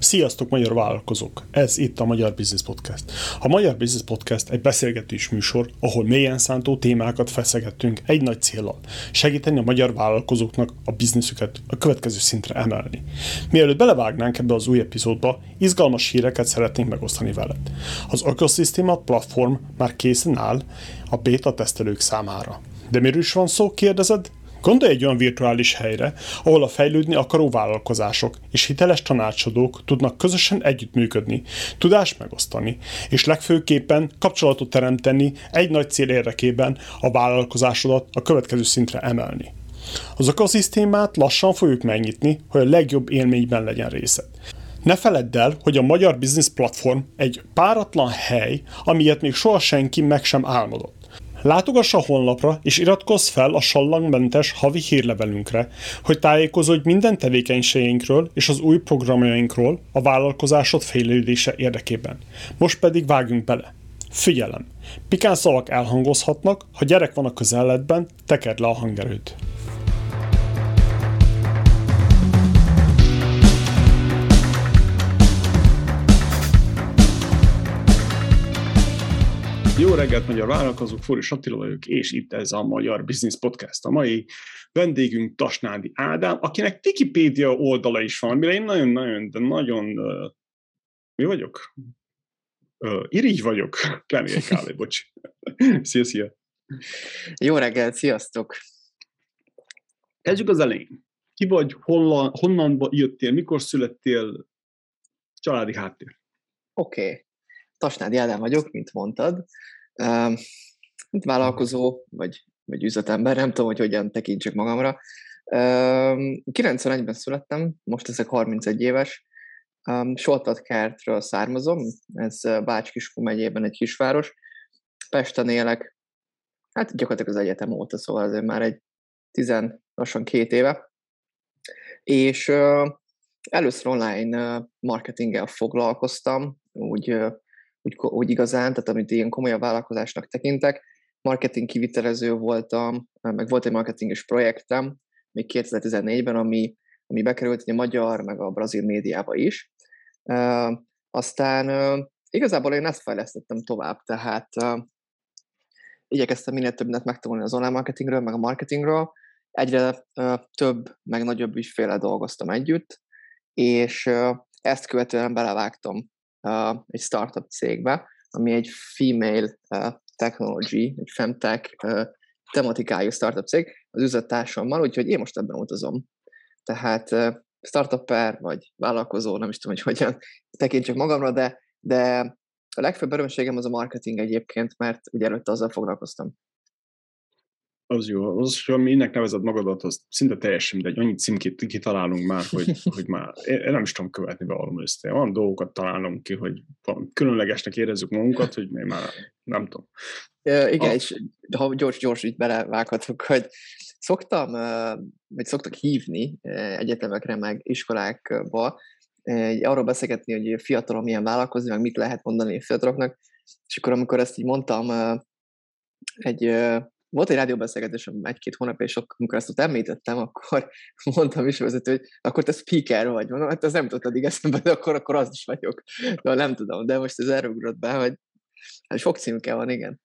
Sziasztok, magyar vállalkozók! Ez itt a Magyar Business Podcast. A Magyar Business Podcast egy beszélgetés műsor, ahol mélyen szántó témákat feszegettünk egy nagy célral. Segíteni a magyar vállalkozóknak a bizniszüket a következő szintre emelni. Mielőtt belevágnánk ebbe az új epizódba, izgalmas híreket szeretnénk megosztani veled. Az Ecosystem platform már készen áll a beta tesztelők számára. De miről is van szó, kérdezed? Gondolj egy olyan virtuális helyre, ahol a fejlődni akaró vállalkozások és hiteles tanácsadók tudnak közösen együttműködni, tudást megosztani, és legfőképpen kapcsolatot teremteni egy nagy cél érdekében a vállalkozásodat a következő szintre emelni. Az ökoszisztémát lassan fogjuk megnyitni, hogy a legjobb élményben legyen részed. Ne feledd el, hogy a Magyar Business Platform egy páratlan hely, amilyet még soha senki meg sem álmodott. Látogass a honlapra és iratkozz fel a sallangmentes havi hírlevelünkre, hogy tájékozódj minden tevékenységeinkről és az új programjainkról a vállalkozásod fejlődése érdekében. Most pedig vágjunk bele. Figyelem! Pikán szavak elhangozhatnak, ha gyerek van a közelletben, tekerd le a hangerőt. Jó reggelt, magyar vállalkozók, Fóris Attila vagyok, és itt ez a Magyar Business Podcast. A mai vendégünk Tasnádi Ádám, akinek Wikipédia oldala is van, amire én nagyon-nagyon, de nagyon, uh, mi vagyok? Uh, irigy vagyok. Kemény kávé, bocs. szia, szia. Jó reggelt, sziasztok. Kezdjük az elején. Ki vagy, honnan, honnan jöttél, mikor születtél, családi háttér? Oké. Okay. Tasnádi Ádám vagyok, mint mondtad. Mint vállalkozó, vagy, vagy üzletember, nem tudom, hogy hogyan tekintsek magamra. Uh, 91-ben születtem, most leszek 31 éves. Soltatkertről származom, ez Bács-Kiskú megyében egy kisváros. Pesten élek, hát gyakorlatilag az egyetem óta, szóval azért már egy tizen, lassan két éve. És először online marketinggel foglalkoztam, úgy úgy, úgy igazán, tehát amit ilyen komolyabb vállalkozásnak tekintek. Marketing kivitelező voltam, meg volt egy marketinges projektem, még 2014-ben, ami, ami bekerült a magyar, meg a brazil médiába is. Aztán igazából én ezt fejlesztettem tovább, tehát igyekeztem minél többet megtanulni az online marketingről, meg a marketingről. Egyre több, meg nagyobb ügyféle dolgoztam együtt, és ezt követően belevágtam uh, egy startup cégbe, ami egy female uh, technology, egy femtech uh, tematikájú startup cég az üzlettársammal, úgyhogy én most ebben utazom. Tehát uh, startupper vagy vállalkozó, nem is tudom, hogy hogyan tekintsek magamra, de, de a legfőbb örömségem az a marketing egyébként, mert ugye előtte azzal foglalkoztam az jó. Az, hogy minek nevezed magadat, az szinte teljesen mindegy. Annyit címkét kitalálunk már, hogy, hogy már én nem is tudom követni valami össze. Van dolgokat találunk ki, hogy különlegesnek érezzük magunkat, hogy még már nem tudom. Ja, igen, a... és ha gyors-gyors így belevághatok, hogy szoktam, vagy szoktak hívni egyetemekre, meg iskolákba, arról beszélgetni, hogy fiatalon milyen vállalkozni, meg mit lehet mondani a fiataloknak, és akkor amikor ezt így mondtam egy volt egy rádióbeszélgetésem egy-két hónap, és amikor ezt ott említettem, akkor mondtam is vezető, hogy akkor te speaker vagy. Mondom, hát ez nem addig eszembe, de akkor, akkor az is vagyok. De nem tudom, de most ez erről ugrott be, hogy hát sok címke van, igen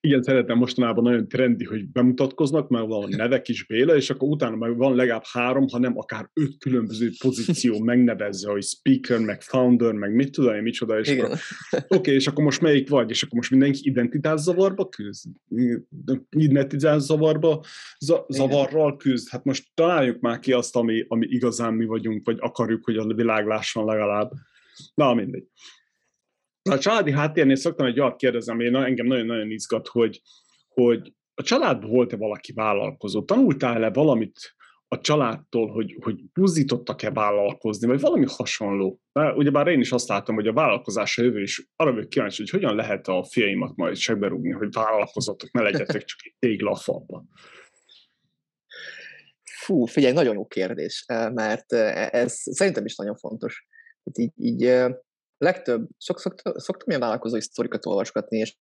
igen, szeretem mostanában nagyon trendi, hogy bemutatkoznak, mert van nevek is Béla, és akkor utána meg van legalább három, hanem akár öt különböző pozíció megnevezze, hogy speaker, meg founder, meg mit tudom én, micsoda, és akkor, oké, okay, és akkor most melyik vagy, és akkor most mindenki identitászavarba küzd, identitászavarba, zavarral küzd, hát most találjuk már ki azt, ami, ami igazán mi vagyunk, vagy akarjuk, hogy a világ lásson legalább. Na, mindegy. A családi háttérnél szoktam egy olyat kérdezni, ami engem nagyon-nagyon izgat, hogy, hogy a családban volt-e valaki vállalkozó? Tanultál-e valamit a családtól, hogy, hogy buzdítottak-e vállalkozni, vagy valami hasonló? Mert ugyebár én is azt látom, hogy a vállalkozás a jövő is arra vagyok kíváncsi, hogy hogyan lehet a fiaimat majd segberúgni, hogy vállalkozottak, ne legyetek csak egy tégla a falban. Fú, figyelj, nagyon jó kérdés, mert ez szerintem is nagyon fontos. Így, így legtöbb, sok, szoktam, szoktam ilyen vállalkozói sztorikat olvasgatni, és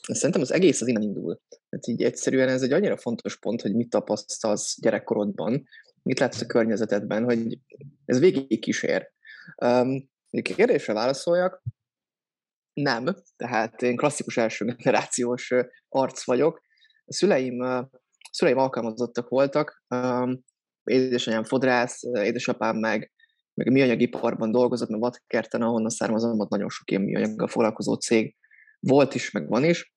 szerintem az egész az innen indul. Hát így egyszerűen ez egy annyira fontos pont, hogy mit tapasztalsz gyerekkorodban, mit látsz a környezetedben, hogy ez végig kísér. Um, kérdésre válaszoljak, nem, tehát én klasszikus első generációs arc vagyok. A szüleim, a szüleim alkalmazottak voltak, um, édesanyám fodrász, édesapám meg, meg a műanyagiparban dolgozott, mert Vatkerten, ahonnan származom, ott nagyon sok ilyen műanyaggal foglalkozó cég volt is, meg van is.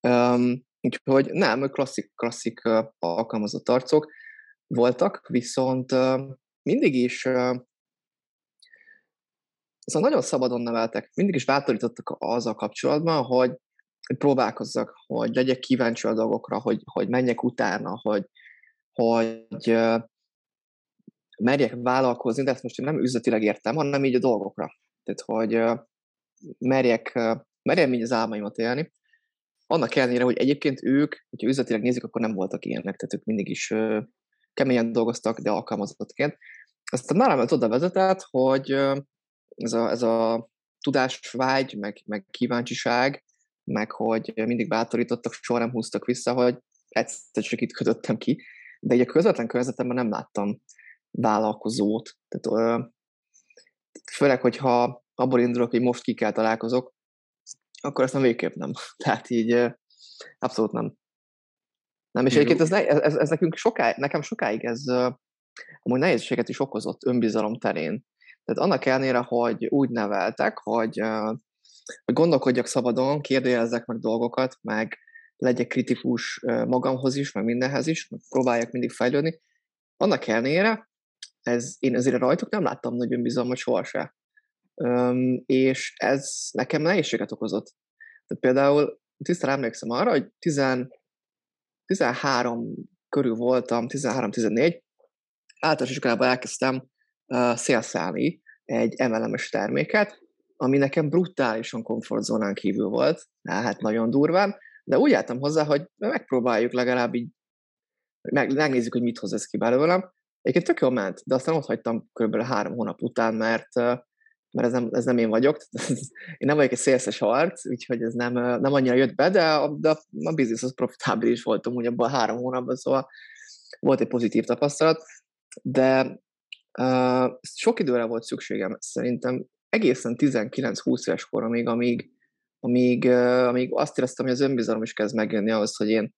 Um, úgyhogy nem, klasszik, klasszik uh, alkalmazott arcok voltak, viszont uh, mindig is uh, Szóval nagyon szabadon neveltek, mindig is bátorítottak azzal kapcsolatban, hogy próbálkozzak, hogy legyek kíváncsi a dolgokra, hogy, hogy menjek utána, hogy, hogy uh, merjek vállalkozni, de ezt most én nem üzletileg értem, hanem így a dolgokra. Tehát, hogy merjek, merjem így az álmaimat élni. Annak ellenére, hogy egyébként ők, hogyha üzletileg nézik, akkor nem voltak ilyenek, tehát ők mindig is keményen dolgoztak, de alkalmazottként. Aztán nálam oda vezetett, hogy ez a, ez a tudásvágy, meg, meg kíváncsiság, meg hogy mindig bátorítottak, soha nem húztak vissza, hogy egyszer csak itt kötöttem ki, de egy a közvetlen környezetemben nem láttam vállalkozót. Tehát, ö, főleg, hogyha abból indulok, hogy most ki kell találkozok, akkor ezt nem végképp nem. Tehát így ö, abszolút nem. Nem, és Jó. egyébként ez, ez, ez, ez nekünk sokáig, nekem sokáig ez ö, amúgy nehézséget is okozott önbizalom terén. Tehát annak ellenére, hogy úgy neveltek, hogy, hogy gondolkodjak szabadon, kérdejezzek meg dolgokat, meg legyek kritikus magamhoz is, meg mindenhez is, meg próbáljak mindig fejlődni, annak ellenére ez, én azért rajtuk nem láttam nagy önbizalmat sohasem. Um, és ez nekem nehézséget okozott. Tehát például tisztán emlékszem arra, hogy 10, 13 körül voltam, 13-14, általános iskolában elkezdtem szélszállni egy MLM-es terméket, ami nekem brutálisan komfortzónán kívül volt, hát nagyon durván, de úgy álltam hozzá, hogy megpróbáljuk legalább így, meg, megnézzük, hogy mit hoz ez ki belőlem. Egyébként tök jól ment, de aztán ott hagytam kb. három hónap után, mert, mert ez, nem, ez nem én vagyok. én nem vagyok egy szélszes arc, úgyhogy ez nem, nem annyira jött be, de a, de a biznisz az profitábilis voltam úgy abban a három hónapban, szóval volt egy pozitív tapasztalat, de Uh, sok időre volt szükségem, szerintem egészen 19-20 éves koromig, amíg, amíg, uh, amíg azt éreztem, hogy az önbizalom is kezd megjönni ahhoz, hogy én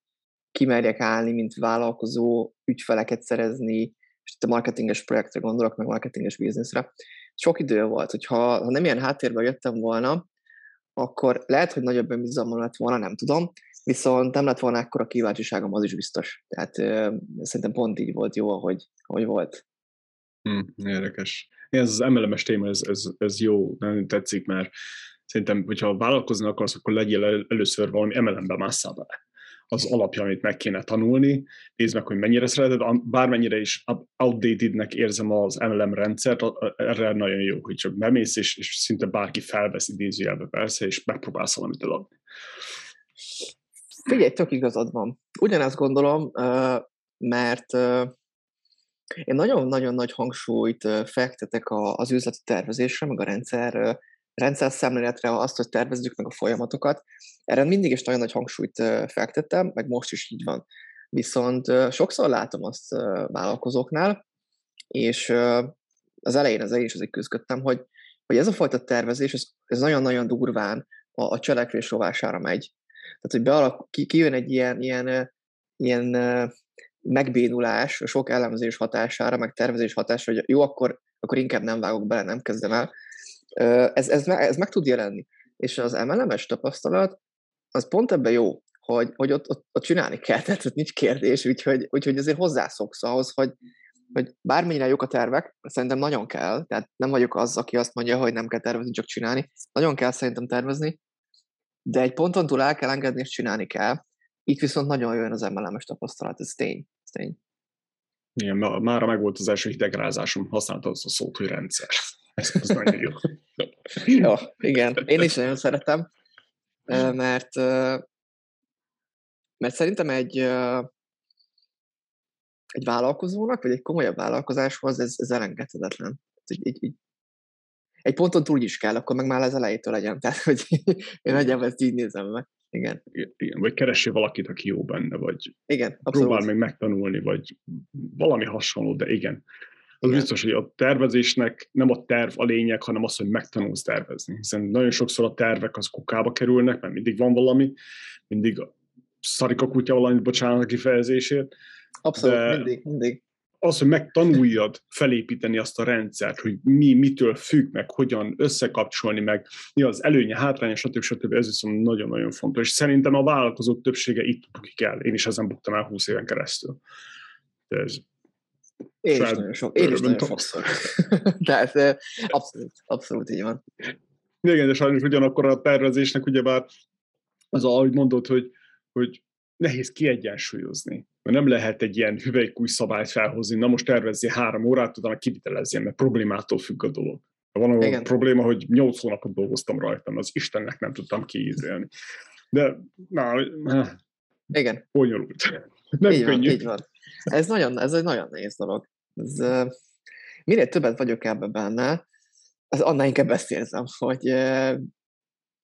kimerjek állni, mint vállalkozó, ügyfeleket szerezni, és itt a marketinges projektre gondolok, meg marketinges bizniszre. Sok idő volt, hogyha ha nem ilyen háttérben jöttem volna, akkor lehet, hogy nagyobb önbizalmam lett volna, nem tudom, viszont nem lett volna ekkora kíváncsiságom, az is biztos. Tehát uh, szerintem pont így volt jó, ahogy, ahogy volt. Hmm, érdekes. Ez az MLM-es téma, ez, ez, ez jó, nem tetszik, mert szerintem, hogyha vállalkozni akarsz, akkor legyél el, először valami MLM-be másszál bele. Az alapja, amit meg kéne tanulni, nézd meg, hogy mennyire szereted, bármennyire is outdatednek érzem az MLM rendszert, erre nagyon jó, hogy csak bemész, és, és szinte bárki felvesz idézőjelbe persze, és megpróbálsz valamit eladni. Figyelj, tök igazad van. Ugyanezt gondolom, mert én nagyon-nagyon nagy hangsúlyt fektetek az üzleti tervezésre, meg a rendszer, rendszer szemléletre, azt, hogy tervezzük meg a folyamatokat. Erre mindig is nagyon nagy hangsúlyt fektettem, meg most is így van. Viszont sokszor látom azt vállalkozóknál, és az elején, az elején is azért küzdöttem, hogy, hogy ez a fajta tervezés, ez, ez nagyon-nagyon durván a, a cselekvés rovására megy. Tehát, hogy bealak, ki, kijön egy ilyen, ilyen, ilyen megbénulás, sok elemzés hatására, meg tervezés hatására, hogy jó, akkor, akkor inkább nem vágok bele, nem kezdem el. Ez, ez, ez meg tud jelenni. És az MLM-es tapasztalat, az pont ebben jó, hogy, hogy ott, ott, ott csinálni kell, tehát ott nincs kérdés, úgyhogy, úgyhogy azért hozzászoksz ahhoz, hogy, hogy bármennyire jók a tervek, szerintem nagyon kell, tehát nem vagyok az, aki azt mondja, hogy nem kell tervezni, csak csinálni. Nagyon kell szerintem tervezni, de egy ponton túl el kell engedni, és csinálni kell. Itt viszont nagyon jön az MLM-es tapasztalat, ez tény. Ez tény. Igen, mára meg volt az első hidegrázásom, használtam azt a szót, hogy rendszer. Ez, ez nagyon jó. jó, igen. Én is nagyon szeretem, mert, mert szerintem egy, egy vállalkozónak, vagy egy komolyabb vállalkozáshoz ez, ez elengedhetetlen. Egy, egy, egy, egy ponton túl is kell, akkor meg már az elejétől legyen. Tehát, hogy én nagyjából ezt így nézem meg. Igen. Igen. Vagy keressél valakit, aki jó benne, vagy igen, próbál meg megtanulni, vagy valami hasonló, de igen. Az biztos, hogy a tervezésnek nem a terv a lényeg, hanem az, hogy megtanulsz tervezni. Hiszen nagyon sokszor a tervek az kukába kerülnek, mert mindig van valami, mindig szarik a kutya valamit, bocsánat a kifejezésért. Abszolút, de mindig, mindig. Az, hogy megtanuljad felépíteni azt a rendszert, hogy mi mitől függ, meg hogyan összekapcsolni, meg mi az előnye, hátránya, stb. stb. Ez viszont nagyon-nagyon fontos. És szerintem a vállalkozók többsége itt bukik el. Én is ezen buktam el 20 éven keresztül. De ez én is nagyon sok, én is nagyon sokszor. Tehát abszolút, abszolút így van. Igen, de sajnos ugyanakkor a tervezésnek ugyebár az, ahogy mondod, hogy, hogy nehéz kiegyensúlyozni. Mert nem lehet egy ilyen hüvelykúj szabályt felhozni, na most tervezzél három órát, utána kivitelezzél, mert problémától függ a dolog. Van a probléma, hogy nyolc hónapot dolgoztam rajtam, az Istennek nem tudtam kiízélni. De, na, igen. Bonyolult. Nem így könnyű. Van, így van. Ez, nagyon, ez egy nagyon nehéz dolog. Ez, minél többet vagyok ebbe benne, az annál inkább ezt érzem, hogy,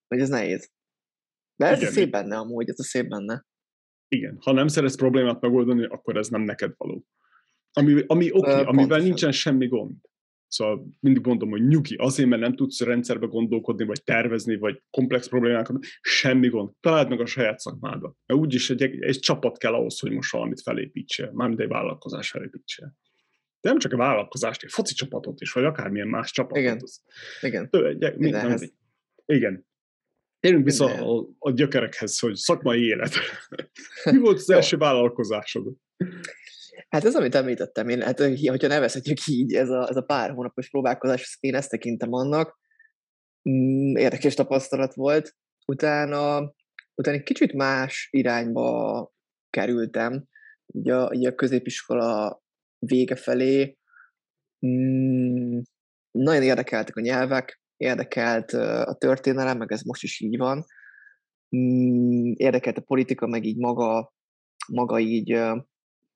hogy ez nehéz. De ez Igen. a szép benne amúgy, ez a szép benne. Igen, ha nem szeretsz problémát megoldani, akkor ez nem neked való. Ami, ami oké, okay, amivel nincsen semmi gond. Szóval mindig mondom, hogy nyugi, azért, mert nem tudsz rendszerbe gondolkodni, vagy tervezni, vagy komplex problémákat, semmi gond. Találd meg a saját szakmádat. Mert úgyis egy, egy csapat kell ahhoz, hogy most valamit felépítsél, mármint egy vállalkozás felépítsél. De nem csak a vállalkozást, egy foci csapatot is, vagy akármilyen más csapatot. Igen. Az, Igen. Tő, egy, minden, Igen. Térjünk vissza a, a gyökerekhez, hogy szakmai élet. Mi volt az első vállalkozásod? Hát ez, amit említettem, én, hát, hogyha nevezhetjük így, ez a, ez a pár hónapos próbálkozás, én ezt tekintem annak. Mm, érdekes tapasztalat volt. Utána, utána egy kicsit más irányba kerültem, ugye a, ugye a középiskola vége felé. Mm, nagyon érdekeltek a nyelvek, érdekelt a történelem, meg ez most is így van. Mm, érdekelt a politika, meg így maga, maga így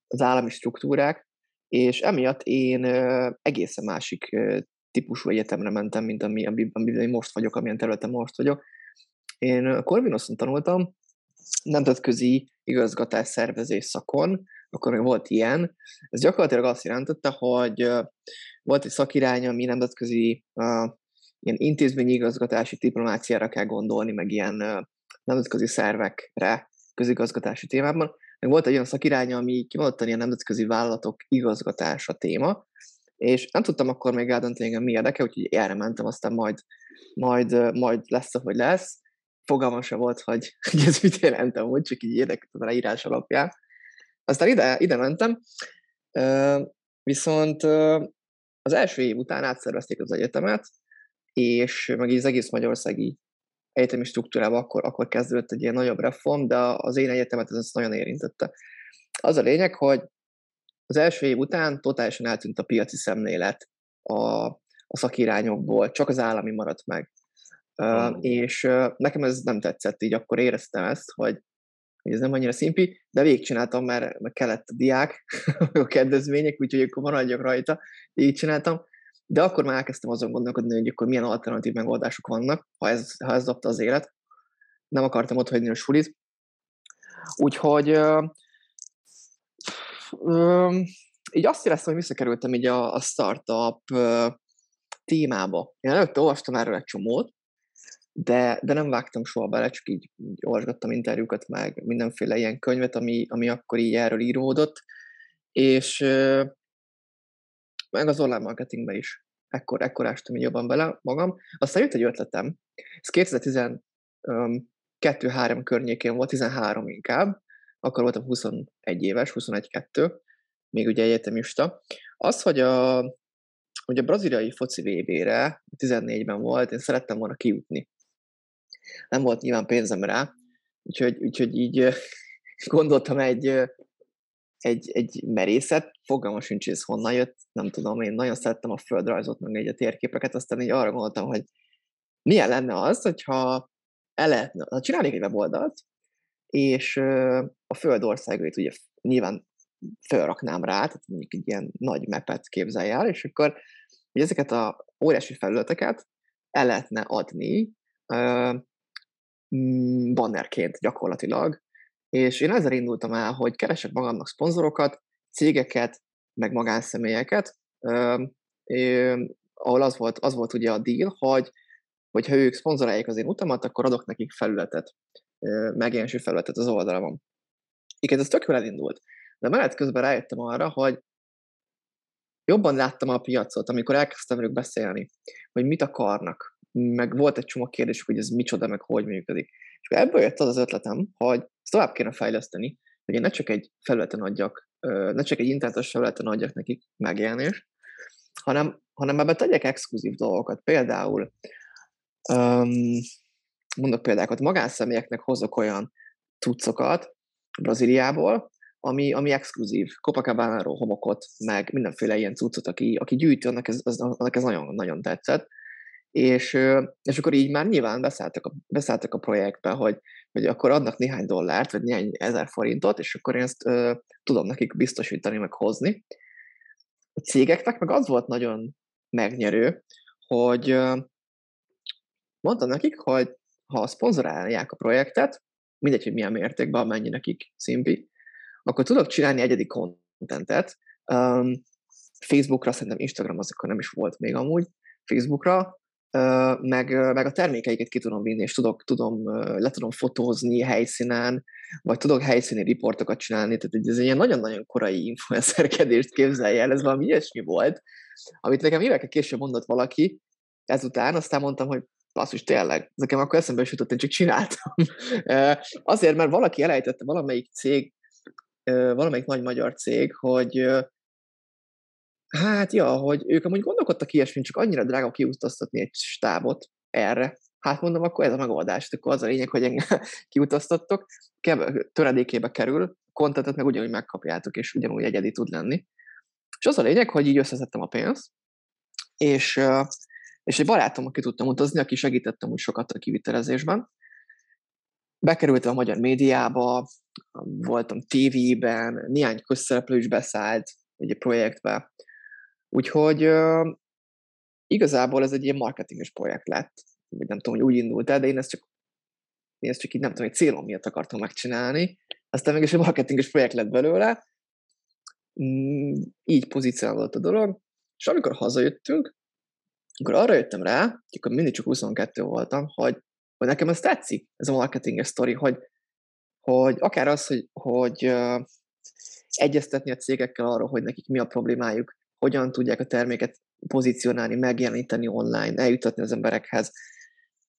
az állami struktúrák, és emiatt én egészen másik típusú egyetemre mentem, mint ami, amiben most vagyok, amilyen területen most vagyok. Én Corvinuson tanultam, nemzetközi igazgatás szervezés szakon, akkor még volt ilyen. Ez gyakorlatilag azt jelentette, hogy volt egy szakirány, ami nemzetközi ilyen intézményi igazgatási diplomáciára kell gondolni, meg ilyen nemzetközi szervekre közigazgatási témában, meg volt egy olyan szakiránya, ami kimondottan ilyen nemzetközi vállalatok igazgatása téma, és nem tudtam akkor még eldönteni, engem mi érdekel, úgyhogy erre mentem, aztán majd, majd, majd lesz, ahogy lesz. Fogalmam se volt, hogy, hogy ez mit jelentem, úgy csak így érdekelt a leírás alapján. Aztán ide, ide mentem, viszont az első év után átszervezték az egyetemet, és meg így az egész magyarországi egyetemi struktúrában akkor, akkor kezdődött egy ilyen nagyobb reform, de az én egyetemet ez nagyon érintette. Az a lényeg, hogy az első év után totálisan eltűnt a piaci szemlélet a, a szakirányokból, csak az állami maradt meg. Oh. Uh, és uh, nekem ez nem tetszett, így akkor éreztem ezt, hogy, hogy ez nem annyira szimpi, de végigcsináltam, mert, mert kellett a diák, a kedvezmények, úgyhogy akkor maradjak rajta, végigcsináltam, de akkor már elkezdtem azon gondolkodni, hogy akkor milyen alternatív megoldások vannak, ha ez, ha ez dobta az élet. Nem akartam ott hagyni a sulit. Úgyhogy ö, ö, így azt éreztem, hogy visszakerültem így a, a startup ö, témába. Én előtte olvastam erről egy csomót, de, de nem vágtam soha bele, csak így, így olvasgattam interjúkat, meg mindenféle ilyen könyvet, ami, ami akkor így erről íródott, és meg az online marketingbe is. Ekkor, ekkor ástam így jobban bele magam. Aztán jött egy ötletem. Ez 2012-3 környékén volt, 13 inkább. Akkor voltam 21 éves, 21-2, még ugye egyetemista. Az, hogy a, hogy a braziliai foci VB-re 14-ben volt, én szerettem volna kijutni. Nem volt nyilván pénzem rá, úgyhogy, úgyhogy így gondoltam egy egy, egy merészet, fogalmas sincs, ez honnan jött, nem tudom, én nagyon szerettem a földrajzot, meg egy a térképeket, aztán így arra gondoltam, hogy milyen lenne az, hogyha el lehetne, ha csinálnék egy weboldalt, és a föld országait ugye nyilván felraknám rá, tehát mondjuk egy ilyen nagy mapet képzelj el, és akkor hogy ezeket a óriási felületeket el lehetne adni bannerként gyakorlatilag és én ezzel indultam el, hogy keresek magamnak szponzorokat, cégeket, meg magánszemélyeket, ahol az volt, az volt ugye a deal, hogy hogyha ők szponzorálják az én utamat, akkor adok nekik felületet, megjelenésű felületet az oldalamon. Igen, ez tök jól elindult. De menet közben rájöttem arra, hogy jobban láttam a piacot, amikor elkezdtem velük beszélni, hogy mit akarnak, meg volt egy csomó kérdés, hogy ez micsoda, meg hogy működik. És ebből jött az az ötletem, hogy ezt tovább kéne fejleszteni, hogy én ne csak egy felületen adjak, ne csak egy internetes felületen adjak nekik megjelenést, hanem, hanem ebben tegyek exkluzív dolgokat. Például, um, mondok példákat, magánszemélyeknek hozok olyan cuccokat Brazíliából, ami, ami exkluzív. copacabana homokot, meg mindenféle ilyen cuccot, aki, aki gyűjti, annak ez, az, annak ez nagyon, nagyon tetszett. És, és akkor így már nyilván beszálltak a, beszálltak a projektbe, hogy, hogy akkor adnak néhány dollárt, vagy néhány ezer forintot, és akkor én ezt ö, tudom nekik biztosítani, meg hozni. A cégeknek meg az volt nagyon megnyerő, hogy ö, mondtam nekik, hogy ha szponzorálják a projektet, mindegy, hogy milyen mértékben, amennyi nekik szimpi, akkor tudok csinálni egyedi kontentet. Um, Facebookra, szerintem Instagram az akkor nem is volt még amúgy, Facebookra, meg, meg a termékeiket ki tudom vinni, és tudok, tudom, le tudom fotózni helyszínen, vagy tudok helyszíni riportokat csinálni, tehát ez egy ilyen nagyon-nagyon korai influencerkedést képzelje el, ez valami ilyesmi volt, amit nekem évekkel később mondott valaki, ezután aztán mondtam, hogy basszus, tényleg, nekem akkor eszembe is jutott, én csak csináltam. Azért, mert valaki elejtette, valamelyik cég valamelyik nagy magyar cég, hogy hát ja, hogy ők amúgy gondolkodtak ilyesmint, csak annyira drága kiutaztatni egy stábot erre. Hát mondom, akkor ez a megoldás. Akkor az a lényeg, hogy engem kiutaztattok, töredékébe kerül, kontentet meg ugyanúgy megkapjátok, és ugyanúgy egyedi tud lenni. És az a lényeg, hogy így összeszedtem a pénzt, és, és egy barátom, aki tudtam utazni, aki segítettem úgy sokat a kivitelezésben, bekerültem a magyar médiába, voltam tévében, néhány közszereplő is beszállt egy projektbe. Úgyhogy igazából ez egy ilyen marketinges projekt lett. Vagy nem tudom, hogy úgy indult el, de én ezt csak, én ezt csak így nem tudom, egy célom miatt akartam megcsinálni. Aztán mégis egy marketinges projekt lett belőle. Mm, így pozícionálódott a dolog. És amikor hazajöttünk, akkor arra jöttem rá, akkor mindig csak 22 voltam, hogy hogy nekem ez tetszik, ez a marketinges sztori, hogy, hogy akár az, hogy, hogy egyeztetni a cégekkel arról, hogy nekik mi a problémájuk, hogyan tudják a terméket pozícionálni, megjeleníteni online, eljutatni az emberekhez,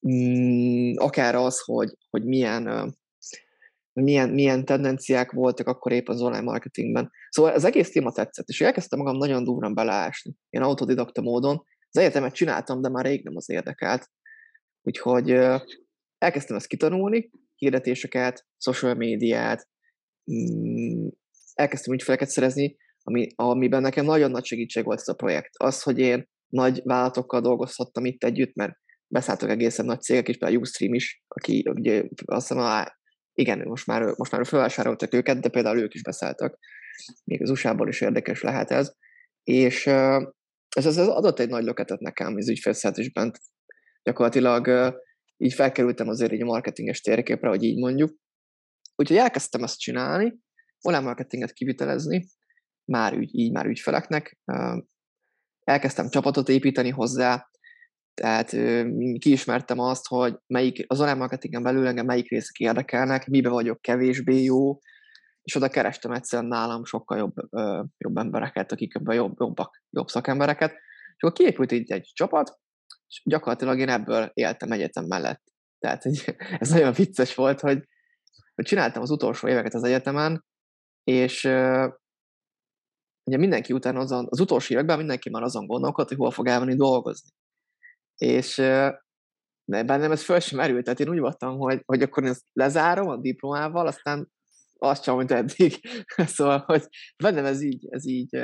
mm, akár az, hogy, hogy milyen, milyen, milyen tendenciák voltak akkor épp az online marketingben. Szóval az egész téma tetszett, és elkezdtem magam nagyon durran beleásni, ilyen autodidakta módon. Az egyetemet csináltam, de már rég nem az érdekelt. Úgyhogy elkezdtem ezt kitanulni, hirdetéseket, social médiát, mm, elkezdtem ügyfeleket szerezni, ami, amiben nekem nagyon nagy segítség volt ez a projekt. Az, hogy én nagy vállalatokkal dolgozhattam itt együtt, mert beszálltak egészen nagy cégek is, például Ustream is, aki ugye azt hiszem, á, igen, most már, most már felvásároltak őket, de például ők is beszálltak. Még az USA-ból is érdekes lehet ez. És ez, ez adott egy nagy löketet nekem az ügyfélszerzésben gyakorlatilag így felkerültem azért így a marketinges térképre, hogy így mondjuk. Úgyhogy elkezdtem ezt csinálni, online marketinget kivitelezni, már ügy, így már ügyfeleknek. Elkezdtem csapatot építeni hozzá, tehát kiismertem azt, hogy melyik, az online marketingen belül engem melyik részek érdekelnek, mibe vagyok kevésbé jó, és oda kerestem egyszerűen nálam sokkal jobb, jobb embereket, akik ebben jobb, jobbak, jobb szakembereket. És akkor kiépült így egy csapat, és gyakorlatilag én ebből éltem egyetem mellett. Tehát hogy ez nagyon vicces volt, hogy, hogy csináltam az utolsó éveket az egyetemen, és ugye mindenki után azon, az utolsó években mindenki már azon gondolkodt, hogy hol fog elmenni dolgozni. És de bennem ez föl sem merült, tehát én úgy voltam, hogy, hogy akkor én ezt lezárom a diplomával, aztán azt sem, mint eddig. szóval, hogy bennem ez így, ez így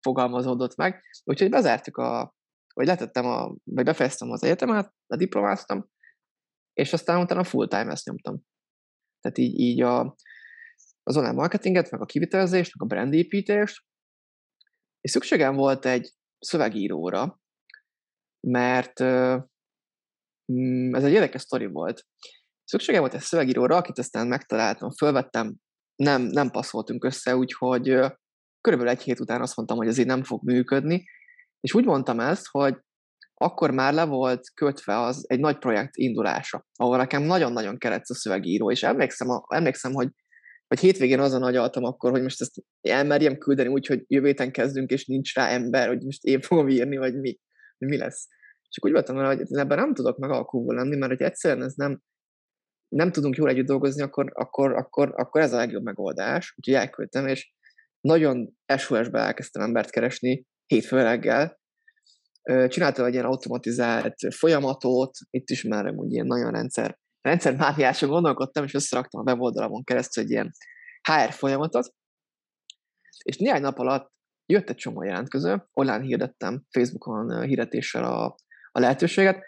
fogalmazódott meg. Úgyhogy bezártuk a, vagy letettem, a, vagy befejeztem az egyetemet, diplomáztam, és aztán utána full-time ezt nyomtam. Tehát így, így a, az online marketinget, meg a kivitelezést, meg a brandépítést, és szükségem volt egy szövegíróra, mert mm, ez egy érdekes sztori volt. Szükségem volt egy szövegíróra, akit aztán megtaláltam, fölvettem, nem, nem passzoltunk össze, úgyhogy körülbelül egy hét után azt mondtam, hogy ez így nem fog működni, és úgy mondtam ezt, hogy akkor már le volt kötve az egy nagy projekt indulása, ahol nekem nagyon-nagyon kellett a szövegíró, és emlékszem, emlékszem hogy, hogy hétvégén azon agyaltam akkor, hogy most ezt elmerjem küldeni úgy, hogy jövő héten kezdünk, és nincs rá ember, hogy most én fogom írni, vagy mi, mi lesz. Csak úgy voltam hogy ebben nem tudok megalkulva lenni, mert hogy egyszerűen ez nem, nem tudunk jól együtt dolgozni, akkor, akkor, akkor, akkor ez a legjobb megoldás. Úgyhogy elküldtem, és nagyon SOS-be elkezdtem embert keresni hétfő reggel. Csináltam egy ilyen automatizált folyamatot, itt is már úgy ilyen nagyon rendszer, rendszer mániáson gondolkodtam, és összeraktam a weboldalamon keresztül egy ilyen HR folyamatot, és néhány nap alatt jött egy csomó jelentkező, online hirdettem Facebookon hirdetéssel a, a lehetőséget,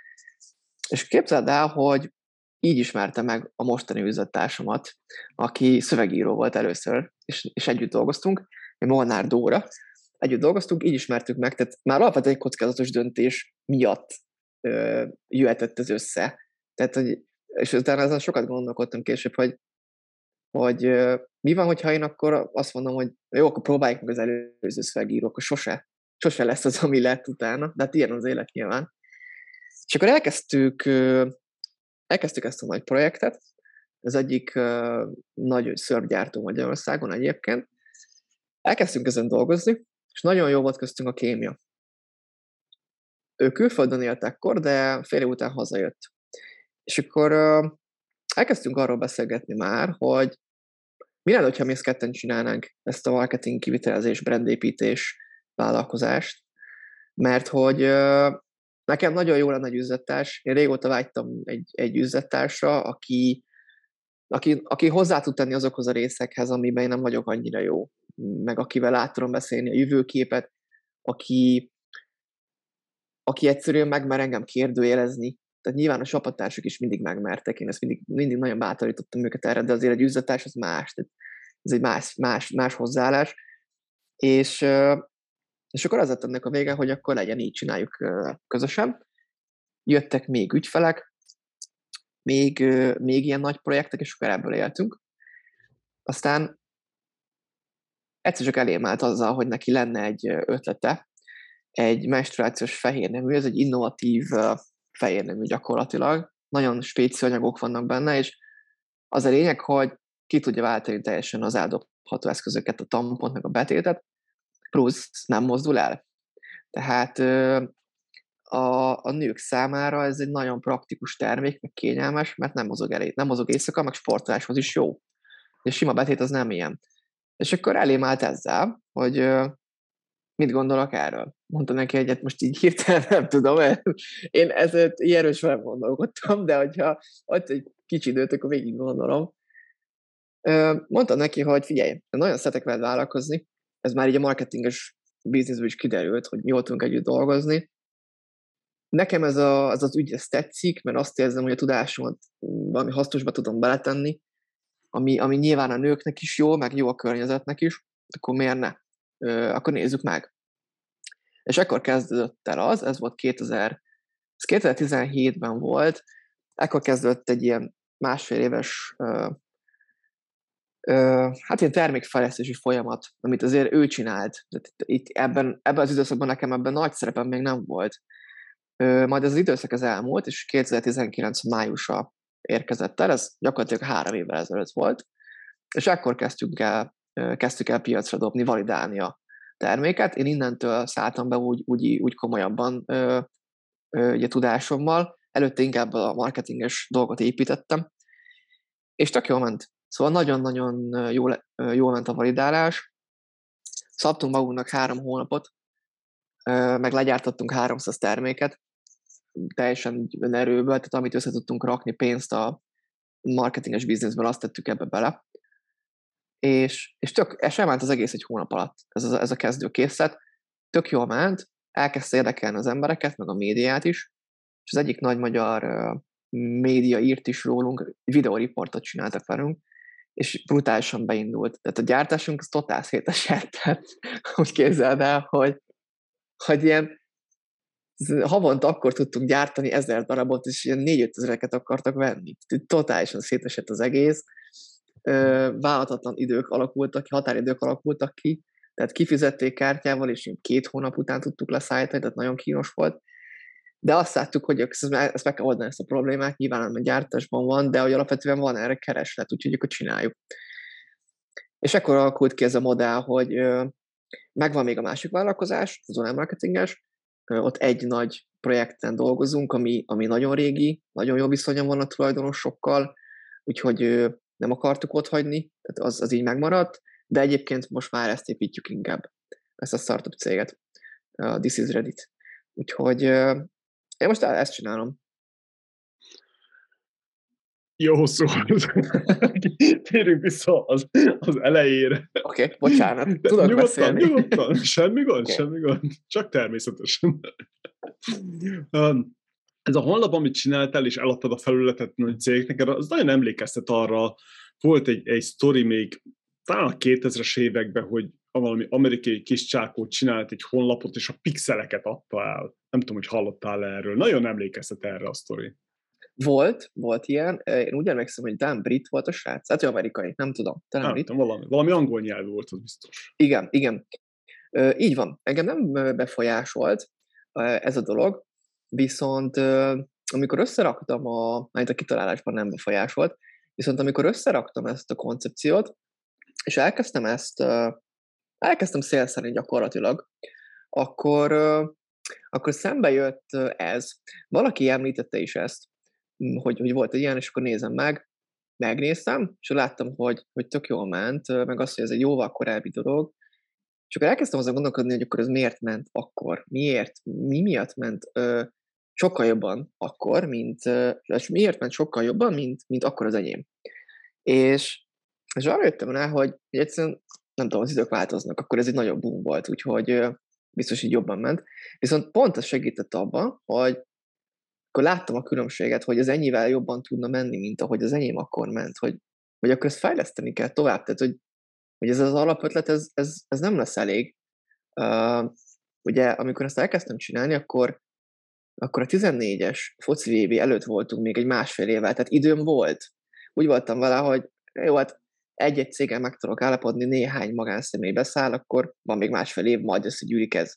és képzeld el, hogy így ismerte meg a mostani üzlettársamat, aki szövegíró volt először, és, és együtt dolgoztunk, Molnár Dóra, együtt dolgoztunk, így ismertük meg, tehát már alapvetően egy kockázatos döntés miatt ö, jöhetett ez össze. Tehát, hogy, és utána ezen sokat gondolkodtam később, hogy, hogy mi van, hogyha én akkor azt mondom, hogy jó, akkor próbáljuk meg az előző szövegíró, akkor sose, sose lesz az, ami lett utána, de hát ilyen az élet nyilván. És akkor elkezdtük elkezdtük ezt a nagy projektet, az egyik nagy szörgyártó Magyarországon egyébként. Elkezdtünk ezen dolgozni, és nagyon jó volt köztünk a kémia. Ő külföldön élt ekkor, de fél után hazajött. És akkor elkezdtünk arról beszélgetni már, hogy mi lenne, ha mi ezt ketten csinálnánk ezt a marketing kivitelezés, brandépítés vállalkozást, mert hogy Nekem nagyon jó lenne egy üzlettárs. Én régóta vágytam egy, egy üzlettársra, aki, aki, aki hozzá tud tenni azokhoz a részekhez, amiben én nem vagyok annyira jó, meg akivel át tudom beszélni a jövőképet, aki, aki egyszerűen megmer engem kérdőjelezni. Tehát nyilván a csapattársok is mindig megmertek, én ezt mindig, mindig nagyon bátorítottam őket erre, de azért egy üzlettárs az más, tehát ez egy más, más, más hozzáállás. És és akkor az lett ennek a vége, hogy akkor legyen így csináljuk közösen. Jöttek még ügyfelek, még, még ilyen nagy projektek, és akkor ebből éltünk. Aztán egyszer csak elém állt azzal, hogy neki lenne egy ötlete, egy menstruációs fehérnemű, ez egy innovatív fehérnemű gyakorlatilag, nagyon spéci anyagok vannak benne, és az a lényeg, hogy ki tudja váltani teljesen az eldobható eszközöket, a tampont, meg a betétet, plusz nem mozdul el. Tehát a, a nők számára ez egy nagyon praktikus termék, meg kényelmes, mert nem mozog elé, nem mozog éjszaka, meg sportoláshoz is jó. És sima betét az nem ilyen. És akkor elém állt ezzel, hogy mit gondolok erről. Mondta neki egyet, most így hirtelen nem tudom, mert én ezért ilyenről sem gondolkodtam, de hogyha ott egy kicsi időt, akkor végig gondolom. Mondtam neki, hogy figyelj, nagyon szeretek veled vállalkozni, ez már így a marketinges bizniszből is kiderült, hogy jól tudunk együtt dolgozni. Nekem ez, a, ez az ügy ez tetszik, mert azt érzem, hogy a tudásomat valami hasznosba tudom beletenni, ami, ami nyilván a nőknek is jó, meg jó a környezetnek is, akkor miért ne? Akkor nézzük meg. És akkor kezdődött el az, ez volt 2000, ez 2017-ben volt, ekkor kezdődött egy ilyen másfél éves hát ilyen termékfejlesztési folyamat, amit azért ő csinált. Itt ebben, ebben az időszakban nekem ebben nagy szerepem még nem volt. Majd ez az időszak az elmúlt, és 2019 májusa érkezett el, ez gyakorlatilag három évvel ezelőtt volt, és akkor kezdtük el, kezdtük el piacra dobni, validálni a terméket. Én innentől szálltam be úgy, úgy, úgy komolyabban ugye, tudásommal, előtte inkább a marketinges dolgot építettem, és tök jól ment. Szóval nagyon-nagyon jól, jól ment a validálás. Szabtunk magunknak három hónapot, meg legyártottunk 300 terméket, teljesen önerőből, tehát amit össze tudtunk rakni pénzt a marketinges bizniszből, azt tettük ebbe bele. És, és tök, ez sem ment az egész egy hónap alatt, ez a, ez a kezdőkészlet. Tök jól ment, elkezdte érdekelni az embereket, meg a médiát is, és az egyik nagy magyar média írt is rólunk, videóriportot csináltak velünk, és brutálisan beindult. Tehát a gyártásunk az totál szétesett, tehát úgy képzeld el, hogy, hogy ilyen havonta akkor tudtunk gyártani ezer darabot, és ilyen négy ezereket akartak venni. Totálisan szétesett az egész. Vállalatlan idők alakultak ki, határidők alakultak ki, Tehát kifizették kártyával, és két hónap után tudtuk leszállítani, tehát nagyon kínos volt. De azt láttuk, hogy ezt meg kell oldani ezt a problémát, nyilván a gyártásban van, de hogy alapvetően van erre kereslet, úgyhogy akkor csináljuk. És akkor alakult ki ez a modell, hogy megvan még a másik vállalkozás, az online marketinges, ott egy nagy projekten dolgozunk, ami, ami nagyon régi, nagyon jó viszonyom van a tulajdonosokkal, úgyhogy nem akartuk ott hagyni, tehát az, az így megmaradt, de egyébként most már ezt építjük inkább, ezt a startup céget, a This is Reddit. Úgyhogy én most ezt csinálom. Jó szó. Térjünk vissza az, az elejére. Oké, okay, bocsánat. Tudok nyugodtan, beszélni. Nyugodtan, semmi gond, okay. semmi gond. Csak természetesen. Um, ez a honlap, amit csináltál, és eladtad a felületet nagy cégnek, az nagyon emlékeztet arra, volt egy, egy sztori még talán a 2000-es években, hogy valami amerikai kis csákót csinált egy honlapot, és a pixeleket adta el. Nem tudom, hogy hallottál erről. Nagyon emlékeztet erre a sztori. Volt, volt ilyen. Én úgy emlékszem, hogy Dan Brit volt a srác. Hát, amerikai, nem tudom. Nem, nem brit. Tudom, valami, valami angol nyelvű volt, az biztos. Igen, igen. Így van. Engem nem befolyásolt ez a dolog, viszont amikor összeraktam a, majd a kitalálásban nem befolyásolt, viszont amikor összeraktam ezt a koncepciót, és elkezdtem ezt, elkezdtem szélszerni gyakorlatilag, akkor, akkor szembe jött ez. Valaki említette is ezt, hogy, hogy volt egy ilyen, és akkor nézem meg, megnéztem, és láttam, hogy, hogy tök jól ment, meg azt, hogy ez egy jóval korábbi dolog, és akkor elkezdtem azon gondolkodni, hogy akkor ez miért ment akkor, miért, mi miatt ment sokkal jobban akkor, mint, és miért ment sokkal jobban, mint, mint akkor az enyém. És, és arra jöttem rá, hogy egyszerűen nem tudom, az idők változnak, akkor ez egy nagyobb boom volt, úgyhogy biztos így jobban ment. Viszont pont ez segített abban, hogy akkor láttam a különbséget, hogy az ennyivel jobban tudna menni, mint ahogy az enyém akkor ment, hogy, hogy akkor ezt fejleszteni kell tovább, tehát hogy, hogy ez az alapötlet, ez, ez, ez nem lesz elég. Uh, ugye, amikor ezt elkezdtem csinálni, akkor, akkor a 14-es foci VB előtt voltunk még egy másfél évvel, tehát időm volt. Úgy voltam vele, hogy jó, hát egy-egy céggel meg tudok állapodni, néhány magánszemély beszáll, akkor van még másfél év, majd összegyűlik ez.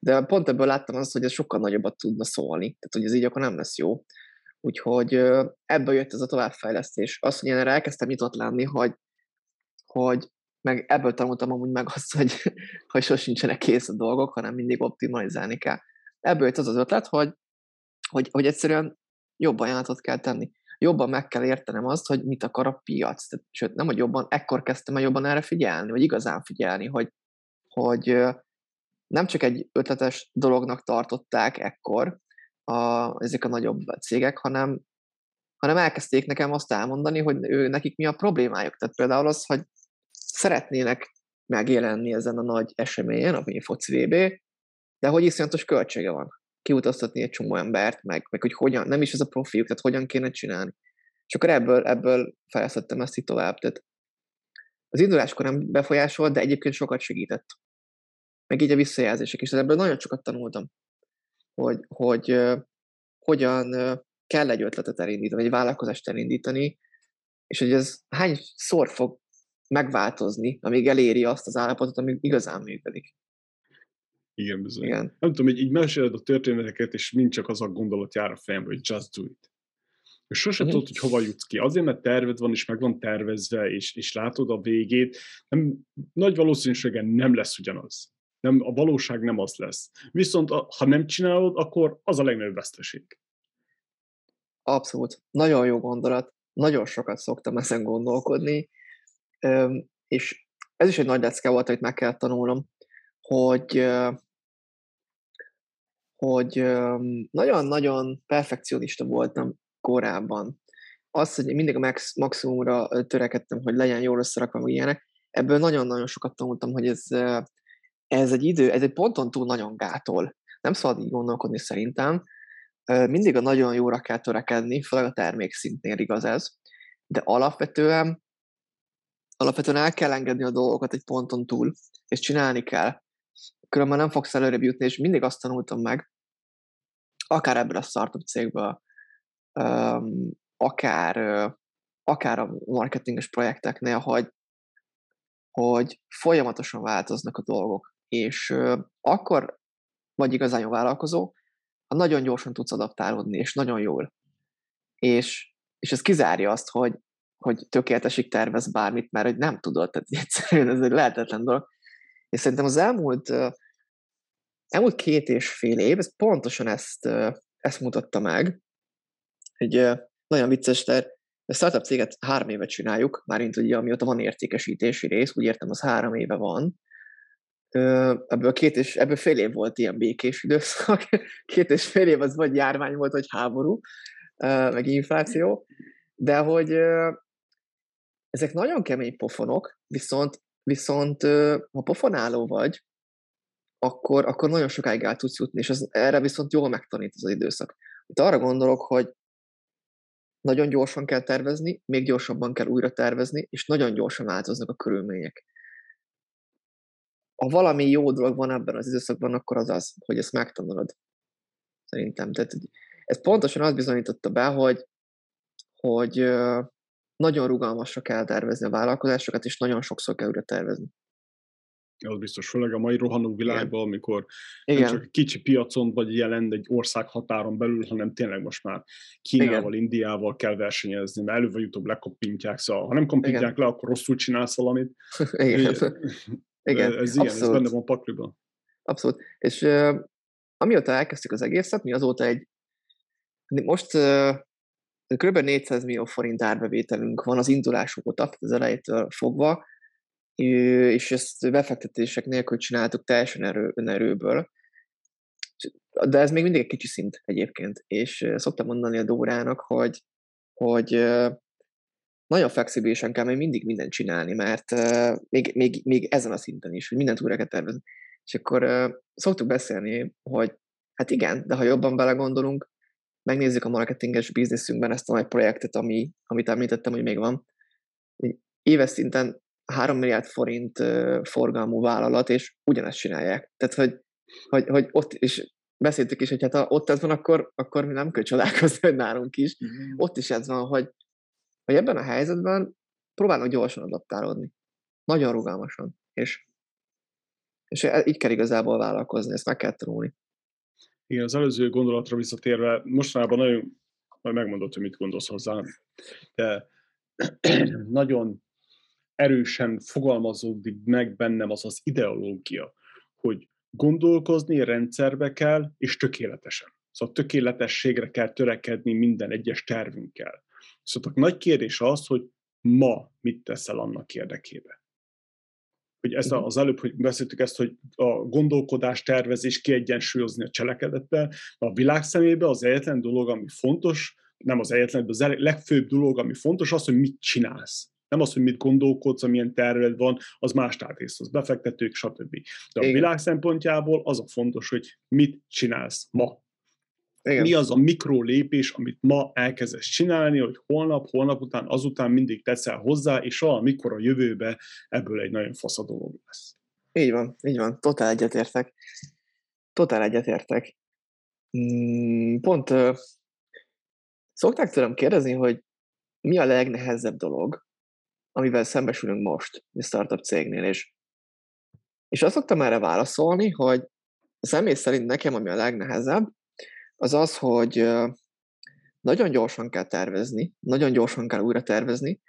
De pont ebből láttam azt, hogy ez sokkal nagyobbat tudna szólni, tehát hogy ez így akkor nem lesz jó. Úgyhogy ebből jött ez a továbbfejlesztés. Az, hogy én erre elkezdtem nyitott lenni, hogy, hogy meg ebből tanultam amúgy meg azt, hogy, hogy sosincsenek kész a dolgok, hanem mindig optimalizálni kell. Ebből jött az az ötlet, hogy, hogy, hogy egyszerűen jobb ajánlatot kell tenni. Jobban meg kell értenem azt, hogy mit akar a piac. Tehát, sőt, nem, hogy jobban, ekkor kezdtem el jobban erre figyelni, vagy igazán figyelni, hogy, hogy nem csak egy ötletes dolognak tartották ekkor a, ezek a nagyobb cégek, hanem, hanem elkezdték nekem azt elmondani, hogy ő, nekik mi a problémájuk. Tehát például az, hogy szeretnének megjelenni ezen a nagy eseményen, ami a foci VB, de hogy iszonyatos költsége van kiutaztatni egy csomó embert, meg, meg hogy hogyan, nem is ez a profiuk, tehát hogyan kéne csinálni. És akkor ebből, ebből fejlesztettem ezt itt tovább. Tehát az induláskor nem befolyásolt, de egyébként sokat segített meg így a visszajelzések is. Ebből nagyon sokat tanultam, hogy, hogy uh, hogyan uh, kell egy ötletet elindítani, egy vállalkozást elindítani, és hogy ez hány szor fog megváltozni, amíg eléri azt az állapotot, amíg igazán működik. Igen, bizony. Igen. Nem tudom, hogy így meséled a történeteket, és mind csak az a gondolat jár a fejembe, hogy just do it. És sosem uh-huh. tudod, hogy hova jutsz ki. Azért, mert terved van, és meg van tervezve, és, és látod a végét, nem, nagy valószínűséggel nem lesz ugyanaz. Nem, a valóság nem az lesz. Viszont ha nem csinálod, akkor az a legnagyobb veszteség. Abszolút. Nagyon jó gondolat. Nagyon sokat szoktam ezen gondolkodni. És ez is egy nagy lecke volt, amit meg kellett tanulnom, hogy hogy nagyon-nagyon perfekcionista voltam korábban. Az, hogy mindig a max, maximumra törekedtem, hogy legyen jól összerakva, ilyenek, ebből nagyon-nagyon sokat tanultam, hogy ez ez egy idő, ez egy ponton túl nagyon gátol. Nem szabad így gondolkodni szerintem. Mindig a nagyon jóra kell törekedni, főleg a termékszintnél igaz ez, de alapvetően, alapvetően el kell engedni a dolgokat egy ponton túl, és csinálni kell. Különben nem fogsz előrébb jutni, és mindig azt tanultam meg, akár ebből a startup cégből, akár, akár a marketinges projekteknél, hogy hogy folyamatosan változnak a dolgok, és akkor vagy igazán jó vállalkozó, ha nagyon gyorsan tudsz adaptálódni, és nagyon jól. És, és ez kizárja azt, hogy, hogy tökéletesig tervez bármit, mert hogy nem tudod, tehát egyszerűen ez egy lehetetlen dolog. És szerintem az elmúlt, elmúlt két és fél év, ez pontosan ezt, ezt mutatta meg. Egy nagyon vicces, tehát a startup céget három évet csináljuk, mármint ugye amióta van értékesítési rész, úgy értem, az három éve van. Ebből, két és, ebből fél év volt ilyen békés időszak, két és fél év az vagy járvány volt, vagy háború, meg infláció, de hogy ezek nagyon kemény pofonok, viszont, viszont ha pofonáló vagy, akkor, akkor nagyon sokáig el tudsz jutni, és az, erre viszont jól megtanít az időszak. Itt arra gondolok, hogy nagyon gyorsan kell tervezni, még gyorsabban kell újra tervezni, és nagyon gyorsan változnak a körülmények. Ha valami jó dolog van ebben az időszakban, akkor az az, hogy ezt megtanulod. Szerintem. Tehát ez pontosan azt bizonyította be, hogy, hogy nagyon rugalmasra kell tervezni a vállalkozásokat, és nagyon sokszor kell újra tervezni. Az biztos, főleg a mai rohanó világban, Igen. amikor Igen. nem csak kicsi piacon vagy jelen egy ország határon belül, hanem tényleg most már Kínával, Igen. Indiával kell versenyezni, mert előbb vagy utóbb lekoppintják, szóval ha nem kompintják Igen. le, akkor rosszul csinálsz valamit. Igen. Igen. Ez ilyen, ez benne van pakliban. Abszolút. És uh, amióta elkezdtük az egészet, mi azóta egy most uh, kb. 400 millió forint árbevételünk van az indulás óta, az elejétől fogva, és ezt befektetések nélkül csináltuk teljesen erő, önerőből. De ez még mindig egy kicsi szint egyébként, és szoktam mondani a Dórának, hogy, hogy nagyon flexibilisen kell még mindig mindent csinálni, mert még, még, még ezen a szinten is, hogy mindent újra kell tervezni. És akkor szoktuk beszélni, hogy hát igen, de ha jobban belegondolunk, megnézzük a marketinges bizniszünkben ezt a nagy projektet, ami, amit említettem, hogy még van. Éves szinten 3 milliárd forint forgalmú vállalat, és ugyanezt csinálják. Tehát, hogy, hogy, hogy ott is beszéltük is, hogy hát ha ott ez van, akkor, akkor mi nem kell csodálkozni, hogy nálunk is. Mm-hmm. Ott is ez van, hogy, hogy ebben a helyzetben próbálnak gyorsan adaptálódni. Nagyon rugalmasan. És, és e, így kell igazából vállalkozni, ezt meg kell tanulni. Igen, az előző gondolatra visszatérve, mostanában nagyon, majd megmondod, hogy mit gondolsz hozzá, de nagyon erősen fogalmazódik meg bennem az az ideológia, hogy gondolkozni rendszerbe kell, és tökéletesen. Szóval tökéletességre kell törekedni minden egyes tervünkkel. Szóval a nagy kérdés az, hogy ma mit teszel annak érdekében. Hogy ez az előbb, hogy beszéltük ezt, hogy a gondolkodás, tervezés kiegyensúlyozni a cselekedettel, a világ szemébe az egyetlen dolog, ami fontos, nem az egyetlen, de az legfőbb dolog, ami fontos, az, hogy mit csinálsz. Nem az, hogy mit gondolkodsz, amilyen terved van, az más tártész, az befektetők, stb. De a Igen. világ szempontjából az a fontos, hogy mit csinálsz ma. Igen. Mi az a mikro lépés, amit ma elkezdesz csinálni, hogy holnap, holnap után, azután mindig teszel hozzá, és valamikor a jövőbe ebből egy nagyon fasz a dolog lesz. Így van, így van. Totál egyetértek. Totál egyetértek. Mm, pont uh, szokták tőlem kérdezni, hogy mi a legnehezebb dolog, amivel szembesülünk most a startup cégnél, és, és azt szoktam erre válaszolni, hogy személy szerint nekem, ami a legnehezebb, az az, hogy nagyon gyorsan kell tervezni, nagyon gyorsan kell újra tervezni,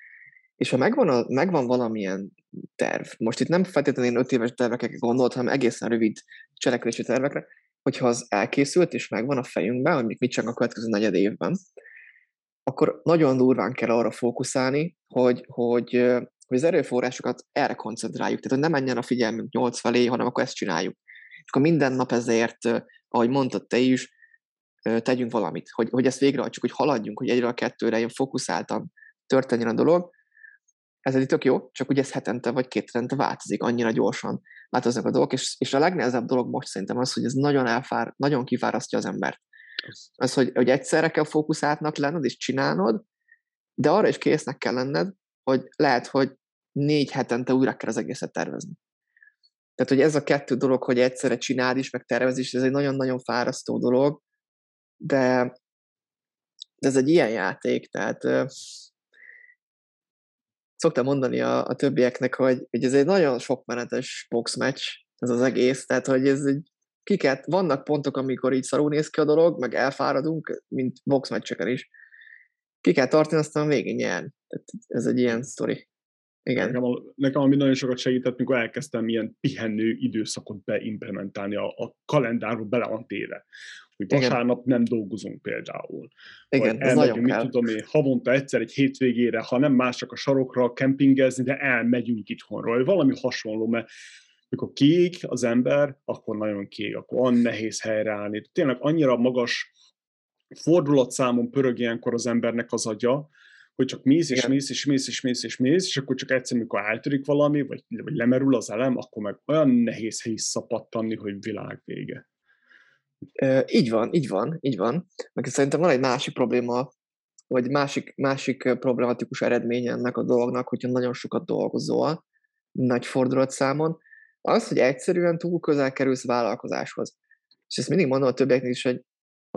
és ha megvan, a, megvan valamilyen terv, most itt nem feltétlenül én öt éves tervekre gondolt, hanem egészen rövid cselekvési tervekre, hogyha az elkészült és megvan a fejünkben, hogy mit csak a következő negyed évben, akkor nagyon durván kell arra fókuszálni, hogy, hogy, hogy az erőforrásokat erre koncentráljuk. Tehát, hogy ne menjen a figyelmünk nyolc felé, hanem akkor ezt csináljuk. És akkor minden nap ezért, ahogy mondtad te is, tegyünk valamit, hogy, hogy ezt végrehajtsuk, hogy haladjunk, hogy egyre a kettőre ilyen fókuszáltan történjen a dolog. Ez egy tök jó, csak ugye ez hetente vagy két hetente változik, annyira gyorsan változnak a dolgok, és, és a legnehezebb dolog most szerintem az, hogy ez nagyon elfár, nagyon kifárasztja az embert. Az, hogy, hogy egyszerre kell fókuszáltnak lenned és csinálnod, de arra is késznek kell lenned, hogy lehet, hogy négy hetente újra kell az egészet tervezni. Tehát, hogy ez a kettő dolog, hogy egyszerre csináld is, meg tervez is, ez egy nagyon-nagyon fárasztó dolog, de, ez egy ilyen játék, tehát szoktam mondani a, a többieknek, hogy, hogy ez egy nagyon sokmenetes boxmatch, ez az egész, tehát hogy ez egy kiket, vannak pontok, amikor így szarul néz ki a dolog, meg elfáradunk, mint boxmeccseken is. Ki kell tartani, aztán végén nyerni. Tehát ez egy ilyen sztori. Igen. Nekem, nekem ami nagyon sokat segített, mikor elkezdtem ilyen pihenő időszakot beimplementálni, a, a kalendárról bele van téve. Hogy vasárnap nem dolgozunk például. Igen, ez nagyon mit tudom én, havonta egyszer egy hétvégére, ha nem más, csak a sarokra kempingezni, de elmegyünk itthonról. Valami hasonló, mert mikor kiég az ember, akkor nagyon kiég, akkor olyan nehéz helyreállni. Tényleg annyira magas fordulatszámon pörög ilyenkor az embernek az agya, hogy csak mész és mész és mész és mész és mész, és akkor csak egyszer, mikor eltörik valami, vagy, vagy lemerül az elem, akkor meg olyan nehéz visszapattanni, hogy világ vége. E, így van, így van, így van. Meg szerintem van egy másik probléma, vagy másik, másik problematikus eredménye ennek a dolognak, hogyha nagyon sokat dolgozol, nagy fordulatszámon, az, hogy egyszerűen túl közel kerülsz vállalkozáshoz. És ezt mindig mondom a többieknek is, hogy,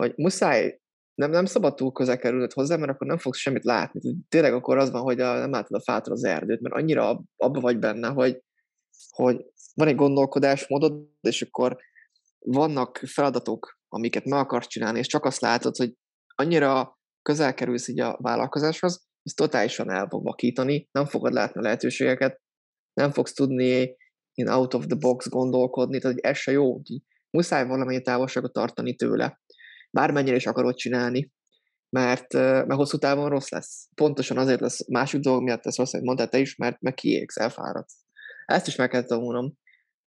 hogy muszáj, nem, nem szabad túl közel kerülnöd hozzá, mert akkor nem fogsz semmit látni. Tényleg akkor az van, hogy a, nem látod a fától az erdőt, mert annyira abba vagy benne, hogy, hogy van egy gondolkodásmódod, és akkor vannak feladatok, amiket meg akarsz csinálni, és csak azt látod, hogy annyira közel kerülsz így a vállalkozáshoz, ez totálisan el fog vakítani, nem fogod látni a lehetőségeket, nem fogsz tudni in out of the box gondolkodni, tehát hogy ez se jó, hogy muszáj valamennyi távolságot tartani tőle, bármennyire is akarod csinálni, mert, mert hosszú távon rossz lesz. Pontosan azért lesz, másik dolog miatt lesz rossz, hogy mondtál te is, mert meg kiégsz, elfáradsz. Ezt is meg kell tanulnom.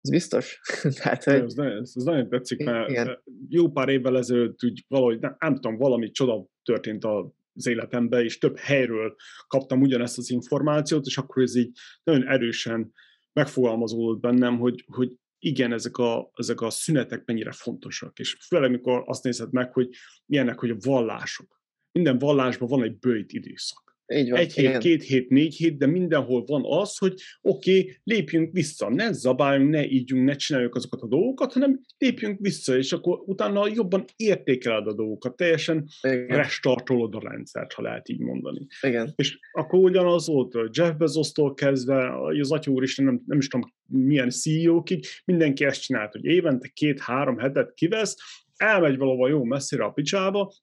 Ez biztos. Tehát, hogy... ez, nagyon, ez, nagyon tetszik, mert Igen. jó pár évvel ezelőtt úgy valahogy, nem, nem tudom, valami csoda történt az életemben, és több helyről kaptam ugyanezt az információt, és akkor ez így nagyon erősen megfogalmazódott bennem, hogy, hogy igen, ezek a, ezek a szünetek mennyire fontosak. És főleg, amikor azt nézed meg, hogy ilyenek, hogy a vallások. Minden vallásban van egy bőjt időszak. Így van, Egy hét, igen. két hét, négy hét, de mindenhol van az, hogy oké, okay, lépjünk vissza, ne zabáljunk, ne ígyunk, ne csináljuk azokat a dolgokat, hanem lépjünk vissza, és akkor utána jobban értékeled a dolgokat, teljesen igen. restartolod a rendszert, ha lehet így mondani. Igen. És akkor ugyanaz volt Jeff Bezos-tól kezdve, az Atya Úristen, nem, nem is tudom milyen CEO-kig, mindenki ezt csinált, hogy évente két-három hetet kivesz, elmegy valahol jó messzire a picsába.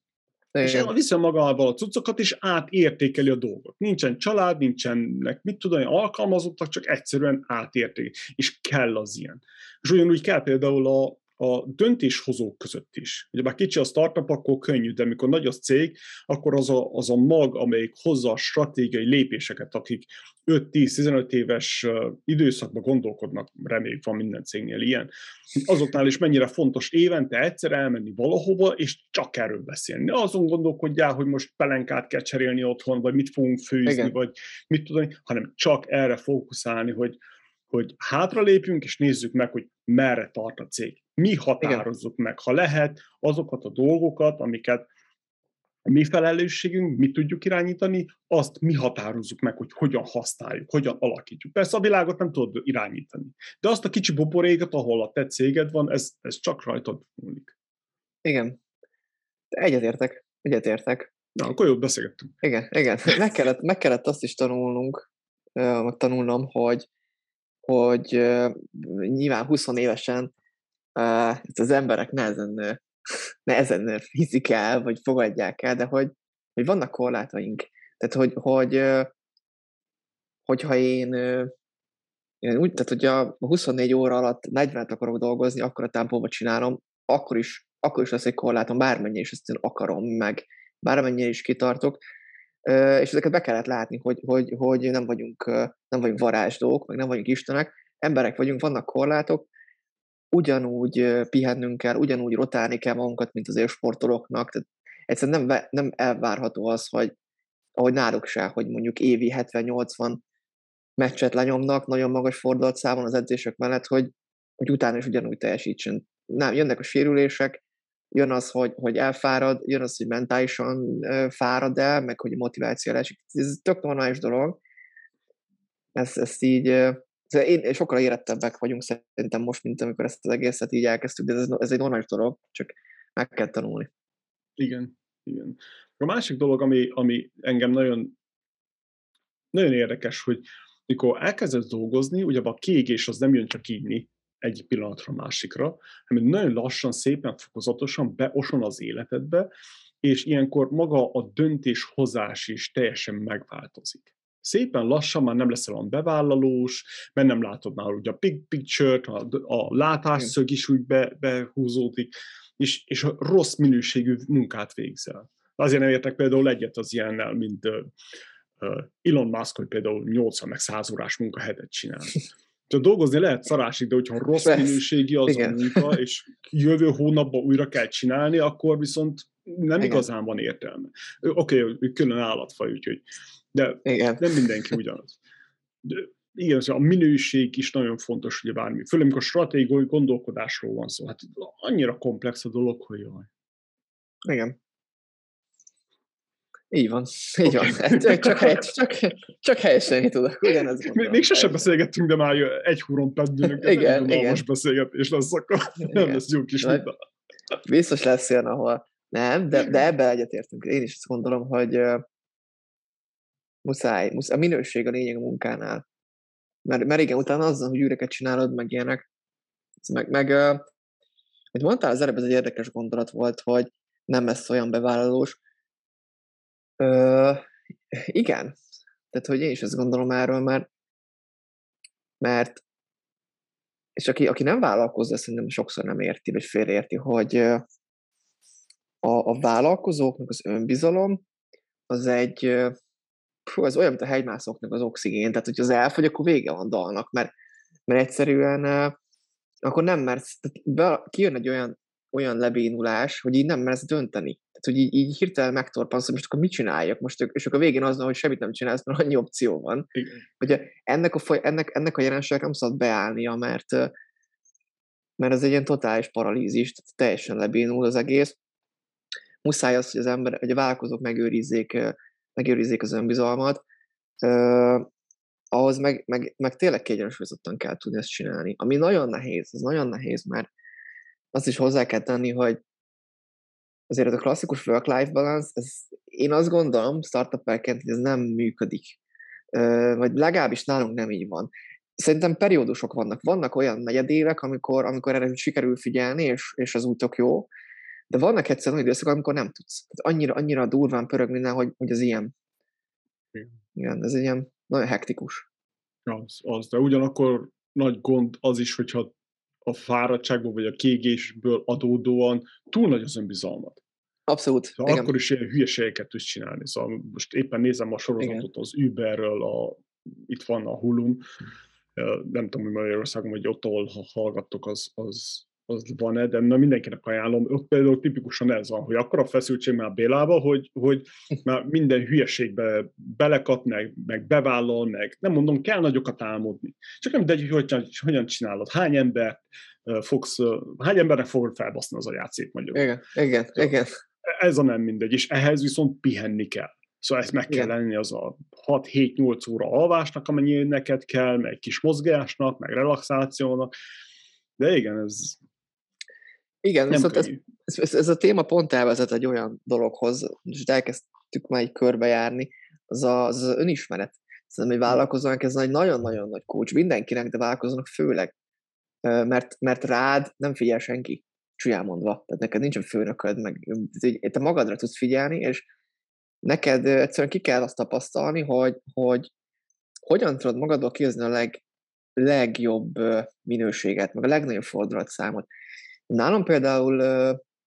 És viszi magával a cuccokat, és átértékeli a dolgot. Nincsen család, nincsenek, mit tudom, alkalmazottak, csak egyszerűen átértékeli. És kell az ilyen. És ugyanúgy kell például a, a döntéshozók között is. Ugye bár kicsi a startup, akkor könnyű, de amikor nagy az cég, akkor az a, az a mag, amelyik hozza a stratégiai lépéseket, akik 5-10-15 éves időszakban gondolkodnak, reméljük van minden cégnél ilyen, azoknál is mennyire fontos évente egyszer elmenni valahova, és csak erről beszélni. Ne azon gondolkodjál, hogy most pelenkát kell cserélni otthon, vagy mit fogunk főzni, Igen. vagy mit tudni, hanem csak erre fókuszálni, hogy, hogy hátra lépjünk, és nézzük meg, hogy merre tart a cég. Mi határozzuk Igen. meg, ha lehet, azokat a dolgokat, amiket mi felelősségünk, mi tudjuk irányítani, azt mi határozzuk meg, hogy hogyan használjuk, hogyan alakítjuk. Persze a világot nem tudod irányítani, de azt a kicsi boporékat, ahol a te céged van, ez, ez csak rajtad múlik. Igen. Egyetértek, egyetértek. Na, akkor jó, beszélgettünk. Igen, igen. Meg kellett, meg kellett azt is tanulnunk, meg tanulnom, hogy hogy nyilván 20 évesen az emberek nehezen, nehezen hiszik el, vagy fogadják el, de hogy, hogy vannak korlátaink. Tehát, hogy, hogy hogyha én, én úgy, tehát, hogy a 24 óra alatt 40-et akarok dolgozni, akkor a tempóban csinálom, akkor is, akkor is lesz egy korlátom, bármennyi is ezt én akarom, meg bármennyire is kitartok, és ezeket be kellett látni, hogy, hogy, hogy nem, vagyunk, nem vagyunk varázslók, meg nem vagyunk istenek, emberek vagyunk, vannak korlátok, ugyanúgy pihennünk kell, ugyanúgy rotálni kell magunkat, mint az élsportolóknak, tehát egyszerűen nem, nem elvárható az, hogy ahogy náluk se, hogy mondjuk évi 70-80 meccset lenyomnak, nagyon magas fordulatszámon az edzések mellett, hogy, hogy utána is ugyanúgy teljesítsen. Nem, jönnek a sérülések, jön az, hogy, hogy elfárad, jön az, hogy mentálisan fárad el, meg hogy a motiváció elesik. Ez tök normális dolog. Ezt, ezt így, én sokkal érettebbek vagyunk szerintem most, mint amikor ezt az egészet így elkezdtük, de ez, ez egy normális dolog, csak meg kell tanulni. Igen, igen. A másik dolog, ami, ami engem nagyon nagyon érdekes, hogy mikor elkezdesz dolgozni, ugye a kiégés az nem jön csak így egy pillanatra másikra, hanem nagyon lassan, szépen, fokozatosan beoson az életedbe, és ilyenkor maga a döntéshozás is teljesen megváltozik. Szépen lassan már nem leszel olyan bevállalós, mert nem látod már ugye a big picture-t, a, a látásszög is úgy be, behúzódik, és, és a rossz minőségű munkát végzel. Azért nem értek például egyet az ilyennel, mint Elon Musk, hogy például 80 meg 100 órás munkahetet csinál. Tehát dolgozni lehet szarásig, de hogyha rossz minőségi az Igen. a munka, és jövő hónapban újra kell csinálni, akkor viszont nem Igen. igazán van értelme. Oké, okay, külön állatfaj, úgyhogy, de Igen. nem mindenki ugyanaz. De igen, a minőség is nagyon fontos, hogy bármi. Főleg, amikor stratégiai gondolkodásról van szó. Hát annyira komplex a dolog, hogy jaj. Igen. Így van, így van. Hát, csak, hely, csak, csak helyesen tudok, ugyanez Még, még sosem beszélgettünk, de már egy húron peddülünk. Igen, igen. Most beszélgetés lesz, akkor nem lesz jó kis vita. Biztos lesz ilyen, ahol nem, de, de ebben egyetértünk. Én is azt gondolom, hogy muszáj, muszáj, a minőség a lényeg a munkánál. Mert, mert igen, utána azzal, hogy űreket csinálod, meg ilyenek, meg, meg hogy mondtál az előbb, ez egy érdekes gondolat volt, hogy nem lesz olyan bevállalós. Uh, igen, tehát hogy én is ezt gondolom erről, mert mert és aki, aki nem vállalkozza, szerintem sokszor nem érti, vagy félreérti, hogy a, a vállalkozóknak az önbizalom az egy, fú, az olyan, mint a hegymászóknak az oxigén, tehát hogy az elfogy, akkor vége van dalnak, mert, mert egyszerűen akkor nem mersz, be, kijön egy olyan, olyan lebénulás, hogy így nem mersz dönteni. Tehát, hogy így, így hirtelen megtorpansz, hogy most akkor mit csináljak most, és akkor a végén az, hogy semmit nem csinálsz, mert annyi opció van. Igen. Hogy ennek a, ennek, ennek a jelenségnek nem szabad beállnia, mert mert ez egy ilyen totális paralízis, tehát teljesen lebénul az egész, muszáj az, hogy az ember, hogy a vállalkozók megőrizzék, megőrizzék az önbizalmat, uh, ahhoz meg, meg, meg tényleg kiegyensúlyozottan kell tudni ezt csinálni. Ami nagyon nehéz, ez nagyon nehéz, mert azt is hozzá kell tenni, hogy azért ez a klasszikus work-life balance, ez, én azt gondolom, startuperként, hogy ez nem működik. Uh, vagy legalábbis nálunk nem így van. Szerintem periódusok vannak. Vannak olyan negyedévek, amikor, amikor erre sikerül figyelni, és, és az úgy tök jó, de vannak egyszerűen olyan időszak, amikor nem tudsz. Tehát annyira, annyira durván pörög minden, hogy, hogy az ilyen. Igen. Ez egy ilyen nagyon hektikus. Az, az, de ugyanakkor nagy gond az is, hogyha a fáradtságból vagy a kiégésből adódóan túl nagy az önbizalmat. Abszolút. Szóval igen. akkor is ilyen hülyeségeket tudsz csinálni. Szóval most éppen nézem a sorozatot igen. az Uberről, a, itt van a Hulum, nem tudom, hogy Magyarországon, vagy ott, ahol hallgattok, az, az az van-e, de na mindenkinek ajánlom. Ott például tipikusan ez van, hogy akkor a feszültség már Bélába, hogy, hogy már minden hülyeségbe belekap, meg, meg bevállal, meg nem mondom, kell nagyokat álmodni. Csak nem mindegy, hogy hogyan, hogyan csinálod, hány ember fogsz, hány embernek fogod felbaszni az a szép mondjuk. Igen, igen, szóval igen. Ez a nem mindegy, és ehhez viszont pihenni kell. Szóval ezt meg kell lenni az a 6-7-8 óra alvásnak, amennyi neked kell, meg kis mozgásnak, meg relaxációnak. De igen, ez igen, nem viszont ez, ez, ez, a téma pont elvezet egy olyan dologhoz, és elkezdtük már így körbejárni, az, a, az, az önismeret. Szerintem, hogy vállalkozónak ez egy nagyon-nagyon nagy kulcs mindenkinek, de vállalkozónak főleg. Mert, mert rád nem figyel senki, csúlyán mondva. Tehát neked nincsen főnököd, meg te magadra tudsz figyelni, és neked egyszerűen ki kell azt tapasztalni, hogy, hogy hogyan tudod magadból kihozni a leg, legjobb minőséget, meg a legnagyobb fordulatszámot. Nálam például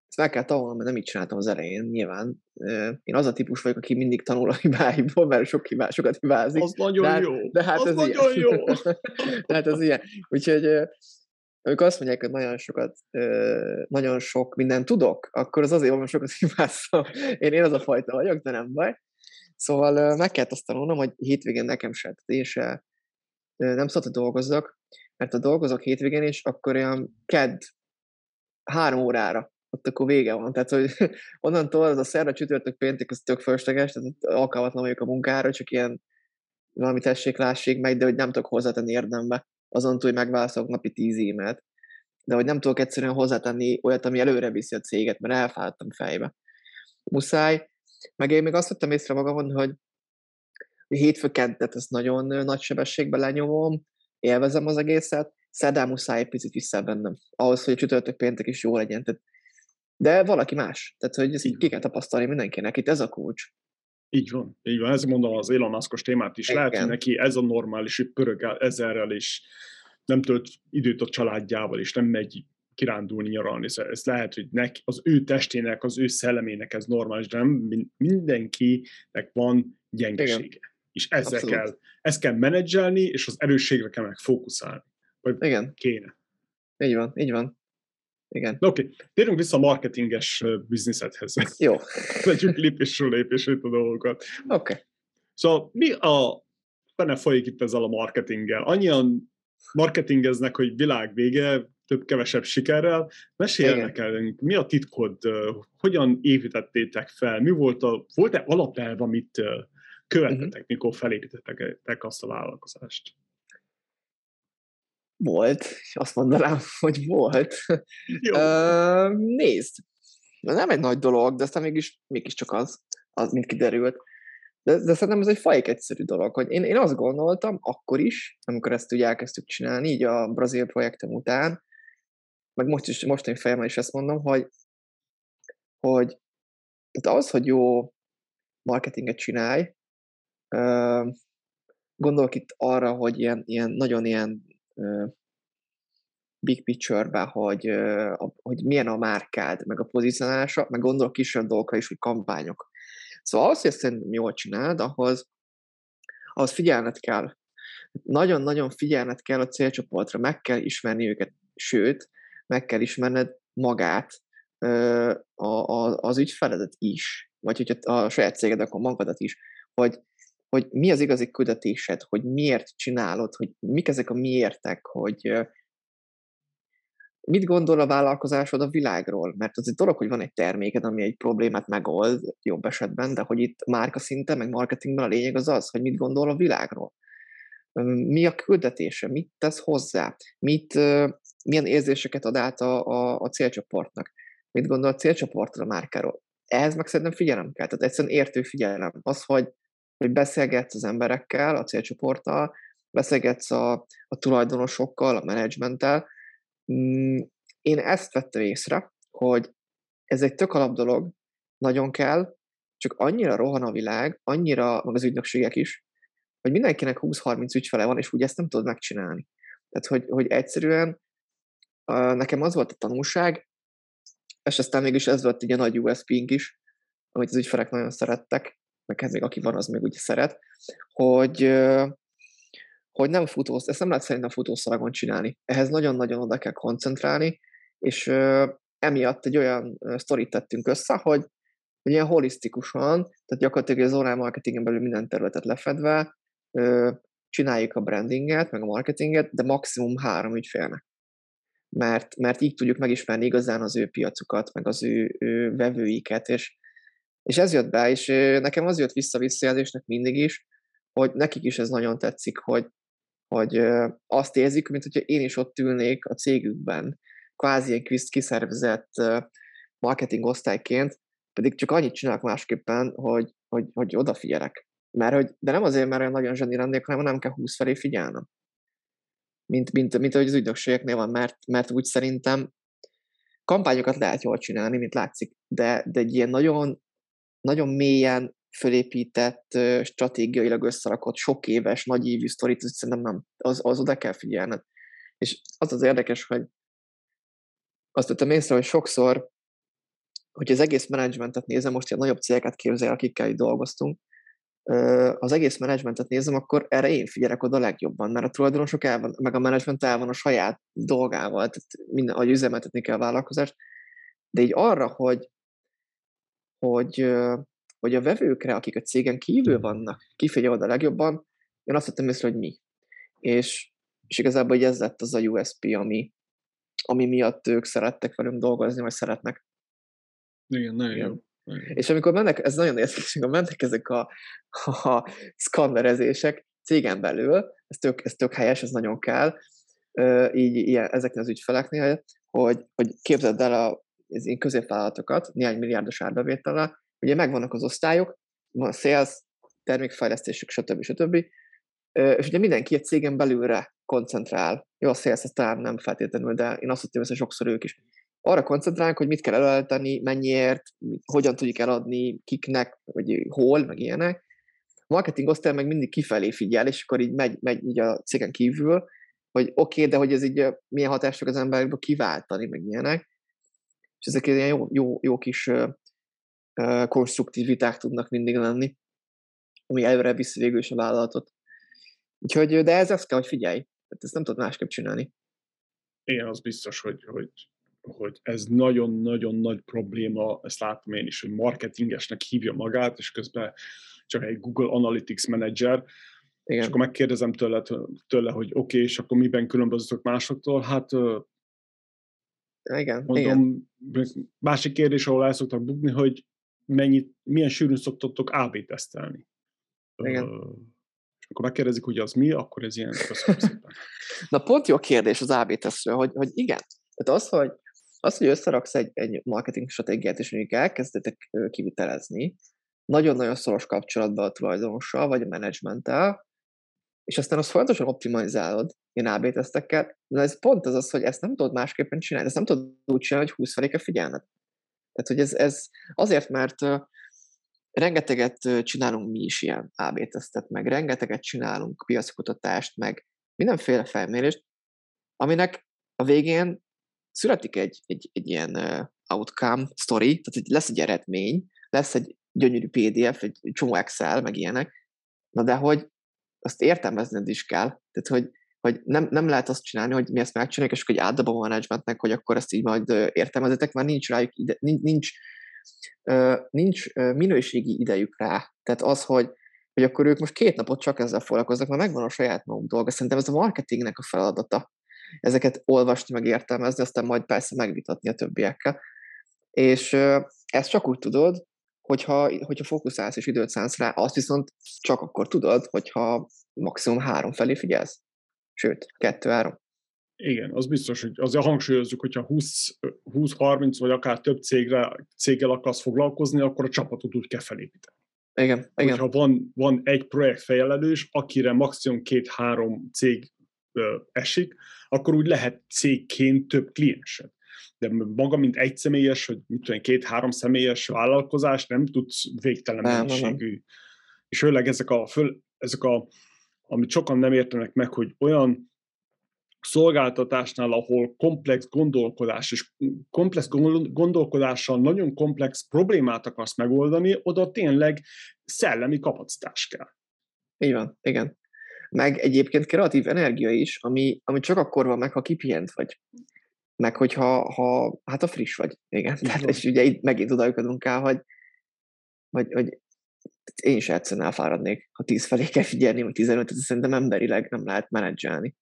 ezt meg kell tanulnom, mert nem így csináltam az elején, nyilván. Én az a típus vagyok, aki mindig tanul a hibáiból, mert sok hibá, sokat hibázik. Az nagyon de hát, jó. De hát az ez nagyon ilyen. jó. de hát ez ilyen. Úgyhogy amikor azt mondják, hogy nagyon sokat, nagyon sok mindent tudok, akkor az azért van, mert sokat hibáztam. Én, én az a fajta vagyok, de nem baj. Szóval meg kellett azt tanulnom, hogy hétvégén nekem se, én se nem szabad, hogy dolgozzak, mert ha dolgozok hétvégén is, akkor olyan kedd három órára, ott akkor vége van. Tehát, hogy onnantól az a szerda, csütörtök, péntek, az tök fölösleges, tehát alkalmatlan vagyok a munkára, csak ilyen valami tessék, lássék meg, de hogy nem tudok hozzátenni érdembe, azon túl, hogy megválaszolok napi tíz e-mailt. De hogy nem tudok egyszerűen hozzátenni olyat, ami előre viszi a céget, mert elfáradtam fejbe. Muszáj. Meg én még azt vettem észre magamon, hogy hétfőkentet ezt nagyon nagy sebességben lenyomom, élvezem az egészet, szerdán muszáj egy picit visszavennem, ahhoz, hogy a csütörtök péntek is jó legyen. Tehát, de valaki más. Tehát, hogy ezt így ki kell tapasztalni mindenkinek. Itt ez a kulcs. Így van, így van. Ez mondom az Elon Muskos témát is. Igen. Lehet, hogy neki ez a normális, hogy pörög ezerrel, és nem tölt időt a családjával, és nem megy kirándulni, nyaralni. Szóval ez lehet, hogy neki, az ő testének, az ő szellemének ez normális, de nem mindenkinek van gyengesége. Igen. És ezzel Abszolút. kell, ezt kell menedzselni, és az erősségre kell meg fókuszálni. Vagy Igen. kéne. Így van, így van. Igen. Oké, okay. térjünk vissza a marketinges bizniszedhez. Jó. Legyünk lépésről lépésre a dolgokat. Oké. Okay. Szóval mi a benne folyik itt ezzel a marketinggel? Annyian marketingeznek, hogy világ vége, több-kevesebb sikerrel. Meséljenek el, mi a titkod, hogyan építettétek fel, mi volt a, volt-e alapelv, amit követtetek, uh-huh. mikor felépítettek azt a vállalkozást? Volt, azt mondanám, hogy volt. Jó. Nézd, nem egy nagy dolog, de aztán mégis, mégiscsak az, az mint kiderült. De, de szerintem ez egy fajék egyszerű dolog, hogy én, én azt gondoltam akkor is, amikor ezt ugye elkezdtük csinálni, így a brazil projektem után, meg most is, most én fejemmel is ezt mondom, hogy, hogy az, hogy jó marketinget csinálj, gondolok itt arra, hogy ilyen, ilyen nagyon ilyen big picture-ben, hogy, hogy milyen a márkád, meg a pozícionálása, meg gondolok kisebb dolgokra is, hogy kampányok. Szóval ahhoz, hogy ezt jól csináld, ahhoz, ahhoz figyelned kell. Nagyon-nagyon figyelned kell a célcsoportra, meg kell ismerni őket, sőt, meg kell ismerned magát, a, a, az ügyfeledet is, vagy hogyha a saját céged, akkor magadat is, hogy, hogy mi az igazi küldetésed, hogy miért csinálod, hogy mik ezek a miértek, hogy mit gondol a vállalkozásod a világról? Mert az egy dolog, hogy van egy terméked, ami egy problémát megold jobb esetben, de hogy itt márka szinten, meg marketingben a lényeg az az, hogy mit gondol a világról. Mi a küldetése, mit tesz hozzá, mit, milyen érzéseket ad át a, a, a célcsoportnak, mit gondol a célcsoportra a márkáról. Ehhez meg szerintem figyelem kell, tehát egyszerűen értő figyelem. Az, hogy, hogy beszélgetsz az emberekkel, a célcsoporttal, beszélgetsz a, a tulajdonosokkal, a menedzsmenttel. Mm, én ezt vettem észre, hogy ez egy tök alap dolog, nagyon kell, csak annyira rohan a világ, annyira, meg az ügynökségek is, hogy mindenkinek 20-30 ügyfele van, és úgy ezt nem tudod megcsinálni. Tehát, hogy, hogy egyszerűen nekem az volt a tanulság, és aztán mégis ez volt egy nagy USP-nk is, amit az ügyfelek nagyon szerettek, meg hát még aki van, az még úgy szeret, hogy, hogy nem futós, ezt nem lehet szerintem futószalagon csinálni. Ehhez nagyon-nagyon oda kell koncentrálni, és emiatt egy olyan sztorit tettünk össze, hogy, hogy ilyen holisztikusan, tehát gyakorlatilag az online marketingen belül minden területet lefedve, csináljuk a brandinget, meg a marketinget, de maximum három ügyfélnek mert, mert így tudjuk megismerni igazán az ő piacukat, meg az ő, ő vevőiket, és, és ez jött be, és nekem az jött vissza visszajelzésnek mindig is, hogy nekik is ez nagyon tetszik, hogy, hogy azt érzik, mint hogyha én is ott ülnék a cégükben, kvázi egy kiszervezett marketing osztályként, pedig csak annyit csinálok másképpen, hogy, hogy, hogy odafigyelek. Mert hogy, de nem azért, mert olyan nagyon zseni lennék, hanem nem kell 20 felé figyelnem mint, mint, mint ahogy az ügynökségeknél van, mert, mert úgy szerintem kampányokat lehet jól csinálni, mint látszik, de, de egy ilyen nagyon, nagyon mélyen fölépített, stratégiailag összerakott, sok éves, nagy évű sztorit, az szerintem nem, az, az oda kell figyelned. És az az érdekes, hogy azt tettem észre, hogy sokszor, hogy az egész menedzsmentet nézem, most ilyen nagyobb cégeket képzel, akikkel itt dolgoztunk, az egész menedzsmentet nézem, akkor erre én figyelek oda legjobban, mert a tulajdonosok el van, meg a menedzsment el van a saját dolgával, tehát minden, hogy üzemeltetni kell a vállalkozást, de így arra, hogy, hogy, hogy a vevőkre, akik a cégen kívül vannak, kifigyel oda legjobban, én azt vettem észre, hogy mi. És, és igazából hogy ez lett az a USP, ami, ami miatt ők szerettek velünk dolgozni, vagy szeretnek. Igen, nagyon jó. És amikor mennek, ez nagyon érdekes, amikor mennek ezek a, a szkannerezések cégen belül, ez tök, ez tök helyes, ez nagyon kell, így ilyen, ezeknél az ügyfeleknél, hogy, hogy képzeld el a, középvállalatokat, néhány milliárdos árbevétellel, ugye megvannak az osztályok, van sales, termékfejlesztésük, stb. stb. És ugye mindenki egy cégen belülre koncentrál. Jó, a sales talán nem feltétlenül, de én azt hittem, hogy sokszor ők is. Arra koncentrálunk, hogy mit kell előállítani, mennyiért, hogyan tudjuk eladni, kiknek, vagy hol, meg ilyenek. A marketing osztály meg mindig kifelé figyel, és akkor így megy, megy így a cégen kívül, hogy oké, okay, de hogy ez így milyen hatást fog az emberekből kiváltani, meg ilyenek. És ezek ilyen jó, jó, jó kis konstruktív viták tudnak mindig lenni, ami előre viszi végül is a vállalatot. Úgyhogy, de ez azt kell, hogy figyelj. Tehát ezt nem tudod másképp csinálni. Igen, az biztos, hogy, hogy, hogy ez nagyon-nagyon nagy probléma, ezt látom én is, hogy marketingesnek hívja magát, és közben csak egy Google Analytics Manager, igen. És akkor megkérdezem tőle, tőle hogy oké, okay, és akkor miben különbözök másoktól? Hát igen, mondom, igen. másik kérdés, ahol el szoktak bukni, hogy mennyit, milyen sűrűn szoktatok AB tesztelni. Igen. Uh, és akkor megkérdezik, hogy az mi, akkor ez ilyen. Na pont jó kérdés az AB tesztről, hogy, hogy igen. Tehát az, hogy, az, hogy összeraksz egy, egy marketing stratégiát, és mondjuk elkezdetek kivitelezni, nagyon-nagyon szoros kapcsolatban a tulajdonossal, vagy a menedzsmenttel, és aztán azt folyamatosan optimalizálod ilyen AB tesztekkel, de ez pont az az, hogy ezt nem tudod másképpen csinálni, ezt nem tudod úgy csinálni, hogy 20 felé kell figyelned. Tehát, hogy ez, ez azért, mert rengeteget csinálunk mi is ilyen AB tesztet, meg rengeteget csinálunk piackutatást, meg mindenféle felmérést, aminek a végén születik egy, egy, egy ilyen uh, outcome story, tehát hogy lesz egy eredmény, lesz egy gyönyörű PDF, egy csomó Excel, meg ilyenek, na de hogy azt értelmezned is kell. Tehát, hogy, hogy nem, nem lehet azt csinálni, hogy mi ezt megcsináljuk, és egy átdobom a managementnek, hogy akkor ezt így majd értelmezetek, mert nincs rájuk ide, nincs, nincs, nincs minőségi idejük rá. Tehát az, hogy, hogy akkor ők most két napot csak ezzel foglalkoznak, mert megvan a saját maguk dolga. Szerintem ez a marketingnek a feladata. Ezeket olvasni, meg értelmezni, aztán majd persze megvitatni a többiekkel. És ezt csak úgy tudod, hogyha, hogyha fókuszálsz és időt szánsz rá, azt viszont csak akkor tudod, hogyha maximum három felé figyelsz. Sőt, kettő-három. Igen, az biztos, hogy azért hangsúlyozzuk, hogyha 20-30 vagy akár több cégre, céggel akarsz foglalkozni, akkor a csapatot úgy kell felépíteni. Igen, igen. Hogyha van, van egy projektfejlelős, akire maximum két-három cég ö, esik, akkor úgy lehet cégként több kliensed de maga, mint egy személyes, vagy mit tudom, két-három személyes vállalkozás nem tudsz végtelen mennyiségű. És főleg ezek a, föl, ezek a, amit sokan nem értenek meg, hogy olyan szolgáltatásnál, ahol komplex gondolkodás és komplex gondolkodással nagyon komplex problémát akarsz megoldani, oda tényleg szellemi kapacitás kell. Így van, igen. Meg egyébként kreatív energia is, ami, ami csak akkor van meg, ha kipihent vagy. Meg hogyha ha, hát a friss vagy, igen. Tehát, és ugye itt megint oda el, hogy, hogy, hogy én is egyszerűen elfáradnék, ha 10 felé kell figyelni, vagy 15, et szerintem emberileg nem lehet menedzselni.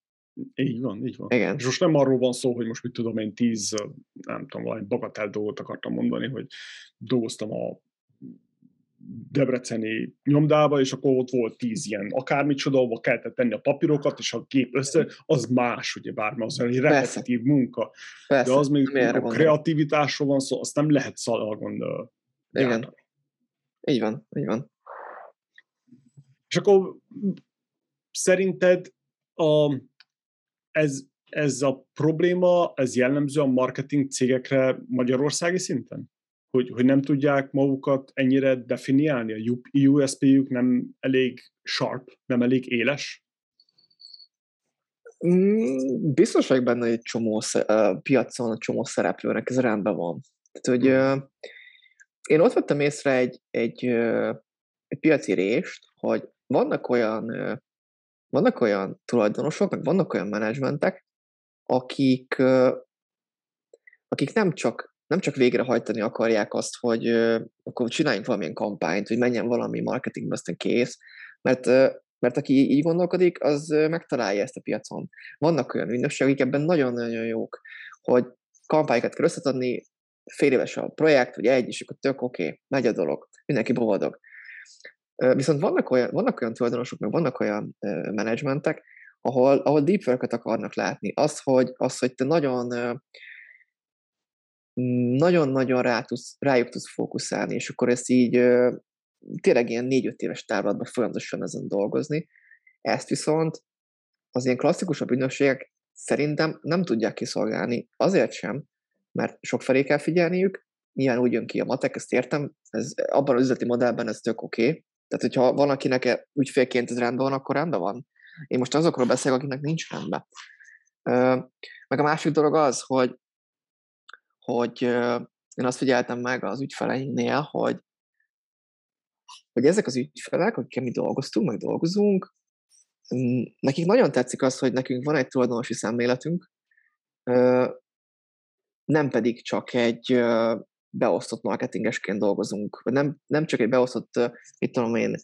Így van, így van. Igen. És most nem arról van szó, hogy most mit tudom én, 10, nem tudom, valami bagatel dolgot akartam mondani, hogy dolgoztam a debreceni nyomdába, és akkor ott volt tíz ilyen akármicsoda, ahol kellett tenni a papírokat, és a gép össze, az más, ugye bár, az egy repetitív munka. Persze. De az még a kreativitásról van szó, azt nem lehet szalagon Igen. Így van, így van. És akkor szerinted a, ez, ez a probléma, ez jellemző a marketing cégekre magyarországi szinten? hogy, hogy nem tudják magukat ennyire definiálni, a USP-jük nem elég sharp, nem elég éles? Mm, biztos vagyok benne, hogy egy csomó piacon, a csomó szereplőnek ez rendben van. Tehát, hogy uh, én ott vettem észre egy, egy, egy piaci rést, hogy vannak olyan, vannak olyan tulajdonosok, meg vannak olyan menedzsmentek, akik, akik nem csak nem csak végrehajtani akarják azt, hogy uh, akkor csináljunk valamilyen kampányt, hogy menjen valami marketingbe, aztán kész, mert, uh, mert aki így gondolkodik, az uh, megtalálja ezt a piacon. Vannak olyan ügynökségek, akik ebben nagyon-nagyon jók, hogy kampányokat kell összetadni, fél éves a projekt, vagy egy, és akkor tök oké, okay, megy a dolog, mindenki boldog. Viszont vannak olyan, vannak olyan tulajdonosok, meg vannak olyan menedzsmentek, ahol, ahol deep work akarnak látni. Az, hogy, az, hogy te nagyon nagyon-nagyon rá tudsz, rájuk tudsz fókuszálni, és akkor ezt így tényleg ilyen négy-öt éves távlatban folyamatosan ezen dolgozni. Ezt viszont az ilyen klasszikusabb ügynökségek szerintem nem tudják kiszolgálni. Azért sem, mert sok felé kell figyelniük, nyilván úgy jön ki a matek, ezt értem, ez, abban az üzleti modellben ez tök oké. Okay. Tehát, hogyha van, akinek e ügyfélként ez rendben van, akkor rendben van. Én most azokról beszélek, akiknek nincs rendben. Meg a másik dolog az, hogy, hogy én azt figyeltem meg az ügyfeleinknél, hogy, hogy ezek az ügyfelek, akikkel mi dolgoztunk, meg dolgozunk, nekik nagyon tetszik az, hogy nekünk van egy tulajdonosi szemléletünk, nem pedig csak egy beosztott marketingesként dolgozunk, vagy nem, nem csak egy beosztott, mit tudom én,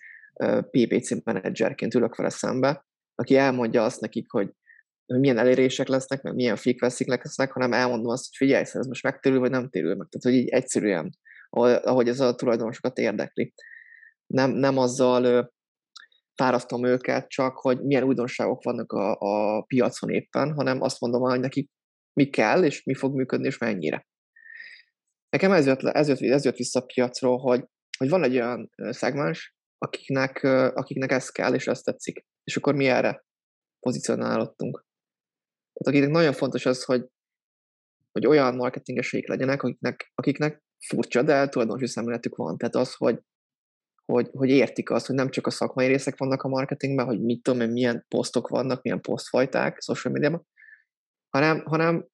PPC menedzserként ülök vele szembe, aki elmondja azt nekik, hogy milyen elérések lesznek, meg milyen frequency lesznek, hanem elmondom azt, hogy figyelj, ez most megtérül, vagy nem térül meg. Tehát, hogy így egyszerűen, ahogy ez a tulajdonosokat érdekli. Nem, nem azzal fárasztom őket csak, hogy milyen újdonságok vannak a, a piacon éppen, hanem azt mondom, hogy nekik mi kell, és mi fog működni, és mennyire. Nekem ez jött, ez jött, ez jött vissza a piacról, hogy, hogy van egy olyan szegmens, akiknek, akiknek ez kell, és ezt tetszik. És akkor mi erre pozícionálottunk. Tehát akiknek nagyon fontos az, hogy, hogy olyan marketingeseik legyenek, akiknek, akiknek furcsa, de tulajdonosi szemléletük van. Tehát az, hogy, hogy, hogy értik azt, hogy nem csak a szakmai részek vannak a marketingben, hogy mit tudom én, milyen posztok vannak, milyen posztfajták social médiában, hanem, hanem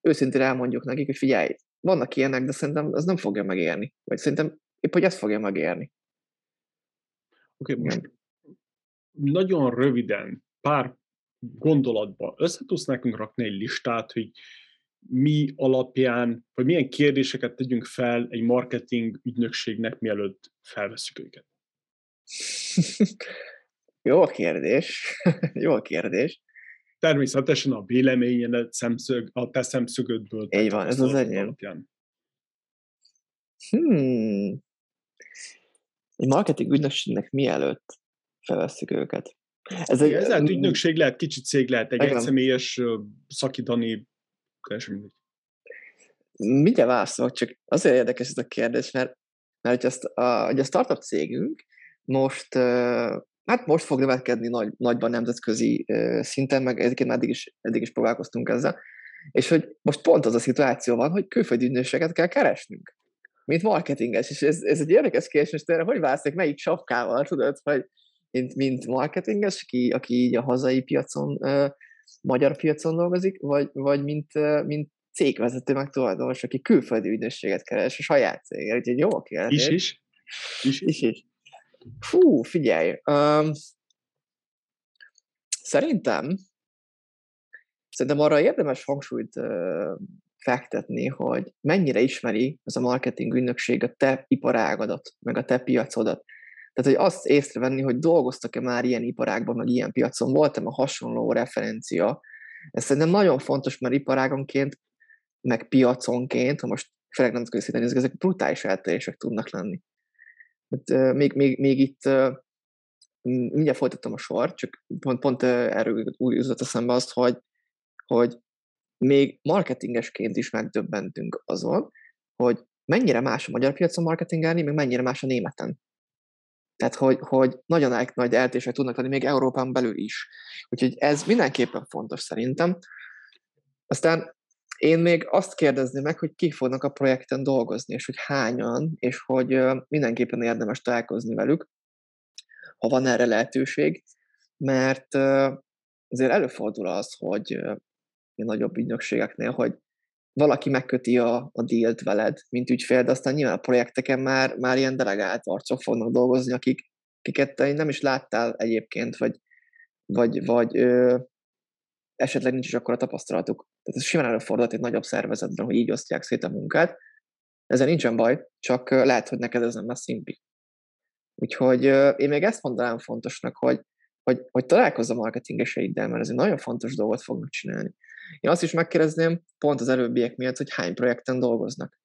őszintén elmondjuk nekik, hogy figyelj, vannak ilyenek, de szerintem ez nem fogja megérni. Vagy szerintem épp, hogy ezt fogja megérni. Oké, okay, most nagyon röviden, pár gondolatba össze tudsz nekünk rakni egy listát, hogy mi alapján, vagy milyen kérdéseket tegyünk fel egy marketing ügynökségnek, mielőtt felveszük őket? Jó kérdés. Jó kérdés. Természetesen a véleményedet szemszög, a te szemszögödből. Így van, ez az enyém. Hmm. Egy marketing ügynökségnek mielőtt felveszük őket? Ez egy, ez lehet ügynökség, lehet kicsit cég, lehet egy egyszemélyes teljesen mindegy. Mindjárt válaszolok, csak azért érdekes ez a kérdés, mert, mert hogy, ezt a, hogy a startup cégünk most, hát most fog növekedni nagy, nagyban nemzetközi szinten, meg egyébként eddig is, eddig is próbálkoztunk ezzel, és hogy most pont az a szituáció van, hogy külföldi ügynökséget kell keresnünk, mint marketinges, és ez, ez egy érdekes kérdés, és erre hogy válaszolok, melyik sapkával, tudod, hogy mint, mint marketinges, aki, aki így a hazai piacon, uh, magyar piacon dolgozik, vagy, vagy mint, uh, mint cégvezető, meg tulajdonos, aki külföldi ügynösséget keres a saját cégre. Úgyhogy jó a kérdés. Is is. Is is. is, Fú, figyelj. Um, szerintem szerintem arra érdemes hangsúlyt uh, fektetni, hogy mennyire ismeri ez a marketing ügynökség a te iparágadat, meg a te piacodat. Tehát, hogy azt észrevenni, hogy dolgoztak-e már ilyen iparágban, meg ilyen piacon, volt-e a hasonló referencia. Ez szerintem nagyon fontos, mert iparágonként, meg piaconként, ha most főleg nem szinten ezek brutális eltérések tudnak lenni. Hát, még, még, még itt mindjárt folytattam a sort, csak pont, pont erről úgy jutott eszembe azt, hogy, hogy még marketingesként is megdöbbentünk azon, hogy mennyire más a magyar piacon marketingelni, meg mennyire más a németen. Tehát, hogy, hogy nagyon nagy eltések tudnak lenni még Európán belül is. Úgyhogy ez mindenképpen fontos szerintem. Aztán én még azt kérdezni meg, hogy kik fognak a projekten dolgozni, és hogy hányan, és hogy mindenképpen érdemes találkozni velük, ha van erre lehetőség, mert azért előfordul az, hogy nagyobb ügynökségeknél, hogy valaki megköti a, a dílt veled, mint ügyfél, de aztán nyilván a projekteken már, már ilyen delegált arcok fognak dolgozni, akik, akiket te nem is láttál egyébként, vagy, vagy, vagy ö, esetleg nincs is akkor a tapasztalatuk. Tehát ez simán előfordulhat egy nagyobb szervezetben, hogy így osztják szét a munkát. Ezzel nincsen baj, csak lehet, hogy neked ez nem lesz szimpi. Úgyhogy én még ezt mondanám fontosnak, hogy, hogy, hogy találkozz a marketingeseiddel, mert ez egy nagyon fontos dolgot fognak csinálni. Én azt is megkérdezném, pont az előbbiek miatt, hogy hány projekten dolgoznak.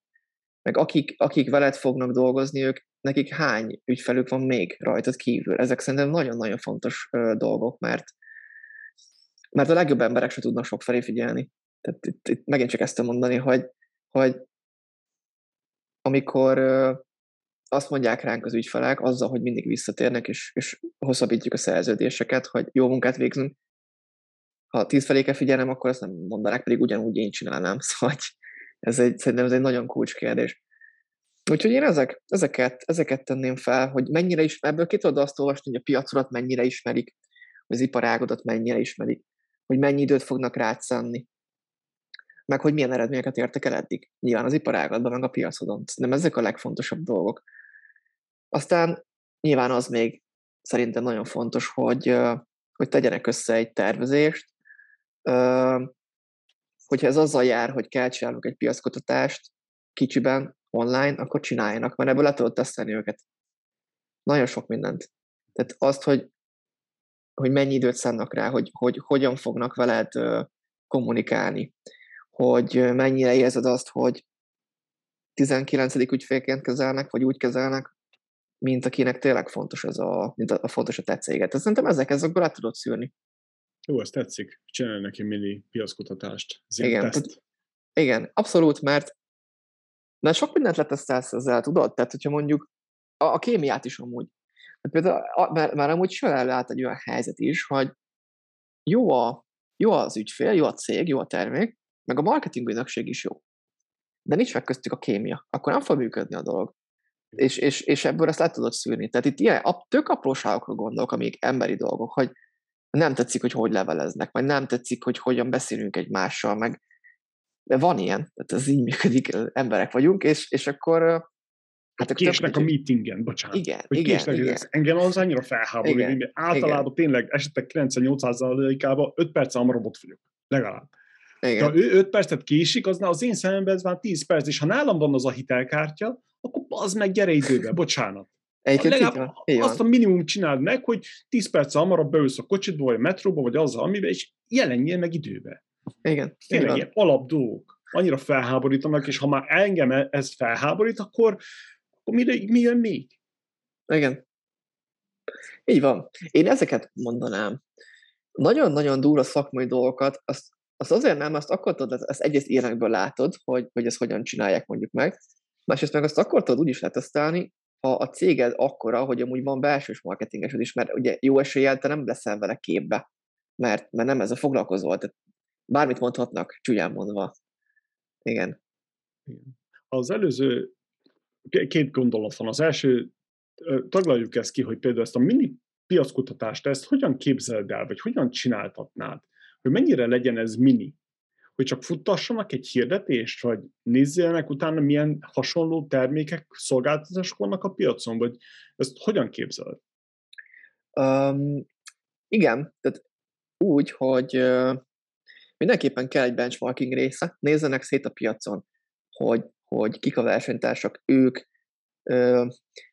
Meg akik, akik veled fognak dolgozni, ők, nekik hány ügyfelük van még rajtad kívül. Ezek szerintem nagyon-nagyon fontos dolgok, mert mert a legjobb emberek se tudnak sok felé figyelni. Tehát itt, itt megint csak ezt mondani, hogy, hogy amikor, azt mondják ránk az ügyfelek, azzal, hogy mindig visszatérnek, és, és hosszabbítjuk a szerződéseket, hogy jó munkát végzünk. Ha tíz felé kell figyelnem, akkor azt nem mondanák, pedig ugyanúgy én csinálnám. Szóval ez egy, szerintem ez egy nagyon kulcskérdés. Úgyhogy én ezek, ezeket, ezeket tenném fel, hogy mennyire is, ebből ki tudod azt olvasni, hogy a piacodat mennyire ismerik, az iparágodat mennyire ismerik, hogy mennyi időt fognak rád szánni, meg hogy milyen eredményeket értek el eddig. Nyilván az iparágatban, meg a piacodon. Nem ezek a legfontosabb dolgok. Aztán nyilván az még szerintem nagyon fontos, hogy, hogy tegyenek össze egy tervezést, hogyha ez azzal jár, hogy kell egy piackutatást kicsiben, online, akkor csináljanak, mert ebből le tudod tesztelni őket. Nagyon sok mindent. Tehát azt, hogy, hogy mennyi időt szánnak rá, hogy, hogy hogyan fognak veled kommunikálni, hogy mennyire érzed azt, hogy 19. ügyfélként kezelnek, vagy úgy kezelnek, mint akinek tényleg fontos ez a, mint a, a fontos a te céget. Szerintem ezek, ezekből le tudod szűrni. Jó, ez tetszik. Csinálj neki mini piackutatást. Igen, tehát, igen, abszolút, mert de sok mindent letesztelsz ezzel, tudod? Tehát, hogyha mondjuk a, a kémiát is amúgy. Hát például, a, már, már amúgy sem előállt egy olyan helyzet is, hogy jó, a, jó az ügyfél, jó a cég, jó a termék, meg a marketing ügynökség is jó. De nincs meg köztük a kémia. Akkor nem fog működni a dolog. És, és, és ebből ezt le tudod szűrni. Tehát itt ilyen tök apróságokra gondolok, amik emberi dolgok, hogy nem tetszik, hogy hogy leveleznek, vagy nem tetszik, hogy hogyan beszélünk egymással, meg de van ilyen, tehát ez így működik, emberek vagyunk, és, és akkor Hát a késnek a meetingen, bocsánat. Igen, hogy igen, késnek, igen. Ez engem az annyira felháborít, hogy általában igen. tényleg esetek 98%-ában 5 perc hamarabb ott vagyok. Legalább. Igen. Ha ő 5 percet késik, az, az én szememben ez már 10 perc, és ha nálam van az a hitelkártya, akkor az meg gyere időbe, bocsánat. Egyébként Legalább azt a minimum csináld meg, hogy 10 perc hamarabb beülsz a kocsidba, vagy a metróba, vagy az, amiben, és jelenjél meg időbe. Igen. Tényleg ilyen alap dolgok. Annyira felháborítanak, és ha már engem e- ez felháborít, akkor, akkor mi, mi jön még? Igen. Így van. Én ezeket mondanám. Nagyon-nagyon durva szakmai dolgokat, azt, azt azért nem, azt akkor tudod, ezt egyrészt ilyenekből látod, hogy, hogy ezt hogyan csinálják mondjuk meg, másrészt meg azt akkor tudod úgy is letesztelni, ha a céged akkora, hogy amúgy van belsős marketingesed is, mert ugye jó eséllyel te nem leszel vele képbe, mert, mert nem ez a foglalkozó, tehát bármit mondhatnak, csúnyán mondva. Igen. Az előző két gondolat van. Az első, taglaljuk ezt ki, hogy például ezt a mini piackutatást, ezt hogyan képzeld el, vagy hogyan csináltatnád? Hogy mennyire legyen ez mini? Hogy csak futtassanak egy hirdetést, vagy nézzének utána milyen hasonló termékek, szolgáltatások vannak a piacon, vagy ezt hogyan képzeled? Um, igen, tehát úgy, hogy mindenképpen kell egy benchmarking része, nézzenek szét a piacon, hogy, hogy kik a versenytársak, ők, ö,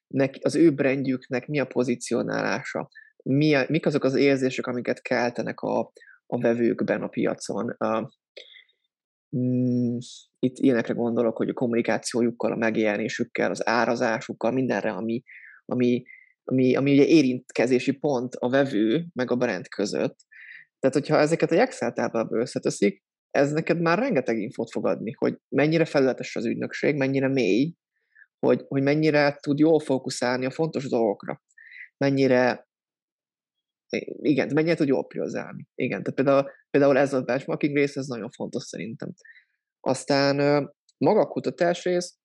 nek, az ő brandjüknek mi a pozícionálása, mi a, mik azok az érzések, amiket keltenek a, a vevőkben a piacon. Mm, itt ilyenekre gondolok, hogy a kommunikációjukkal, a megjelenésükkel, az árazásukkal, mindenre, ami, ami, ami, ami ugye érintkezési pont a vevő meg a brand között, tehát, hogyha ezeket a Excel táblába összeteszik, ez neked már rengeteg infót fog adni, hogy mennyire felületes az ügynökség, mennyire mély, hogy, hogy mennyire tud jól fókuszálni a fontos dolgokra, mennyire igen, mennyire tud jól priorizálni. Igen, tehát például, például ez a benchmarking rész, ez nagyon fontos szerintem. Aztán maga a kutatás rész,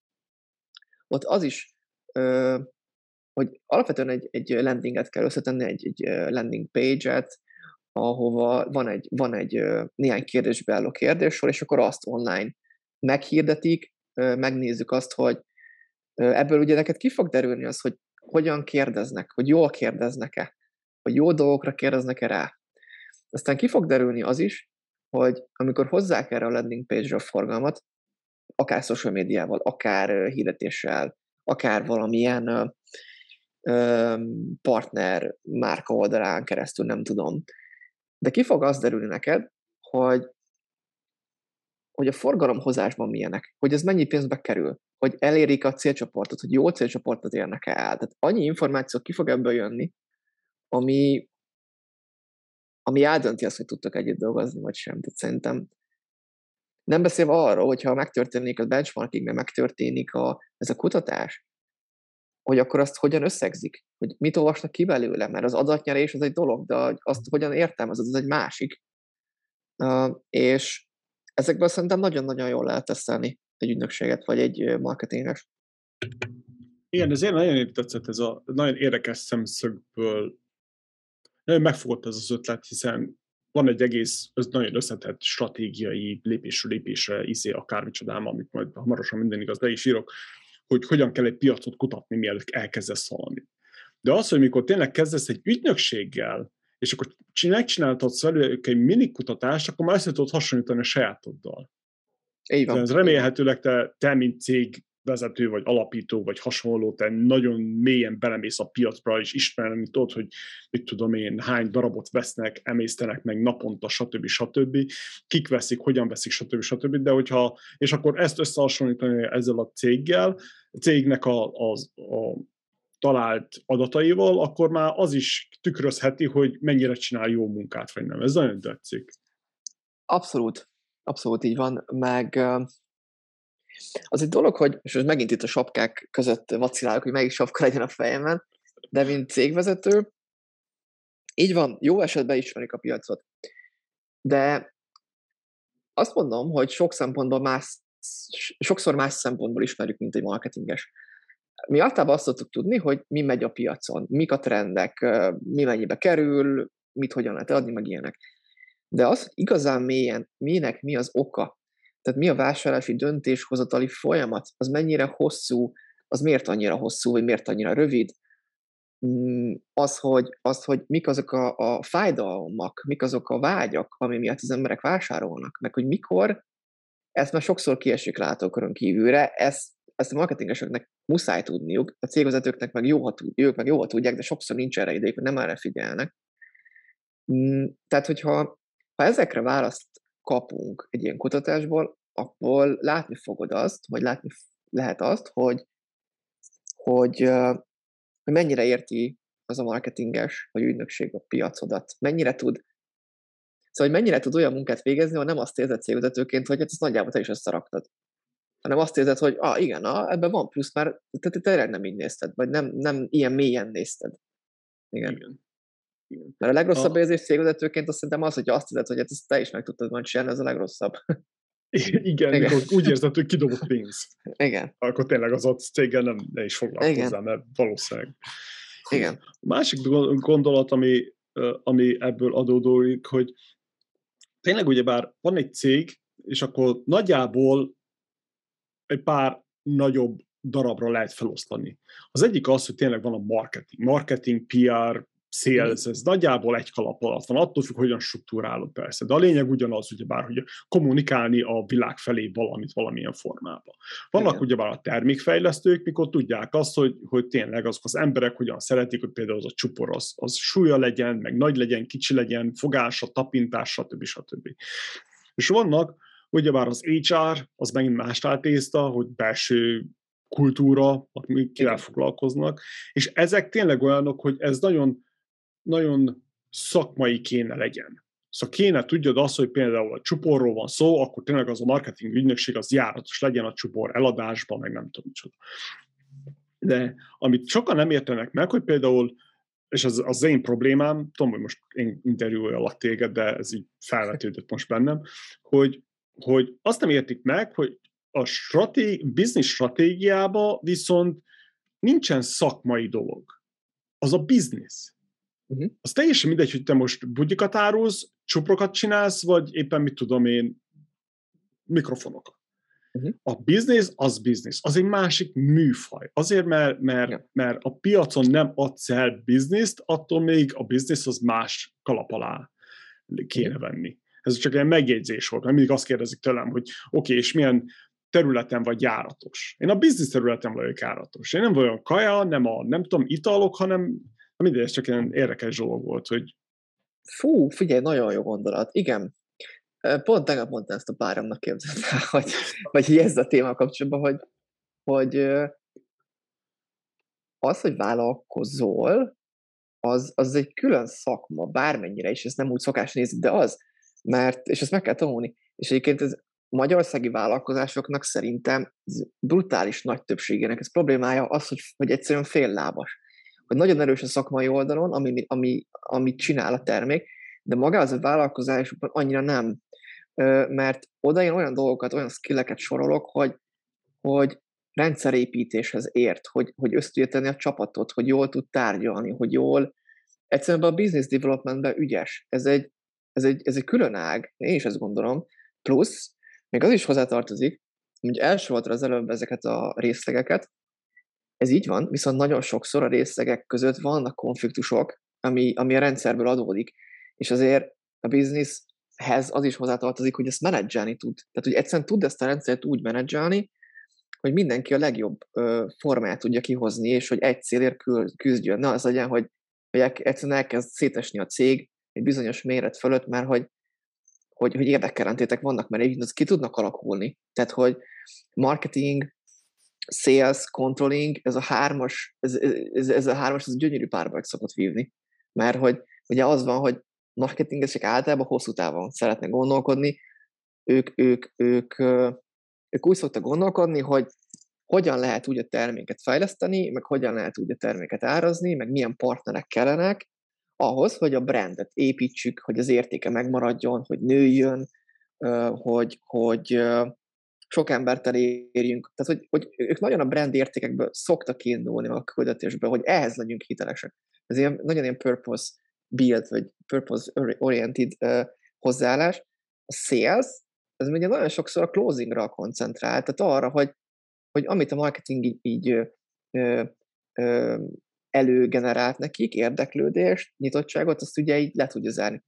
ott az is, hogy alapvetően egy, egy landinget kell összetenni, egy, egy landing page-et, ahova van egy, van egy néhány kérdésbe álló kérdéssor, és akkor azt online meghirdetik, megnézzük azt, hogy ebből ugye neked ki fog derülni az, hogy hogyan kérdeznek, hogy jól kérdeznek-e, hogy jó dolgokra kérdeznek-e rá. Aztán ki fog derülni az is, hogy amikor hozzák erre a landing page-re a forgalmat, akár social médiával, akár hirdetéssel, akár valamilyen partner márka oldalán keresztül, nem tudom, de ki fog az derülni neked, hogy, hogy a forgalomhozásban milyenek, hogy ez mennyi pénzbe kerül, hogy elérik a célcsoportot, hogy jó célcsoportot érnek el. Tehát annyi információ ki fog ebből jönni, ami, ami eldönti azt, hogy tudtok együtt dolgozni, vagy sem. Tehát szerintem nem beszélve arról, hogyha megtörténik a benchmarking, meg megtörténik a, ez a kutatás, hogy akkor azt hogyan összegzik, hogy mit olvasnak ki belőle, mert az adatnyerés az egy dolog, de azt hogyan értelmezed, az egy másik. Uh, és ezekből szerintem nagyon-nagyon jól lehet tesztelni egy ügynökséget, vagy egy marketinges. Igen, ezért nagyon tetszett ez a nagyon érdekes szemszögből. Nagyon megfogott ez az ötlet, hiszen van egy egész, ez nagyon összetett stratégiai lépésről lépésre izé akármicsodám, amit majd hamarosan minden igaz le is írok, hogy hogyan kell egy piacot kutatni, mielőtt elkezdesz valamit. De az, hogy mikor tényleg kezdesz egy ügynökséggel, és akkor megcsináltatsz velük egy mini kutatást, akkor már össze tudod hasonlítani a sajátoddal. Így van. Ez remélhetőleg te, te, mint cég vezető, vagy alapító, vagy hasonló, te nagyon mélyen belemész a piacra, és ismerem, mint tudod, hogy mit tudom én, hány darabot vesznek, emésztenek meg naponta, stb. stb. Kik veszik, hogyan veszik, stb. stb. De hogyha, és akkor ezt összehasonlítani ezzel a céggel, a cégnek a, a, a talált adataival, akkor már az is tükrözheti, hogy mennyire csinál jó munkát, vagy nem. Ez nagyon tetszik. Abszolút. Abszolút így van. Meg az egy dolog, hogy, és most megint itt a sapkák között vacilálok, hogy melyik sapka legyen a fejemben, de mint cégvezető, így van, jó esetben ismerik a piacot. De azt mondom, hogy sok szempontból más, sokszor más szempontból ismerjük, mint egy marketinges. Mi általában azt szoktuk tudni, hogy mi megy a piacon, mik a trendek, mi mennyibe kerül, mit hogyan lehet adni, meg ilyenek. De az, hogy igazán mélyen minek mi az oka, tehát mi a vásárlási döntéshozatali folyamat, az mennyire hosszú, az miért annyira hosszú, vagy miért annyira rövid, mm, az, hogy, az, hogy mik azok a, a fájdalmak, mik azok a vágyak, ami miatt az emberek vásárolnak, meg hogy mikor, ezt már sokszor kiesik látókörön kívülre, ezt, ezt a marketingeseknek muszáj tudniuk, a cégvezetőknek meg jó, ha ők meg jó, tudják, de sokszor nincs erre idejük, nem erre figyelnek. Mm, tehát, hogyha ha ezekre választ kapunk egy ilyen kutatásból, akkor látni fogod azt, vagy látni lehet azt, hogy, hogy, mennyire érti az a marketinges vagy ügynökség a piacodat, mennyire tud Szóval, hogy mennyire tud olyan munkát végezni, hogy nem azt érzed cégvezetőként, hogy hát ezt nagyjából te is összeraktad. Hanem azt érzed, hogy ah, igen, ah, ebben van plusz, már te, te tényleg nem így nézted, vagy nem, nem ilyen mélyen nézted. Igen. igen. Mert a legrosszabb a... érzés cégvezetőként azt szerintem az, hogy azt érzed, hogy hát ezt te is meg tudtad majd csinálni, ez a legrosszabb. Igen, Igen. Mikor úgy érzed, hogy kidobott pénz. Igen. Akkor tényleg az ott céggel nem, ne is foglalkozzál, mert valószínűleg. Igen. A másik gondolat, ami, ami ebből adódóik, hogy tényleg ugyebár van egy cég, és akkor nagyjából egy pár nagyobb darabra lehet felosztani. Az egyik az, hogy tényleg van a marketing. Marketing, PR, sales, ez nagyjából egy kalap alatt van, attól függ, hogyan struktúrálod persze, de a lényeg ugyanaz, ugyebár, hogy kommunikálni a világ felé valamit valamilyen formában. Vannak Igen. ugyebár a termékfejlesztők, mikor tudják azt, hogy, hogy tényleg azok az emberek hogyan szeretik, hogy például az a csupor az, az súlya legyen, meg nagy legyen, kicsi legyen, fogása, tapintás, stb. stb. És vannak, ugyebár az HR, az megint más tészta, hogy belső kultúra, kivel foglalkoznak, és ezek tényleg olyanok, hogy ez nagyon nagyon szakmai kéne legyen. Szóval kéne tudjad azt, hogy például a csuporról van szó, akkor tényleg az a marketing ügynökség az járatos legyen a csupor eladásban, meg nem tudom micsoda. De amit sokan nem értenek meg, hogy például, és az az én problémám, tudom, hogy most én interjúoljalak téged, de ez így felvetődött most bennem, hogy, hogy azt nem értik meg, hogy a stratég, business stratégiába viszont nincsen szakmai dolog. Az a business. Uh-huh. Az teljesen mindegy, hogy te most bugyikat árulsz, csuprokat csinálsz, vagy éppen mit tudom én, mikrofonokat. Uh-huh. A biznisz az biznisz, az egy másik műfaj. Azért, mert, mert, yeah. mert a piacon nem adsz el bizniszt, attól még a biznisz az más kalap alá kéne venni. Ez csak egy megjegyzés volt, mert mindig azt kérdezik tőlem, hogy oké, okay, és milyen területen vagy járatos. Én a biznisz területen vagyok járatos. Én nem vagyok kaja, nem a nem tudom, italok, hanem mindegy, ez csak ilyen érdekes dolog volt, hogy... Fú, figyelj, nagyon jó gondolat. Igen. Pont tegnap mondta ezt a páromnak képzelt hogy, vagy ez a téma kapcsolatban, hogy, hogy az, hogy vállalkozol, az, az egy külön szakma, bármennyire is, ezt nem úgy szokás nézni, de az, mert, és ezt meg kell tanulni. És egyébként ez magyarországi vállalkozásoknak szerintem brutális nagy többségének ez problémája az, hogy, hogy egyszerűen féllábas. Hogy nagyon erős a szakmai oldalon, ami, ami, amit csinál a termék, de maga az a vállalkozásokban annyira nem. Mert oda én olyan dolgokat, olyan skilleket sorolok, hogy, hogy rendszerépítéshez ért, hogy, hogy tenni a csapatot, hogy jól tud tárgyalni, hogy jól egyszerűen a business developmentben ügyes. Ez egy, ez egy, ez egy külön ág, én is ezt gondolom. Plusz, még az is hozzátartozik, hogy elsoroltad az előbb ezeket a részlegeket, ez így van, viszont nagyon sokszor a részlegek között vannak konfliktusok, ami, ami a rendszerből adódik, és azért a businesshez az is hozzátartozik, hogy ezt menedzselni tud. Tehát, hogy egyszerűen tud ezt a rendszert úgy menedzselni, hogy mindenki a legjobb ö, formáját tudja kihozni, és hogy egy célért küzdjön. Ne az legyen, hogy, hogy egyszerűen elkezd szétesni a cég egy bizonyos méret fölött, mert hogy, hogy, hogy érdekkelentétek vannak, mert így ki tudnak alakulni. Tehát, hogy marketing, sales, controlling, ez a hármas, ez, ez, ez a hármas, ez gyönyörű párbajt szokott vívni. Mert hogy ugye az van, hogy marketingesek általában hosszú távon szeretnek gondolkodni, ők, ők, ők, ők úgy szoktak gondolkodni, hogy hogyan lehet úgy a terméket fejleszteni, meg hogyan lehet úgy a terméket árazni, meg milyen partnerek kellenek, ahhoz, hogy a brandet építsük, hogy az értéke megmaradjon, hogy nőjön, hogy, hogy sok embert elérjünk. Tehát, hogy, hogy ők nagyon a brand értékekből szoktak indulni a küldetésből, hogy ehhez legyünk hitelesek. Ez ilyen, nagyon ilyen purpose build, vagy purpose oriented hozzáállás. A sales, ez ugye nagyon sokszor a closingra koncentrál, tehát arra, hogy, hogy amit a marketing így, így ö, ö, előgenerált nekik, érdeklődést, nyitottságot, azt ugye így le tudja zárni.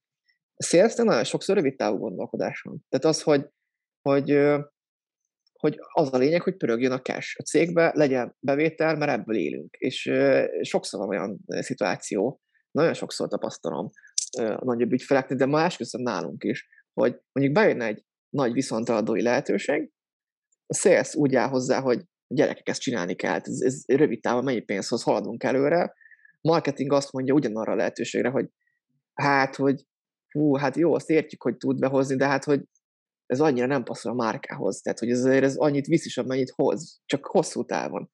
A sales nagyon sokszor rövid távú gondolkodás van. Tehát az, hogy, hogy, hogy az a lényeg, hogy pörögjön a cash a cégbe, legyen bevétel, mert ebből élünk. És sokszor van olyan szituáció, nagyon sokszor tapasztalom a nagyobb ügyfeleknél, de más köszön nálunk is, hogy mondjuk bejönne egy nagy viszontaladói lehetőség, a sales úgy áll hozzá, hogy gyerekek, ezt csinálni kell, ez, ez rövid távon mennyi pénzhoz haladunk előre. Marketing azt mondja ugyanarra a lehetőségre, hogy hát, hogy hú, hát jó, azt értjük, hogy tud behozni, de hát, hogy ez annyira nem passzol a márkához, tehát, hogy ez, ez annyit visz is, amennyit hoz, csak hosszú távon.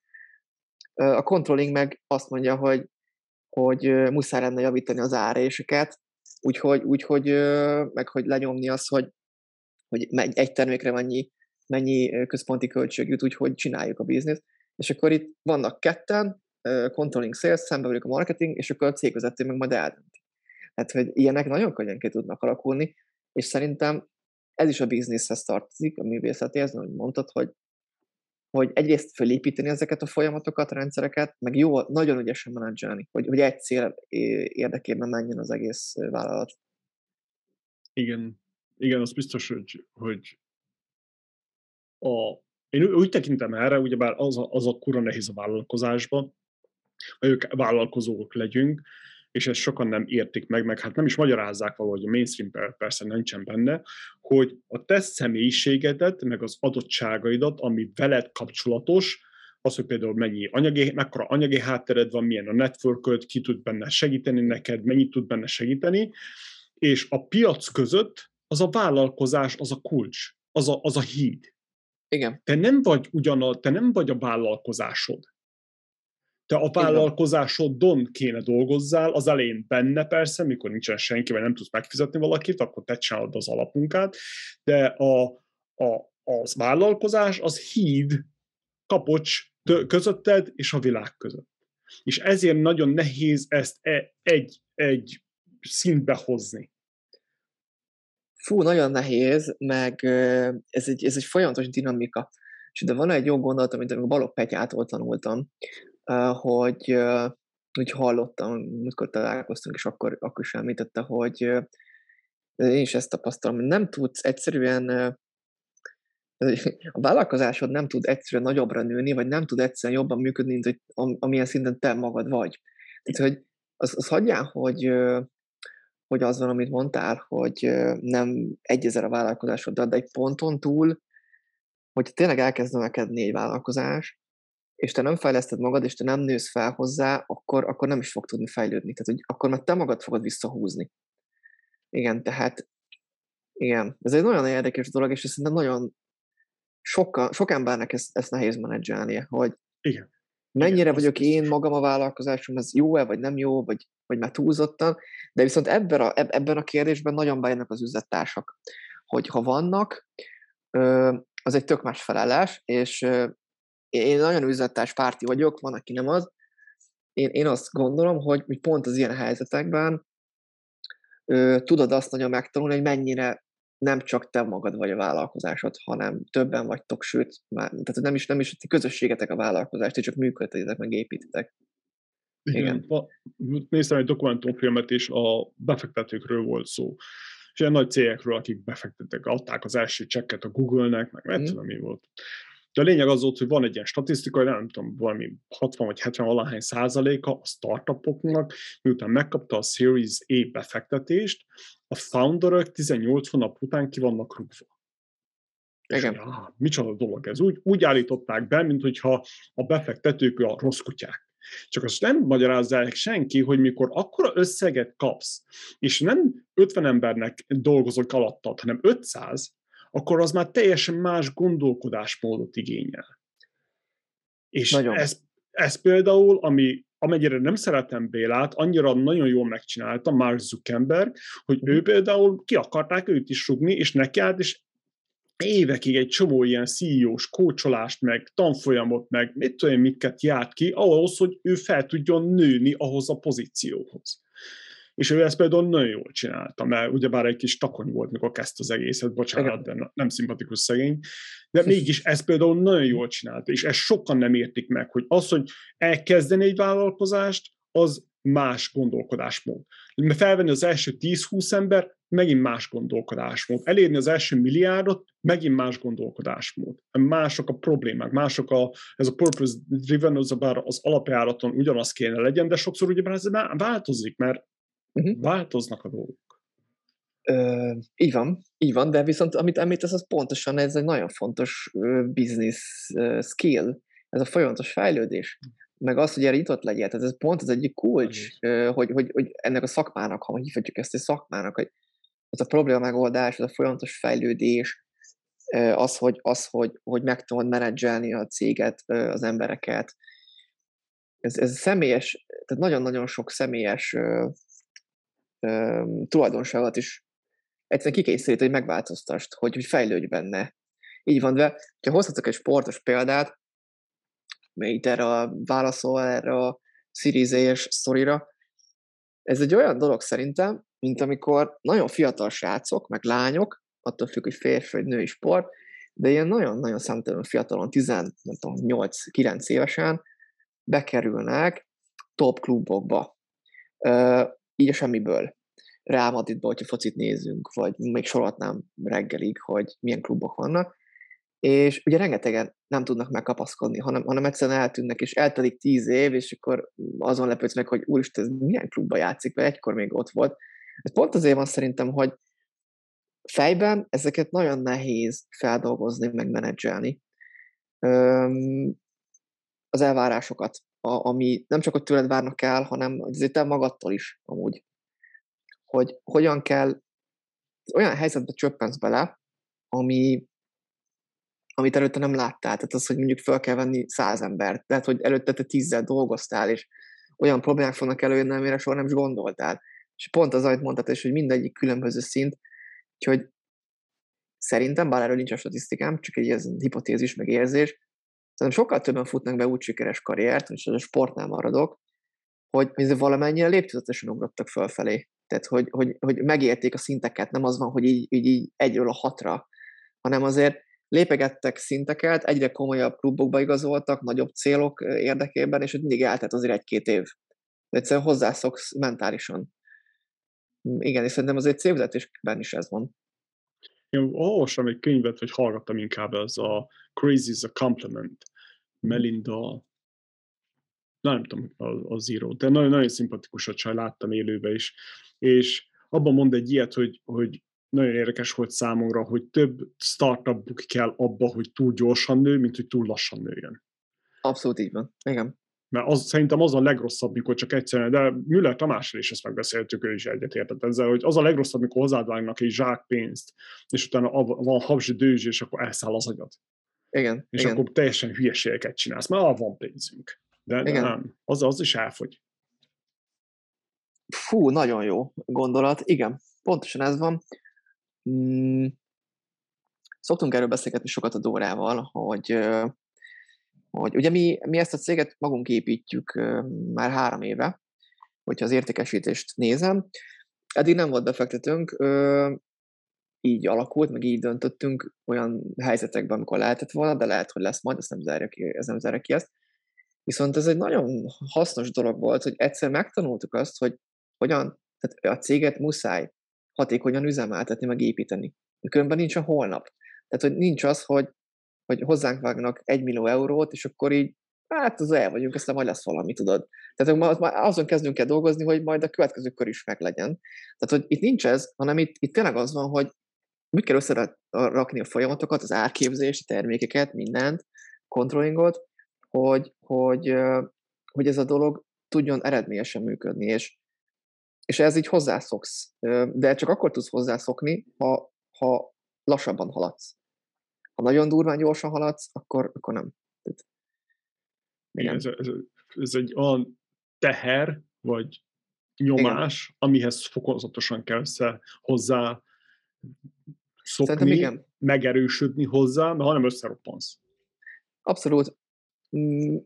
A controlling meg azt mondja, hogy, hogy muszáj lenne javítani az áréseket, úgyhogy, úgyhogy meg hogy lenyomni azt, hogy, hogy egy termékre mennyi mennyi központi költség jut, úgyhogy csináljuk a bizniszt. És akkor itt vannak ketten, controlling sales, szembe vagyok a marketing, és akkor a cégvezető meg majd eldönti. Tehát, hogy ilyenek nagyon könnyen ki tudnak alakulni, és szerintem ez is a bizniszhez tartozik, a művészetéhez, ahogy mondtad, hogy, hogy egyrészt fölépíteni ezeket a folyamatokat, a rendszereket, meg jó, nagyon ügyesen menedzselni, hogy, hogy egy cél érdekében menjen az egész vállalat. Igen, igen, az biztos, hogy, hogy a, én úgy tekintem erre, ugyebár az a, az a kura nehéz a vállalkozásban, hogy ők vállalkozók legyünk, és ezt sokan nem értik meg, meg hát nem is magyarázzák valahogy, a mainstream persze nincsen benne, hogy a te személyiségedet, meg az adottságaidat, ami veled kapcsolatos, az, hogy például mennyi anyagi, mekkora anyagi háttered van, milyen a network ki tud benne segíteni neked, mennyit tud benne segíteni, és a piac között az a vállalkozás, az a kulcs, az a, az a híd. Igen. Te nem vagy ugyan te nem vagy a vállalkozásod. Te a vállalkozásodon kéne dolgozzál, az elején benne persze, mikor nincsen senki, vagy nem tudsz megfizetni valakit, akkor te csinálod az alapmunkát, de a, a, az vállalkozás az híd, kapocs közötted és a világ között. És ezért nagyon nehéz ezt e, egy, egy szintbe hozni. Fú, nagyon nehéz, meg ez egy, ez egy folyamatos dinamika. És de van egy jó gondolat, amit a Balogh Petyától tanultam, hogy úgy hallottam, amikor találkoztunk, és akkor, akkor is említette, hogy én is ezt tapasztalom, hogy nem tudsz egyszerűen a vállalkozásod nem tud egyszerűen nagyobbra nőni, vagy nem tud egyszerűen jobban működni, mint hogy amilyen szinten te magad vagy. Tehát, hogy az, az hagyján, hogy hogy az van, amit mondtál, hogy nem egyezer a vállalkozásod, de egy ponton túl, hogy tényleg elkezd növekedni egy vállalkozás, és te nem fejleszted magad, és te nem nősz fel hozzá, akkor, akkor nem is fog tudni fejlődni. Tehát, hogy akkor már te magad fogod visszahúzni. Igen, tehát Igen, ez egy nagyon érdekes dolog, és szerintem nagyon soka, sok embernek ezt, ezt nehéz menedzselnie, hogy Igen. mennyire Igen, vagyok én biztos. magam a vállalkozásom, ez jó-e, vagy nem jó, vagy, vagy már túlzottan, de viszont ebben a, eb- ebben a kérdésben nagyon bejönnek az üzlettársak, hogy ha vannak, az egy tök más felállás, és én nagyon üzlettárs párti vagyok, van, aki nem az, én, én azt gondolom, hogy, pont az ilyen helyzetekben ö, tudod azt nagyon megtanulni, hogy mennyire nem csak te magad vagy a vállalkozásod, hanem többen vagytok, sőt, már, tehát nem is, nem is ti közösségetek a vállalkozást, ti csak működtetek, meg építitek. Igen. Igen. Néztem egy dokumentumfilmet, és a befektetőkről volt szó. És ilyen nagy cégekről, akik befektettek, adták az első csekket a Google-nek, meg nem Mhm. tudom, mi volt. De a lényeg az volt, hogy van egy ilyen statisztika, hogy nem tudom, valami 60 vagy 70 valahány százaléka a startupoknak, miután megkapta a Series A befektetést, a founderök 18 hónap után ki vannak rúgva. És Igen. Ja, micsoda dolog ez. Úgy, úgy állították be, mint hogyha a befektetők a rossz kutyák. Csak azt nem magyarázza el senki, hogy mikor akkora összeget kapsz, és nem 50 embernek dolgozok alattad, hanem 500, akkor az már teljesen más gondolkodásmódot igényel. És Nagyon. ez, ez például, ami, amennyire nem szeretem Bélát, annyira nagyon jól megcsinálta Mark Zuckerberg, hogy ő például ki akarták őt is rugni, és neki állt, és évekig egy csomó ilyen CEO-s kócsolást, meg tanfolyamot, meg mit tudom én, miket járt ki, ahhoz, hogy ő fel tudjon nőni ahhoz a pozícióhoz. És ő ezt például nagyon jól csinálta, mert ugyebár egy kis takony volt, mikor kezdte az egészet, bocsánat, de nem szimpatikus szegény, de mégis ezt például nagyon jól csinálta, és ezt sokan nem értik meg, hogy az, hogy elkezdeni egy vállalkozást, az más gondolkodásmód. Mert felvenni az első 10-20 ember, megint más gondolkodásmód. Elérni az első milliárdot, megint más gondolkodásmód. Mások a problémák, mások a, ez a purpose driven, az, bár az alapjáraton ugyanaz kéne legyen, de sokszor ugye ez már változik, mert Mhm. változnak a dolgok. Ö, így van, így van, de viszont amit említesz, az pontosan ez egy nagyon fontos business skill, ez a folyamatos fejlődés, meg az, hogy erre nyitott legyél, tehát ez pont az egyik kulcs, hogy, hogy, hogy ennek a szakmának, ha hívhatjuk ezt egy szakmának, hogy ez a probléma megoldás, ez a folyamatos fejlődés, az, hogy, az, hogy, hogy meg tudod menedzselni a céget, az embereket, ez, ez személyes, tehát nagyon-nagyon sok személyes tulajdonságot is egyszerűen kikényszerít, hogy megváltoztast, hogy, hogy fejlődj benne. Így van, de ha hozhatok egy sportos példát, itt erre a válaszol erre a Series A-es sztorira, ez egy olyan dolog szerintem, mint amikor nagyon fiatal srácok, meg lányok, attól függ, hogy férfi vagy női sport, de ilyen nagyon-nagyon számtalan fiatalon, 10, nem tudom, 8-9 évesen bekerülnek top klubokba. Így a semmiből. Real Madridba, hogyha focit nézünk, vagy még sorolhatnám reggelig, hogy milyen klubok vannak, és ugye rengetegen nem tudnak megkapaszkodni, hanem, hanem egyszerűen eltűnnek, és eltelik tíz év, és akkor azon lepődsz meg, hogy úristen, ez milyen klubba játszik, mert egykor még ott volt. Ez pont azért van szerintem, hogy fejben ezeket nagyon nehéz feldolgozni, meg menedzselni. Az elvárásokat, a, ami nem csak hogy tőled várnak el, hanem azért te magadtól is amúgy. Hogy hogyan kell, olyan helyzetbe csöppensz bele, ami, amit előtte nem láttál. Tehát az, hogy mondjuk fel kell venni száz embert, tehát hogy előtte te tízzel dolgoztál, és olyan problémák fognak előjönni, amire soha nem is gondoltál. És pont az, amit mondtad, és hogy mindegyik különböző szint, úgyhogy szerintem, bár erről nincs a statisztikám, csak egy ez hipotézis, meg érzés, szerintem sokkal többen futnak be úgy sikeres karriert, és a sportnál maradok, hogy valamennyire lépcsőzetesen ugrottak fölfelé. Tehát, hogy, hogy, hogy megérték a szinteket, nem az van, hogy így, így, így egyről a hatra, hanem azért lépegettek szinteket, egyre komolyabb klubokba igazoltak, nagyobb célok érdekében, és hogy mindig eltelt azért egy-két év. De egyszerűen hozzászoksz mentálisan. Mm, Igen, és szerintem azért célvezetésben is ez van. Én olvastam egy könyvet, vagy hallgattam inkább, ez a Crazy is a Compliment, Melinda, nem tudom a, a Zero, de nagyon, nagyon szimpatikus a csaj, láttam élőbe is, és abban mond egy ilyet, hogy, hogy nagyon érdekes volt számomra, hogy több startup el abba, hogy túl gyorsan nő, mint hogy túl lassan nőjön. Abszolút így van. Igen. Mert az, szerintem az a legrosszabb, mikor csak egyszerűen, de Müller Tamásról is ezt megbeszéltük, ő is egyetértett ezzel, hogy az a legrosszabb, mikor hozzád vágnak egy zsák pénzt, és utána van habzsi dőzs, és akkor elszáll az agyad. Igen. És igen. akkor teljesen hülyeségeket csinálsz, mert van pénzünk. De, de nem, az, az is elfogy. Fú, nagyon jó gondolat. Igen, pontosan ez van. Mm. Szoktunk erről beszélgetni sokat a Dórával, hogy, hogy ugye mi, mi ezt a céget magunk építjük már három éve, hogyha az értékesítést nézem. Eddig nem volt befektetőnk, így alakult, meg így döntöttünk olyan helyzetekben, amikor lehetett volna, de lehet, hogy lesz majd, ezt nem zárja ki, ez nem zárja ki ezt. Viszont ez egy nagyon hasznos dolog volt, hogy egyszer megtanultuk azt, hogy hogyan, tehát a céget muszáj hatékonyan üzemeltetni, meg építeni. Különben nincs a holnap. Tehát, hogy nincs az, hogy, hogy hozzánk vágnak egy millió eurót, és akkor így, hát az el vagyunk, aztán majd lesz valami, tudod. Tehát már azon kezdünk el dolgozni, hogy majd a következő kör is meglegyen. Tehát, hogy itt nincs ez, hanem itt, itt tényleg az van, hogy úgy kell összerakni a folyamatokat, az árképzést, a termékeket, mindent, controllingot, hogy, hogy, hogy ez a dolog tudjon eredményesen működni, és, és ez így hozzászoksz. De csak akkor tudsz hozzászokni, ha, ha lassabban haladsz. Ha nagyon durván gyorsan haladsz, akkor, akkor nem. Igen. Ez, ez, ez egy olyan teher, vagy nyomás, igen. amihez fokozatosan kell össze hozzá szokni, igen. megerősödni hozzá, mert hanem összeroppansz. Abszolút. Mm,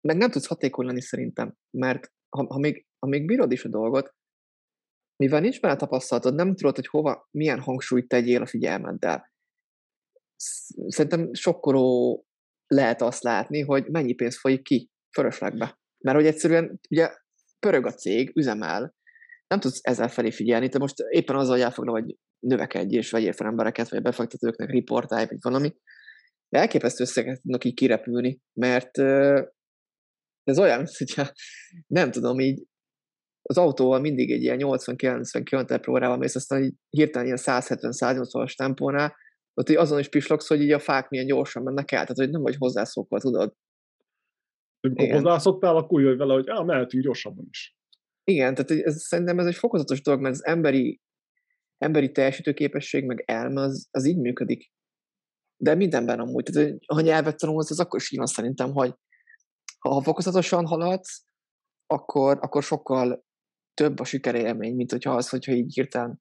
meg nem tudsz hatékony lenni szerintem, mert ha, ha, még, ha még bírod is a dolgot, mivel nincs benne tapasztalatod, nem tudod, hogy hova, milyen hangsúlyt tegyél a figyelmeddel. Szerintem sokkoló lehet azt látni, hogy mennyi pénz folyik ki fölöslegbe. Mert hogy egyszerűen ugye pörög a cég, üzemel, nem tudsz ezzel felé figyelni, te most éppen azzal, hogy elfogna, hogy növekedj és vegyél fel embereket, vagy a befektetőknek riportálj, vagy valami, de elképesztő összeget tudnak így kirepülni, mert ez olyan, hogyha nem tudom, így az autóval mindig egy ilyen 80-90 km per mész, aztán így hirtelen ilyen 170-180-as tempónál, ott így azon is pislogsz, hogy így a fák milyen gyorsan mennek el, tehát hogy nem vagy hozzászokva, tudod. Amikor hozzászoktál, akkor jöjj vele, hogy ah, mehetünk gyorsabban is. Igen, tehát ez, szerintem ez egy fokozatos dolog, mert az emberi, emberi teljesítőképesség, meg elme, az, az így működik. De mindenben amúgy. Tehát, ha nyelvet tanulsz, az akkor is így van szerintem, hogy ha, ha fokozatosan haladsz, akkor, akkor sokkal több a sikerélmény, mint hogyha az, hogyha így hirtelen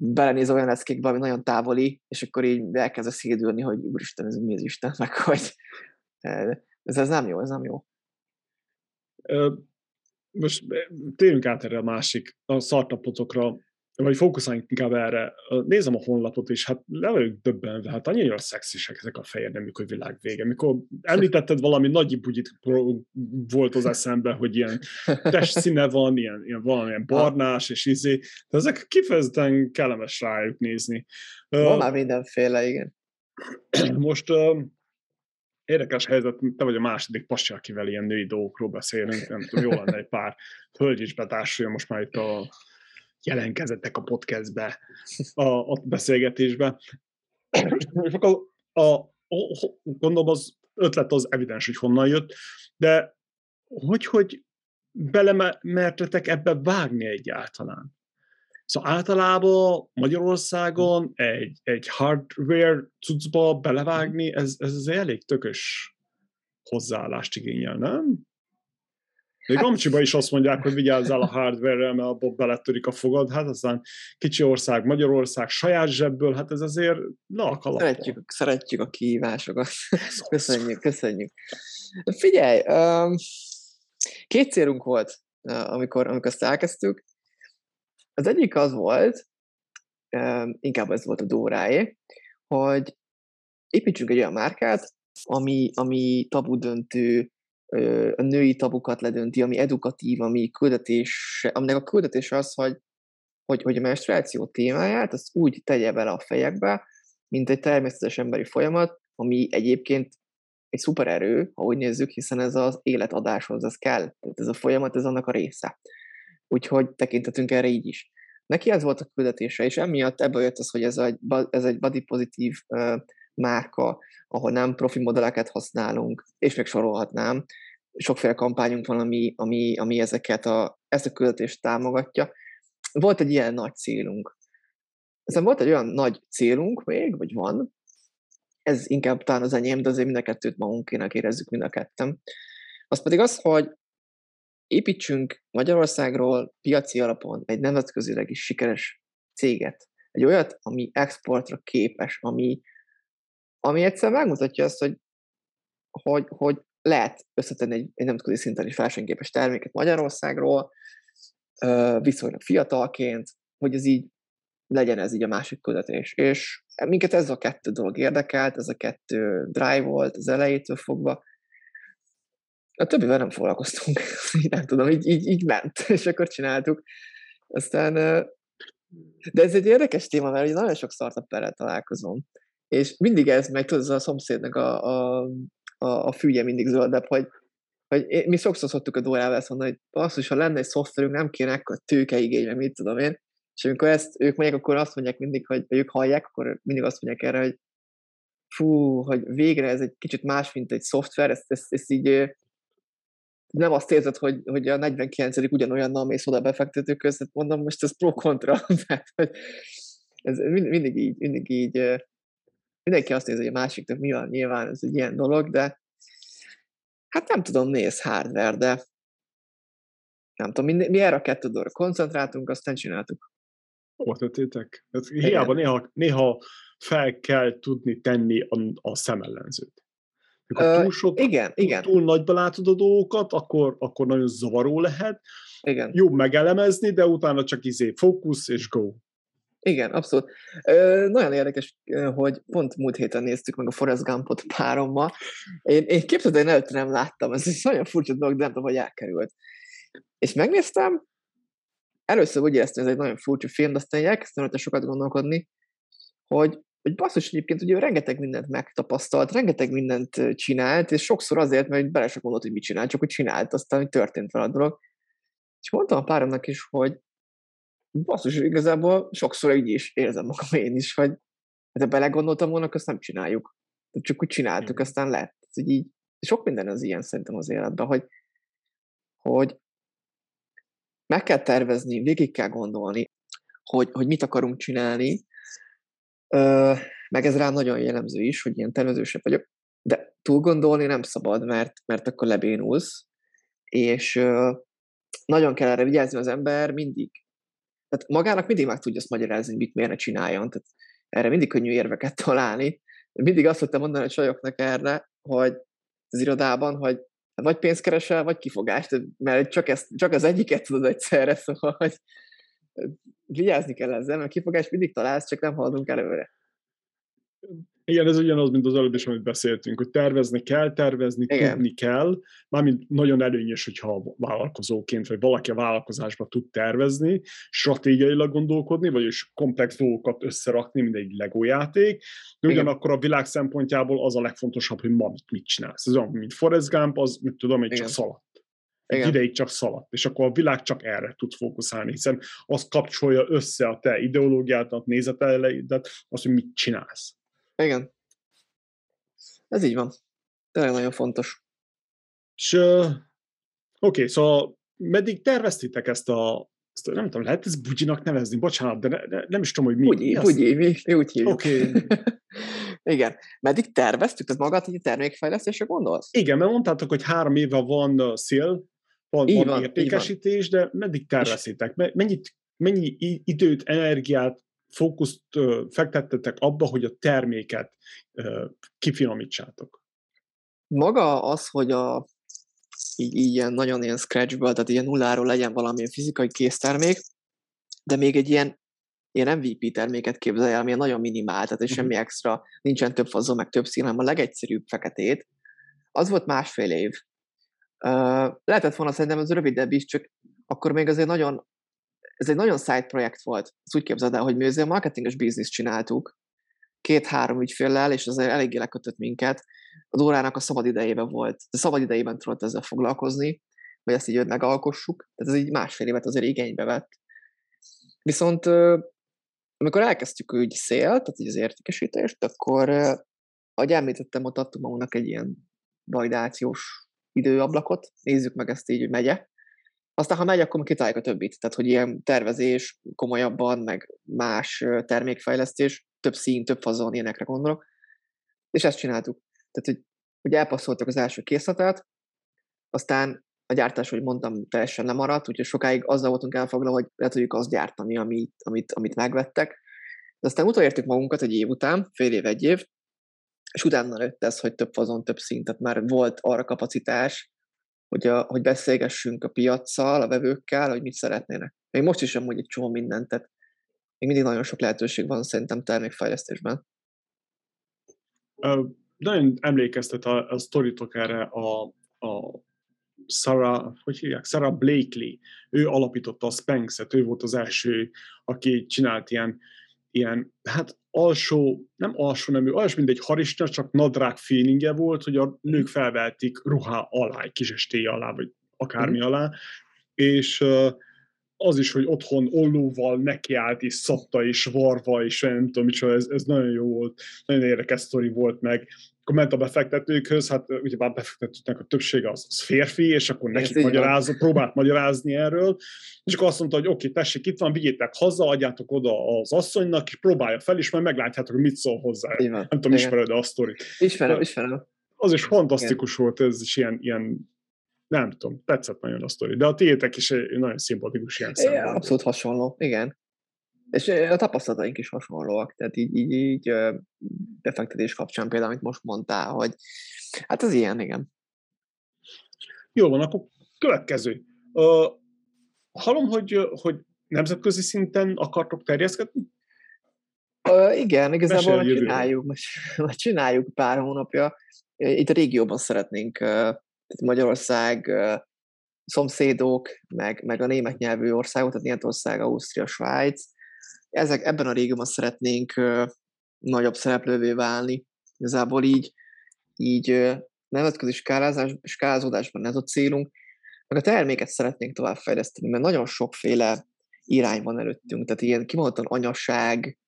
belenéz olyan eszkékbe, ami nagyon távoli, és akkor így elkezd szédülni, hogy úristen, ez mi az Isten, meg hogy ez, ez nem jó, ez nem jó. Most térjünk át erre a másik, a startupotokra, vagy fókuszáljunk inkább erre. Nézem a honlapot, és hát le vagyok döbbenve, hát annyira szexisek ezek a fehér neműk, hogy világ vége. Mikor említetted valami nagy bugyit volt az eszembe, hogy ilyen testszíne van, ilyen, ilyen valamilyen barnás, és izé, de ezek kifejezetten kellemes rájuk nézni. Van uh, már mindenféle, igen. Most uh, érdekes helyzet, te vagy a második pasi, akivel ilyen női dolgokról beszélünk, nem tudom, jó lenne egy pár hölgy is betársulja most már itt a jelenkezettek a podcastbe, a, a beszélgetésbe. És akkor a, a, gondolom az ötlet az evidens, hogy honnan jött, de hogy, hogy belemertetek ebbe vágni egyáltalán? Szóval általában Magyarországon egy, egy hardware cuccba belevágni, ez, ez azért elég tökös hozzáállást igényel, nem? Még. Amcsiba is azt mondják, hogy vigyázzál a hardware-rel, mert abból beletörik a fogad, hát aztán kicsi ország, Magyarország, saját zsebből, hát ez azért kalapba. Szeretjük, szeretjük a kihívásokat. köszönjük, köszönjük. Figyelj, két célunk volt, amikor, amikor ezt elkezdtük. Az egyik az volt, inkább ez volt a Dóráé, hogy építsünk egy olyan márkát, ami, ami tabu döntő, a női tabukat ledönti, ami edukatív, ami küldetés, aminek a küldetés az, hogy, hogy, hogy a menstruáció témáját azt úgy tegye bele a fejekbe, mint egy természetes emberi folyamat, ami egyébként egy szupererő, ha úgy nézzük, hiszen ez az életadáshoz, ez kell. Tehát ez a folyamat, ez annak a része. Úgyhogy tekintetünk erre így is. Neki ez volt a küldetése, és emiatt ebből jött az, hogy ez egy, ez egy body pozitív márka, ahol nem profi modelleket használunk, és még sorolhatnám, sokféle kampányunk van, ami, ami, ami ezeket a, ezt a küldetést támogatja. Volt egy ilyen nagy célunk. Aztán volt egy olyan nagy célunk még, vagy van, ez inkább talán az enyém, de azért mind a kettőt magunkének érezzük mind a kettem. Az pedig az, hogy építsünk Magyarországról piaci alapon egy nemzetközileg is sikeres céget. Egy olyat, ami exportra képes, ami, ami egyszer megmutatja azt, hogy, hogy, hogy lehet összetenni egy, egy nemzetközi szinten is versenyképes terméket Magyarországról, viszonylag fiatalként, hogy ez így legyen ez így a másik küldetés. És minket ez a kettő dolog érdekelt, ez a kettő drive volt az elejétől fogva. A többivel nem foglalkoztunk, nem tudom, így, így, így ment, és akkor csináltuk. Aztán, de ez egy érdekes téma, mert nagyon sok startup találkozom, és mindig ez megy, tudod, a szomszédnak a, a, a, a fűje mindig zöldebb, hogy, hogy mi sokszor szoktuk a Dórával ezt mondani, hogy basszus, ha lenne egy szoftverünk, nem kéne ekkor tőkeigénye, mit tudom én, és amikor ezt ők mondják, akkor azt mondják mindig, hogy ők hallják, akkor mindig azt mondják erre, hogy fú, hogy végre ez egy kicsit más, mint egy szoftver, ezt, ezt, ezt így nem azt érzed, hogy, hogy a 49 ugyanolyannal mész oda befektetők között, mondom, most ez pro-kontra, hogy ez mindig így, mindig így, mindenki azt nézi, hogy a másiknak mi van, nyilván ez egy ilyen dolog, de hát nem tudom, néz hardware, de nem tudom, mi, mi erre a kettő dologra koncentráltunk, aztán csináltuk. Hova tettétek? Hát hiába néha, néha fel kell tudni tenni a, a szemellenzőt. Ha túl sok, igen, túl, igen. túl nagyba látod a dolgokat, akkor, akkor nagyon zavaró lehet. Igen. Jobb megelemezni, de utána csak izé fókusz és go. Igen, abszolút. Ö, nagyon érdekes, hogy pont múlt héten néztük meg a Forrest Gumpot párommal. Én, én képzeld, én előtte nem láttam, ez egy nagyon furcsa dolog, de nem tudom, hogy elkerült. És megnéztem, először úgy éreztem, ez egy nagyon furcsa film, de aztán elkezdtem rajta sokat gondolkodni, hogy, hogy basszus egyébként ugye rengeteg mindent megtapasztalt, rengeteg mindent csinált, és sokszor azért, mert bele se gondolt, hogy mit csinált, csak hogy csinált, aztán hogy történt vele a dolog. És mondtam a páromnak is, hogy basszus, igazából sokszor így is érzem magam én is, hogy ha belegondoltam volna, azt nem csináljuk. Csak úgy csináltuk, aztán lett. Ez így, sok minden az ilyen szerintem az életben, hogy, hogy meg kell tervezni, végig kell gondolni, hogy, hogy mit akarunk csinálni, Ö, meg ez rám nagyon jellemző is, hogy ilyen tervezősebb vagyok, de túl gondolni nem szabad, mert, mert akkor lebénulsz, és ö, nagyon kell erre vigyázni az ember mindig. Tehát magának mindig meg tudja azt magyarázni, mit miért ne csináljon. Tehát erre mindig könnyű érveket találni. Mindig azt szoktam mondani a csajoknak erre, hogy az irodában, hogy vagy pénzt keresel, vagy kifogást, mert csak, ezt, csak az egyiket tudod egyszerre, szóval hogy vigyázni kell ezzel, mert kifogást mindig találsz, csak nem haladunk előre. Igen, ez ugyanaz, mint az előbb is, amit beszéltünk, hogy tervezni kell, tervezni Igen. tudni kell, mármint nagyon előnyös, hogyha vállalkozóként, vagy valaki a vállalkozásba tud tervezni, stratégiailag gondolkodni, vagyis komplex dolgokat összerakni, mint egy Lego játék, de ugyanakkor a világ szempontjából az a legfontosabb, hogy ma mit, mit csinálsz. Ez olyan, mint Forrest Gump, az, mit tudom, hogy csak szaladt. Igen. ideig csak szaladt, és akkor a világ csak erre tud fókuszálni, hiszen az kapcsolja össze a te ideológiádat, nézeteleidet, azt, hogy mit csinálsz. Igen. Ez így van. Tényleg nagyon fontos. És uh, oké, okay, szóval meddig terveztitek ezt a ezt, nem tudom, lehet ez bugyinak nevezni, bocsánat, de ne, ne, nem is tudom, hogy mi. Bugyi, mi bugyi, mi, mi úgy hívjuk. Oké. Okay. Igen. Meddig terveztük? Tehát magát egy termékfejlesztésre gondolsz? Igen, mert mondtátok, hogy három éve van szél, van, van, van értékesítés, van. de meddig tervezitek? Mennyit, mennyi időt, energiát fókuszt fektettetek abba, hogy a terméket kifinomítsátok? Maga az, hogy a, így, így ilyen nagyon ilyen scratchből, tehát ilyen nulláról legyen valamilyen fizikai késztermék, de még egy ilyen, ilyen MVP terméket képzelj el, ami nagyon minimál, tehát uh-huh. semmi extra, nincsen több fazon, meg több szín, hanem a legegyszerűbb feketét. Az volt másfél év. Uh, lehetett volna szerintem az rövidebb is, csak akkor még azért nagyon ez egy nagyon side projekt volt. Ezt úgy képzeld el, hogy mi marketinges bizniszt csináltuk, két-három ügyféllel, és azért eléggé lekötött minket. A Dórának a szabad idejében volt, a szabad idejében tudott ezzel foglalkozni, hogy ezt így megalkossuk, tehát ez így másfél évet azért igénybe vett. Viszont amikor elkezdtük úgy szél, tehát így az értékesítést, akkor ahogy említettem, ott adtunk magunknak egy ilyen validációs időablakot, nézzük meg ezt így, hogy megye. Aztán, ha megy, akkor kitaláljuk a többit. Tehát, hogy ilyen tervezés komolyabban, meg más termékfejlesztés, több szín, több fazon, ilyenekre gondolok. És ezt csináltuk. Tehát, hogy, hogy elpasszoltak az első készletet, aztán a gyártás, hogy mondtam, teljesen lemaradt, úgyhogy sokáig azzal voltunk elfoglalva, hogy le tudjuk azt gyártani, amit, amit, amit megvettek. De aztán utolértük magunkat egy év után, fél év, egy év, és utána lett ez, hogy több fazon, több szint, tehát már volt arra kapacitás, hogy, a, hogy beszélgessünk a piaccal, a vevőkkel, hogy mit szeretnének. Még most is amúgy egy csomó mindent, tehát még mindig nagyon sok lehetőség van szerintem termékfejlesztésben. Uh, nagyon emlékeztet a, a sztoritok erre a, a Sarah, hogy hívják? Sarah Blakely. Ő alapította a Spanx-et, ő volt az első, aki csinált ilyen, ilyen hát alsó, nem alsó nemű, alsó, mint egy harista, csak nadrág feelingje volt, hogy a nők felveltik ruhá alá, egy kis estély alá, vagy akármi mm. alá, és az is, hogy otthon ollóval nekiállt, és szabta, és varva, és nem tudom micsoda, ez, ez nagyon jó volt, nagyon érdekes sztori volt meg. Akkor ment a befektetőkhöz, hát ugye már befektetőknek a többsége az, az férfi, és akkor neki magyarázott, próbált magyarázni erről, és akkor azt mondta, hogy oké, okay, tessék, itt van, vigyétek haza, adjátok oda az asszonynak, és próbálja fel, és majd meglátjátok, hogy mit szól hozzá. Igen. Nem tudom, ismered a sztorit. Ismerem, ismerem. Az is fantasztikus Igen. volt, ez is ilyen, ilyen nem tudom, tetszett nagyon a sztori. De a tiétek is egy nagyon szimpatikus ilyen szemben. Abszolút hasonló, igen. És a tapasztalataink is hasonlóak, tehát így, így, így befektetés kapcsán például, amit most mondtál, hogy hát az ilyen, igen. Jó van, akkor következő. Uh, hallom, hogy, hogy nemzetközi szinten akartok terjeszkedni? Uh, igen, igazából már csináljuk, már csináljuk pár hónapja. Itt a régióban szeretnénk uh, Magyarország, szomszédok, meg, meg a német nyelvű országok, tehát Németország, Ausztria, Svájc. Ezek, ebben a régióban szeretnénk nagyobb szereplővé válni. Igazából így, így nemzetközi skálázás, skálázódásban ez a célunk, meg a terméket szeretnénk továbbfejleszteni, mert nagyon sokféle irány van előttünk, tehát ilyen kimondottan anyasság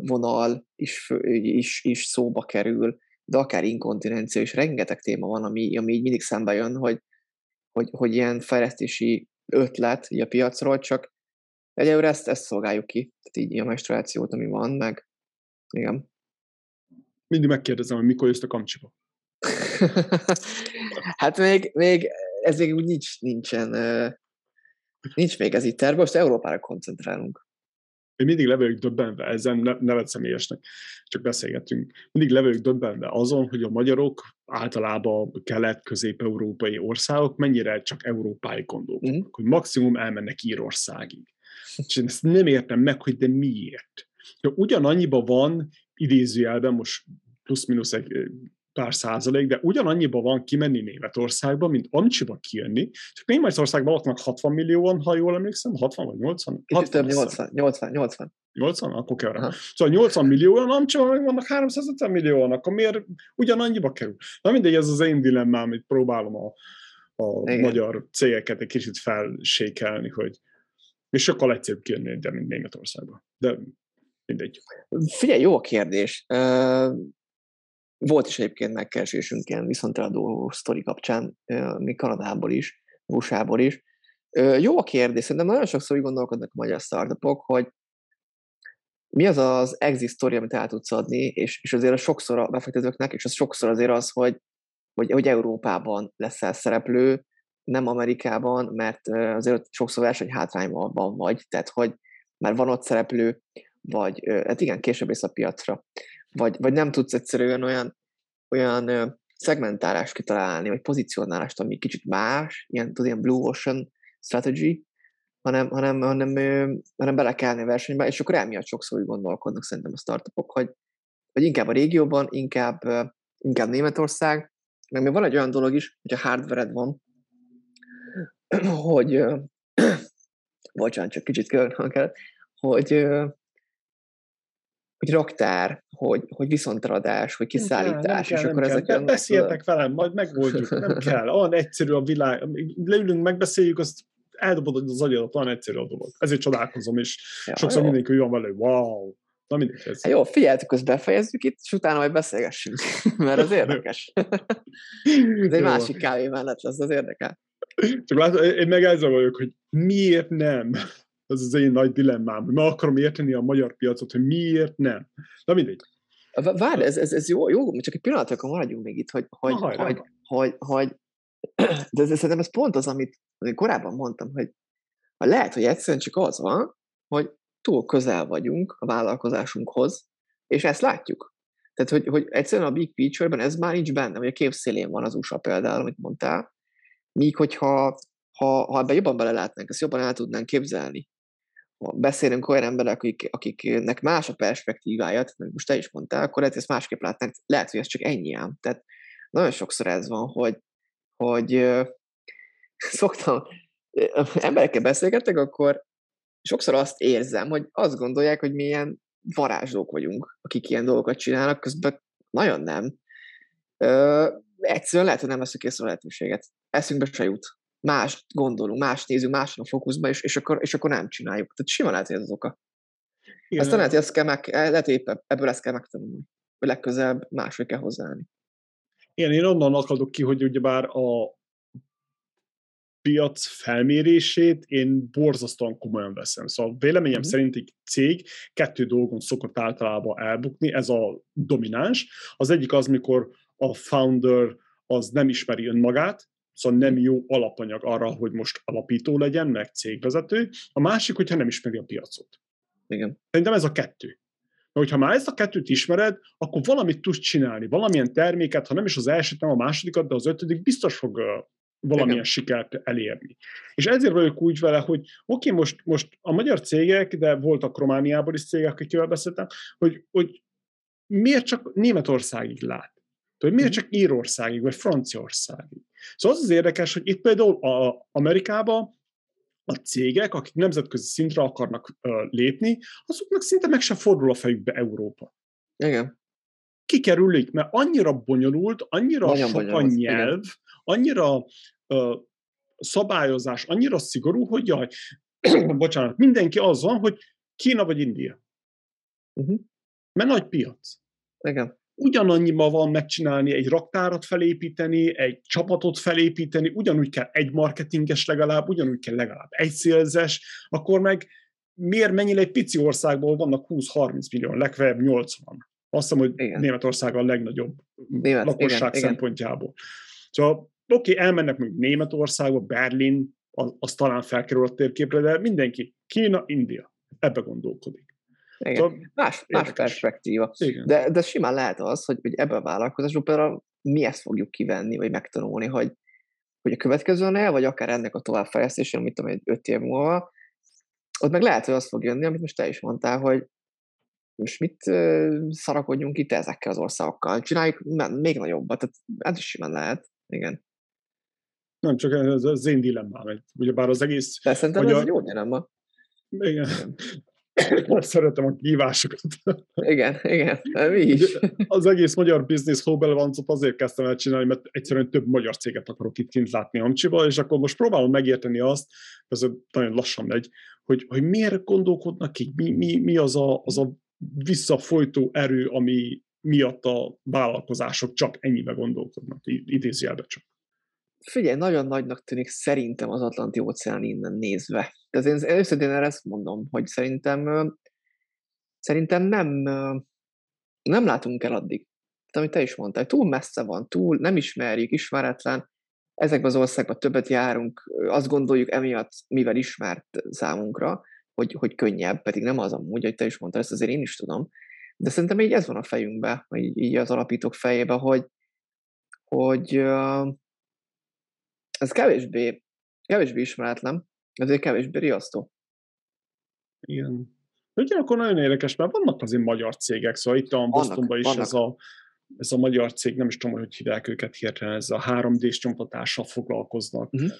vonal is, is, is szóba kerül, de akár inkontinencia is, rengeteg téma van, ami, ami így mindig szembe jön, hogy, hogy, hogy ilyen fejlesztési ötlet a piacról, csak egyelőre ezt, ezt szolgáljuk ki, tehát így a menstruációt, ami van, meg igen. Mindig megkérdezem, hogy mikor jössz a kamcsiba. hát még, még ez még úgy nincs, nincsen, nincs még ez itt terve, most Európára koncentrálunk én mindig le vagyok döbbenve, ezzel ne, nevet személyesnek, csak beszélgetünk, mindig le vagyok döbbenve azon, hogy a magyarok általában kelet-közép-európai országok mennyire csak Európáig gondolnak, mm. hogy maximum elmennek Írországig. És én ezt nem értem meg, hogy de miért. Ja, ugyanannyiba van, idézőjelben most plusz-minusz egy pár százalék, de ugyanannyiba van kimenni Németországba, mint Amcsiba kijönni. Csak Németországban ott vannak 60 millióan, ha jól emlékszem, 60 vagy 80? Kicsit több, 80, 80, 80. 80? Akkor kell Szóval 80 millióan, Amcsiban meg vannak 350 millióan, akkor miért ugyanannyiba kerül? Na mindegy, ez az én dilemmám, amit próbálom a, a magyar cégeket egy kicsit felsékelni, hogy és sokkal egyszerűbb kijönni, de mint Németországba. De mindegy. Figyelj, jó a kérdés. Volt is egyébként megkeresésünk ilyen viszonteladó sztori kapcsán, mi Kanadából is, usa is. Jó a kérdés, szerintem nagyon sokszor úgy gondolkodnak a magyar startupok, hogy mi az az exit story, amit el tudsz adni, és, és azért a sokszor a befektetőknek, és az sokszor azért az, hogy, hogy, hogy Európában leszel szereplő, nem Amerikában, mert azért sokszor verseny hátrányban vagy, tehát hogy már van ott szereplő, vagy hát igen, később ész a piacra. Vagy, vagy nem tudsz egyszerűen olyan, olyan szegmentálást kitalálni, vagy pozícionálást, ami kicsit más, ilyen, tudod, ilyen Blue Ocean strategy, hanem, hanem, hanem, hanem bele kellene a versenybe, és akkor emiatt sokszor úgy gondolkodnak szerintem a startupok, hogy, hogy inkább a régióban, inkább, inkább Németország, meg még van egy olyan dolog is, hogy a hardware van, hogy bocsánat, csak kicsit kellett, hogy, hogy raktár, hogy, hogy viszontaradás, hogy kiszállítás, nem kell, és nem akkor kell, ezek... Beszéltek velem, majd megoldjuk, nem kell, olyan egyszerű a világ, leülünk, megbeszéljük, azt eldobod az agyadat, olyan egyszerű a dolog. Ezért csodálkozom, és ja, sokszor jó. mindenki olyan vele, wow. Na mindegy. Ez... Hát jó, figyeljetek, azt befejezzük itt, és utána majd beszélgessünk, mert az érdekes. Ez egy másik kávé mellett lesz, az érdekel. Csak látod, én meg ezzel vagyok, hogy miért nem? Ez az én nagy dilemmám, hogy meg akarom érteni a magyar piacot, hogy miért nem. Na mindegy. Várj, ez, ez, ez jó, jó, csak egy pillanat, akkor maradjunk még itt, hogy, hogy, Na, hogy, hogy, hogy, de ez, szerintem ez pont az, amit, korábban mondtam, hogy lehet, hogy egyszerűen csak az van, hogy túl közel vagyunk a vállalkozásunkhoz, és ezt látjuk. Tehát, hogy, hogy egyszerűen a Big Picture-ben ez már nincs benne, vagy a képszélén van az USA például, amit mondtál, míg hogyha ha, ha ebben jobban belelátnánk, ezt jobban el tudnánk képzelni, ha beszélünk olyan emberek, akik, akiknek más a perspektívája, tehát most te is mondtál, akkor lehet, hogy ezt másképp látnánk, lehet, hogy ez csak ennyi ám. Tehát nagyon sokszor ez van, hogy, hogy szoktam, emberekkel beszélgetek, akkor sokszor azt érzem, hogy azt gondolják, hogy milyen varázslók vagyunk, akik ilyen dolgokat csinálnak, közben nagyon nem. Egyszerűen lehet, hogy nem veszük észre a lehetőséget. Eszünkbe se jut. Más gondolunk, más nézünk, máson a fókuszba, és, és, akkor, és akkor nem csináljuk. Tehát simán lehet, hogy ez az oka. Igen. Aztán lehet, hogy ezt kell meg, lehet, hogy ebből ezt kell megtanulni. Hogy legközelebb máshogy kell hozzáállni. Igen, én onnan akadok ki, hogy ugyebár a piac felmérését én borzasztóan komolyan veszem. Szóval véleményem mm-hmm. szerint egy cég kettő dolgon szokott általában elbukni, ez a domináns. Az egyik az, mikor a founder az nem ismeri önmagát, szóval nem jó alapanyag arra, hogy most alapító legyen, meg cégvezető. A másik, hogyha nem ismeri a piacot. Igen. Szerintem ez a kettő. Na, hogyha már ezt a kettőt ismered, akkor valamit tudsz csinálni, valamilyen terméket, ha nem is az elsőt, nem a másodikat, de az ötödik biztos fog valamilyen Igen. sikert elérni. És ezért vagyok úgy vele, hogy oké, okay, most, most a magyar cégek, de voltak Romániából is cégek, akikkel beszéltem, hogy, hogy miért csak Németországig lát? Hogy miért mhm. csak Írországig, vagy Franciaországig? Szóval az az érdekes, hogy itt például a Amerikában a cégek, akik nemzetközi szintre akarnak uh, lépni, azoknak szinte meg sem fordul a fejükbe Európa. Igen. Kikerülik, mert annyira bonyolult, annyira Nagyon sok a nyelv, igen. annyira uh, szabályozás, annyira szigorú, hogy jaj, bocsánat, mindenki az van, hogy Kína vagy India. Uh-huh. Mert nagy piac. Igen ugyanannyiba van megcsinálni egy raktárat felépíteni, egy csapatot felépíteni, ugyanúgy kell egy marketinges legalább, ugyanúgy kell legalább egy szélzes, akkor meg miért mennyire egy pici országból vannak 20-30 millió, legfeljebb 80. Azt hiszem, hogy igen. Németország a legnagyobb Német, lakosság igen, szempontjából. Igen. Szóval oké, okay, elmennek még Németországba, Berlin, az, az talán felkerül a térképre, de mindenki, Kína, India, ebbe gondolkodik. Igen. Szóval más, más perspektíva. Igen. De, de simán lehet az, hogy, hogy ebben a vállalkozásban például mi ezt fogjuk kivenni, vagy megtanulni, hogy, hogy a következőnél, vagy akár ennek a továbbfejlesztésén, amit tudom, egy öt év múlva, ott meg lehet, hogy az fog jönni, amit most te is mondtál, hogy most mit szarakodjunk itt ezekkel az országokkal? Csináljuk még nagyobbat, tehát ez is simán lehet. Igen. Nem, csak ez az én dilemmám. Ugyebár az egész... De szerintem ez a... egy jó dilemma. Igen. Szeretem a kívásokat. Igen, igen, mi is. Az egész magyar business hóbelevancot azért kezdtem el csinálni, mert egyszerűen több magyar céget akarok itt kint látni Amcsiba, és akkor most próbálom megérteni azt, ez nagyon lassan megy, hogy, hogy miért gondolkodnak így, mi, mi, mi az, a, az a visszafolytó erő, ami miatt a vállalkozások csak ennyibe gondolkodnak, idézjelbe csak. Figyelj, nagyon nagynak tűnik szerintem az Atlanti óceán innen nézve. De én őszintén erre ezt mondom, hogy szerintem szerintem nem, nem látunk el addig. Tehát, amit te is mondtál, túl messze van, túl nem ismerjük, ismeretlen, ezekben az országban többet járunk, azt gondoljuk emiatt, mivel ismert számunkra, hogy, hogy könnyebb, pedig nem az amúgy, hogy te is mondtál, ezt azért én is tudom. De szerintem így ez van a fejünkbe, így, így az alapítók fejébe, hogy, hogy ez kevésbé, kevésbé ismeretlen, ezért kevésbé riasztó. Igen. Ugyanakkor nagyon érdekes, mert vannak azért magyar cégek, szóval itt a Bostonban is vannak. ez a, ez a magyar cég, nem is tudom, hogy hívják őket hirtelen, ez a 3D-s nyomtatással foglalkoznak. Uh-huh.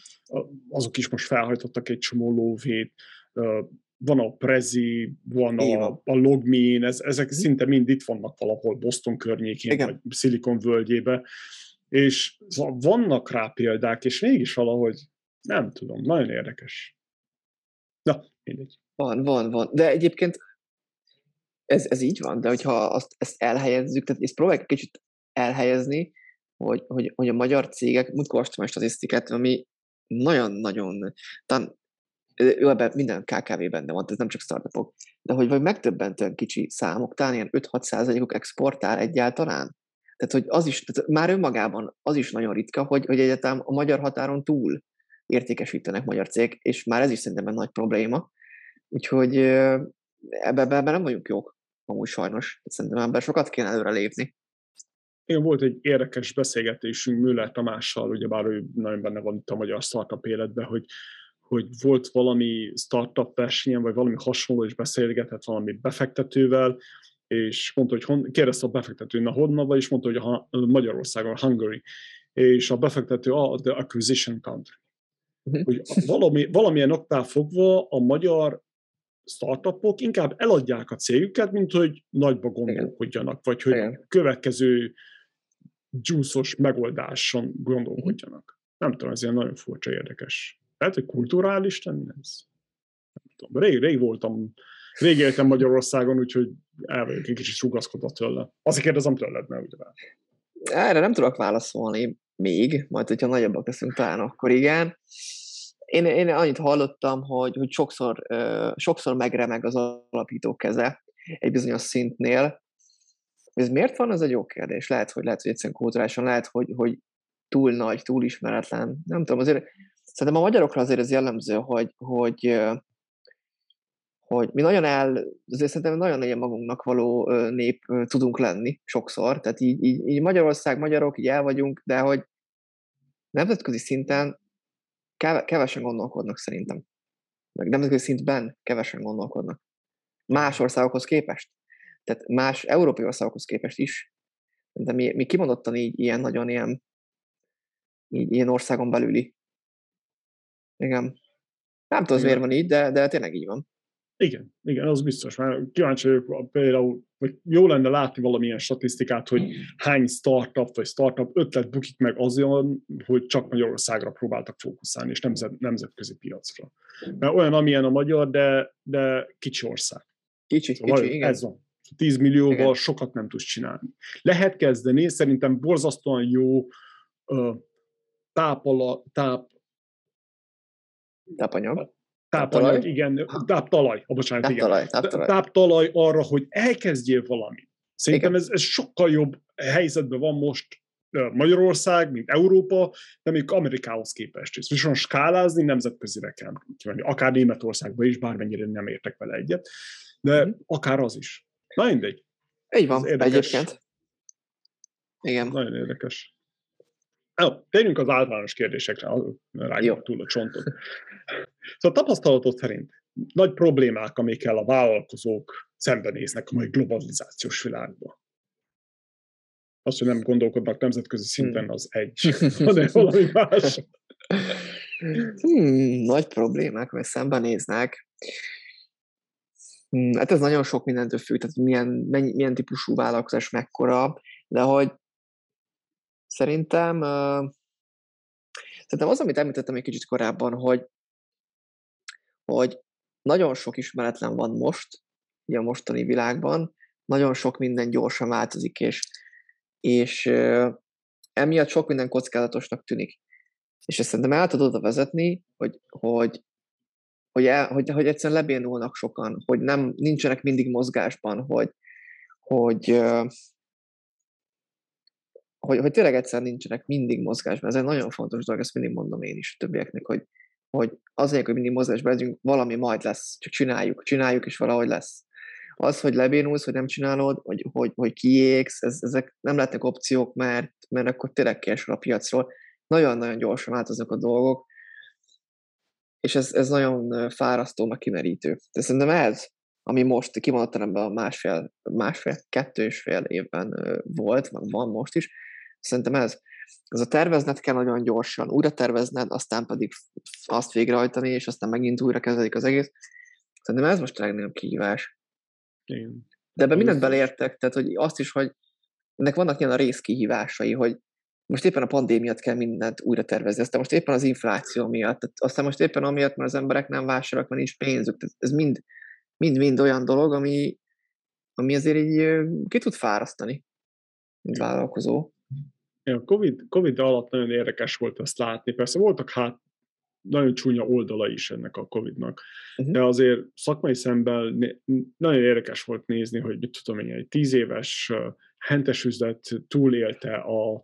Azok is most felhajtottak egy csomó lóvét. Van a Prezi, van a, a Logmin, ez, ezek uh-huh. szinte mind itt vannak valahol Boston környékén, Igen. vagy Silicon völgyében. És szóval vannak rá példák, és mégis valahogy nem tudom, nagyon érdekes. Na, mindegy. Van, van, van. De egyébként Ez, ez így van, de hogyha azt, ezt elhelyezzük, tehát ezt próbáljuk kicsit elhelyezni, hogy, hogy, hogy a magyar cégek, múltkor olvastam egy statisztikát, ami nagyon-nagyon, talán ő ebben minden KKV benne van, ez nem csak startupok, de hogy vagy megtöbbentően kicsi számok, talán ilyen 5-6 százalékok exportál egyáltalán. Tehát, hogy az is, tehát már önmagában az is nagyon ritka, hogy, hogy egyetem a magyar határon túl értékesítenek magyar cég, és már ez is szerintem egy nagy probléma. Úgyhogy ebben ebbe, ebbe nem vagyunk jók, amúgy sajnos. Szerintem ebben sokat kéne előre lépni. Igen, volt egy érdekes beszélgetésünk Müller Tamással, ugyebár ő nagyon benne van itt a magyar startup életben, hogy, hogy volt valami startup versenyen, vagy valami hasonló, és beszélgetett valami befektetővel, és mondta, hogy hon, kérdezte a befektető, na honnan vagy, és mondta, hogy a Magyarországon, Hungary, és a befektető, a the acquisition country. Uh-huh. Hogy valami, valamilyen oktál fogva a magyar startupok inkább eladják a cégüket, mint hogy nagyba gondolkodjanak, vagy hogy Igen. következő dzsúszos megoldáson gondolkodjanak. Nem tudom, ez ilyen nagyon furcsa, érdekes. Lehet, hogy kulturális tenni ez? Nem tudom. Rég, rég voltam, rég éltem Magyarországon, úgyhogy el vagyok egy kicsit rugaszkodva tőle. Azért kérdezem tőled, mert ugye Erre nem tudok válaszolni még, majd hogyha nagyobbak leszünk talán, akkor igen. Én, én annyit hallottam, hogy, hogy sokszor, sokszor megremeg az alapító keze egy bizonyos szintnél. Ez miért van, az egy jó kérdés. Lehet, hogy lehet, hogy egyszerűen kulturálisan, lehet, hogy, hogy túl nagy, túl ismeretlen. Nem tudom, azért szerintem a magyarokra azért ez jellemző, hogy, hogy, hogy mi nagyon el, azért szerintem nagyon legyen magunknak való nép tudunk lenni sokszor, tehát így, így, így Magyarország, magyarok, így el vagyunk, de hogy nemzetközi szinten kevesen gondolkodnak szerintem. Meg nemzetközi szintben kevesen gondolkodnak. Más országokhoz képest. Tehát más európai országokhoz képest is. De mi, mi kimondottan így ilyen nagyon ilyen, így, ilyen országon belüli. Igen. Nem tudom, miért van így, de, de tényleg így van. Igen, igen, az biztos. Már kíváncsi vagyok például, hogy jó lenne látni valamilyen statisztikát, hogy hány startup vagy startup ötlet bukik meg azért, hogy csak Magyarországra próbáltak fókuszálni, és nemzet, nemzetközi piacra. Mert olyan, amilyen a magyar, de, de kicsi ország. Kicsi, szóval kicsi, igen. Ez van. 10 millióval igen. sokat nem tudsz csinálni. Lehet kezdeni, szerintem borzasztóan jó tápala, táp, tápanyag tápanyag, igen, táptalaj, oh, bocsánat, táptalaj, igen. Táptalaj. táptalaj arra, hogy elkezdjél valamit. Szerintem ez, ez sokkal jobb helyzetben van most Magyarország, mint Európa, de még Amerikához képest is. Viszont skálázni nemzetközire kell kimenni. Akár Németországban is, bármennyire nem értek vele egyet, de mm. akár az is. Na mindegy. Így van, egyébként. Igen. Nagyon érdekes. Oh, térjünk az általános kérdésekre, rájuk túl a csontot. Szóval tapasztalatot szerint nagy problémák, amikkel a vállalkozók szembenéznek a mai globalizációs világban. Az, hogy nem gondolkodnak nemzetközi szinten, hmm. az egy, hanem valami más. Hmm, nagy problémák, mert szembenéznek. Hmm, hát ez nagyon sok mindentől függ, tehát milyen, mennyi, milyen típusú vállalkozás mekkora, de hogy Szerintem, uh, szerintem az, amit említettem egy kicsit korábban, hogy, hogy nagyon sok ismeretlen van most, a mostani világban, nagyon sok minden gyorsan változik, és, és uh, emiatt sok minden kockázatosnak tűnik. És ezt szerintem el tudod vezetni, hogy, hogy, hogy, el, hogy, hogy egyszerűen lebénulnak sokan, hogy nem, nincsenek mindig mozgásban, hogy, hogy, hogy, hogy tényleg egyszer nincsenek mindig mozgásban. Ez egy nagyon fontos dolog, ezt mindig mondom én is többieknek, hogy, hogy azért, hogy mindig mozgásban legyünk, valami majd lesz, csak csináljuk, csináljuk, és valahogy lesz. Az, hogy lebénulsz, hogy nem csinálod, hogy, hogy, hogy kiégsz, ez, ezek nem lehetnek opciók, mert, mert akkor tényleg kiesel a piacról. Nagyon-nagyon gyorsan változnak a dolgok, és ez, ez nagyon fárasztó, meg kimerítő. De szerintem ez, ami most kimondottan ebben a másfél, másfél, kettő és fél évben volt, van most is, Szerintem ez. Ez a tervezned kell nagyon gyorsan, újra tervezned, aztán pedig azt végrehajtani, és aztán megint újra kezdődik az egész. Szerintem ez most a legnagyobb kihívás. Igen. De ebben mindent beleértek, tehát hogy azt is, hogy ennek vannak ilyen a részkihívásai, hogy most éppen a pandémia kell mindent újra tervezni, aztán most éppen az infláció miatt, tehát aztán most éppen amiatt, mert az emberek nem vásárolnak, mert nincs pénzük, tehát ez mind, mind-mind olyan dolog, ami, ami azért így ki tud fárasztani, mint vállalkozó. A COVID, COVID alatt nagyon érdekes volt ezt látni. Persze voltak hát nagyon csúnya oldala is ennek a Covid-nak. Uh-huh. De azért szakmai szemben nagyon érdekes volt nézni, hogy mit tudom én, egy tíz éves hentes üzlet túlélte a,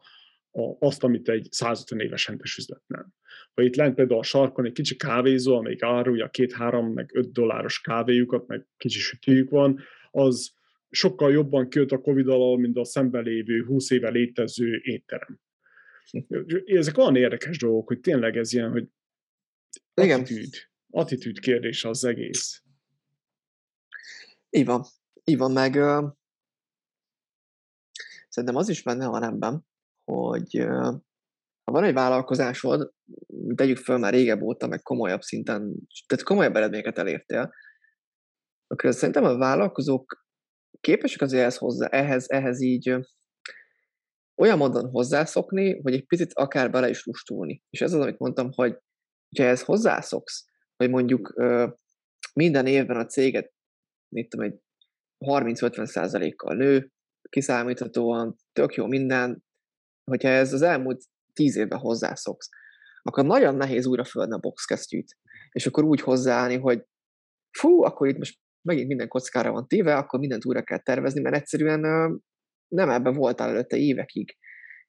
a, azt, amit egy 150 éves hentes üzlet nem. Vagy itt lent például a sarkon egy kicsi kávézó, amelyik árulja két-három, meg öt dolláros kávéjukat, meg kicsi sütőjük van, az sokkal jobban költ a Covid alól, mint a szemben lévő 20 éve létező étterem. Ezek olyan érdekes dolgok, hogy tényleg ez ilyen, hogy. Attitűd, attitűd kérdés az egész. Így van. Így van, meg uh, szerintem az is benne van ebben, hogy uh, ha van egy vállalkozásod, tegyük föl már régebb óta, meg komolyabb szinten, tehát komolyabb eredményeket elértél, akkor szerintem a vállalkozók képesek azért ehhez, hozzá, ehhez, ehhez így olyan módon hozzászokni, hogy egy picit akár bele is lustulni. És ez az, amit mondtam, hogy hogyha ehhez hozzászoksz, hogy mondjuk minden évben a céget, mit tudom, egy 30-50 százalékkal nő, kiszámíthatóan, tök jó minden, hogyha ez az elmúlt 10 évben hozzászoksz, akkor nagyon nehéz újra földni a boxkesztyűt, és akkor úgy hozzáállni, hogy fú, akkor itt most megint minden kockára van téve, akkor mindent újra kell tervezni, mert egyszerűen nem ebben voltál előtte évekig.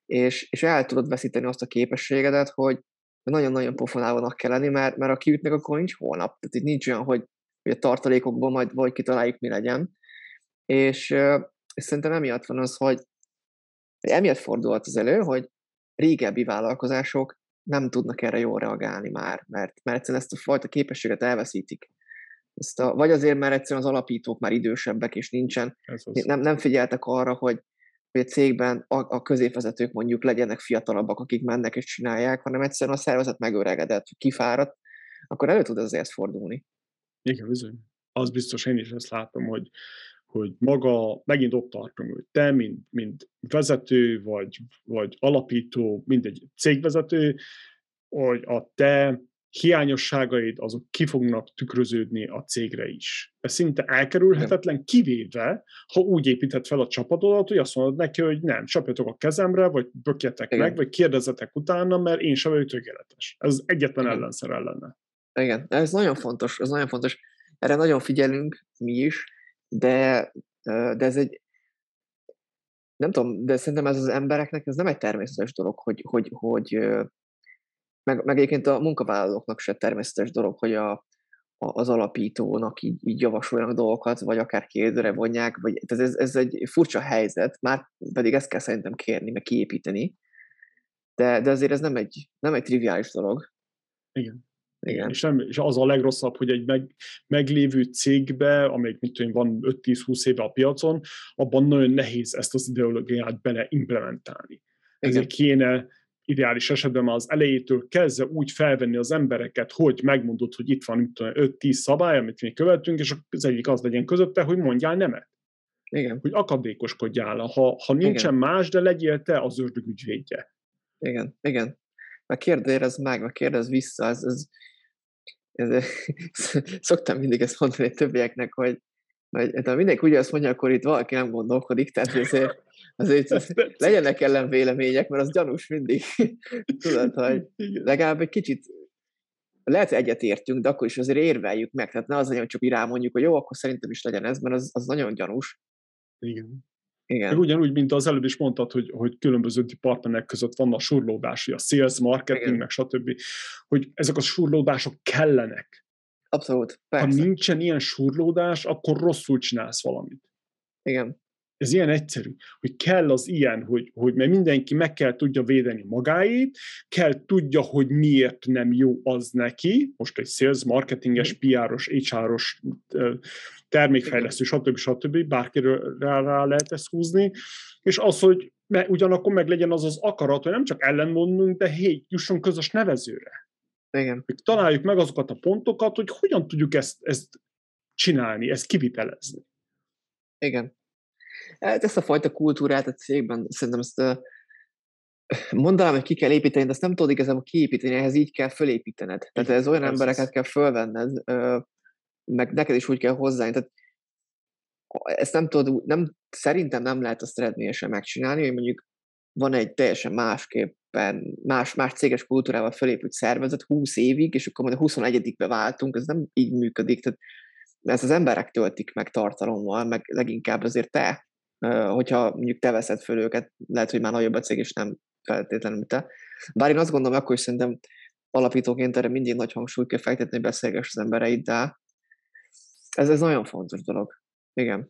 És, és el tudod veszíteni azt a képességedet, hogy nagyon-nagyon pofonálónak kell lenni, mert, mert aki ütnek, akkor nincs holnap. Tehát itt nincs olyan, hogy, hogy a tartalékokból majd vagy kitaláljuk, mi legyen. És, és szerintem emiatt van az, hogy emiatt fordulhat az elő, hogy régebbi vállalkozások nem tudnak erre jól reagálni már, mert, mert egyszerűen ezt a fajta képességet elveszítik. Ezt a, vagy azért, mert egyszerűen az alapítók már idősebbek, és nincsen, nem, nem figyeltek arra, hogy hogy a cégben a, a középvezetők mondjuk legyenek fiatalabbak, akik mennek és csinálják, hanem egyszerűen a szervezet megöregedett, kifáradt, akkor elő tud azért fordulni. Igen, bizony. Az biztos, én is ezt látom, hogy, hogy maga, megint ott tartunk, hogy te, mint, mint vezető, vagy, vagy alapító, mint egy cégvezető, hogy a te hiányosságaid azok ki fognak tükröződni a cégre is. Ez szinte elkerülhetetlen, kivéve, ha úgy épített fel a csapatodat, hogy azt mondod neki, hogy nem, csapjatok a kezemre, vagy bökjetek Igen. meg, vagy kérdezzetek utána, mert én sem vagyok tökéletes. Ez egyetlen Igen. ellenszer ellene. Igen, ez nagyon fontos, ez nagyon fontos. Erre nagyon figyelünk mi is, de, de ez egy, nem tudom, de szerintem ez az embereknek ez nem egy természetes dolog, hogy, hogy, hogy meg, meg egyébként a munkavállalóknak se természetes dolog, hogy a, a, az alapítónak így, így javasoljanak dolgokat, vagy akár kérdőre vonják, vagy tehát ez, ez egy furcsa helyzet, már pedig ezt kell szerintem kérni, meg kiépíteni, de, de azért ez nem egy, nem egy triviális dolog. Igen. Igen. És, nem, és az a legrosszabb, hogy egy meg, meglévő cégbe, amelyik mit tudom, van 5-10-20 éve a piacon, abban nagyon nehéz ezt az ideológiát bele implementálni. Ezért kéne ideális esetben már az elejétől kezdve úgy felvenni az embereket, hogy megmondod, hogy itt van 5-10 szabály, amit mi követünk, és az egyik az legyen közötte, hogy mondjál nemet. Igen. Hogy akadékoskodjál. Ha, ha nincsen Igen. más, de legyél te az ördög ügyvédje. Igen, igen. Meg kérdez meg, meg kérdez vissza. Ez, ez, ez, szoktam mindig ezt mondani többieknek, hogy de ha mindenki ugye azt mondja, akkor itt valaki nem gondolkodik, tehát azért, azért legyenek ellen vélemények, mert az gyanús mindig. Tudod, hogy legalább egy kicsit lehet, hogy egyetértünk, de akkor is azért érveljük meg. Tehát ne az legyen, hogy csak irá mondjuk, hogy jó, akkor szerintem is legyen ez, mert az, az nagyon gyanús. Igen. Igen. ugyanúgy, mint az előbb is mondtad, hogy, hogy különböző partnerek között van a surlódás, a sales, marketing, Igen. meg stb. Hogy ezek a surlódások kellenek Abszolút, persze. Ha nincsen ilyen surlódás, akkor rosszul csinálsz valamit. Igen. Ez ilyen egyszerű, hogy kell az ilyen, hogy, hogy mert mindenki meg kell tudja védeni magáét, kell tudja, hogy miért nem jó az neki, most egy sales, marketinges, mhm. PR-os, HR-os, termékfejlesztő, stb. stb. bárkiről rá, rá lehet ezt húzni, és az, hogy ugyanakkor meg legyen az az akarat, hogy nem csak ellenmondunk, de hé, jusson közös nevezőre. Igen. Találjuk meg azokat a pontokat, hogy hogyan tudjuk ezt, ezt csinálni, ezt kivitelezni. Igen. Hát ezt a fajta kultúrát a cégben szerintem ezt mondanám, hogy ki kell építeni, de ezt nem tudod igazából kiépíteni, ehhez így kell fölépítened. Tehát ez olyan embereket kell fölvenned, meg neked is úgy kell hozzá. Tehát ezt nem tudod, nem, szerintem nem lehet azt eredményesen megcsinálni, hogy mondjuk van egy teljesen másképpen, más, más céges kultúrával felépült szervezet 20 évig, és akkor majd a 21 váltunk, ez nem így működik, tehát ezt az emberek töltik meg tartalommal, meg leginkább azért te, hogyha mondjuk te veszed föl őket, lehet, hogy már nagyobb a cég, és nem feltétlenül te. Bár én azt gondolom, akkor is szerintem alapítóként erre mindig nagy hangsúlyt kell fektetni, hogy beszélgess az embereiddel. Ez, ez nagyon fontos dolog. Igen.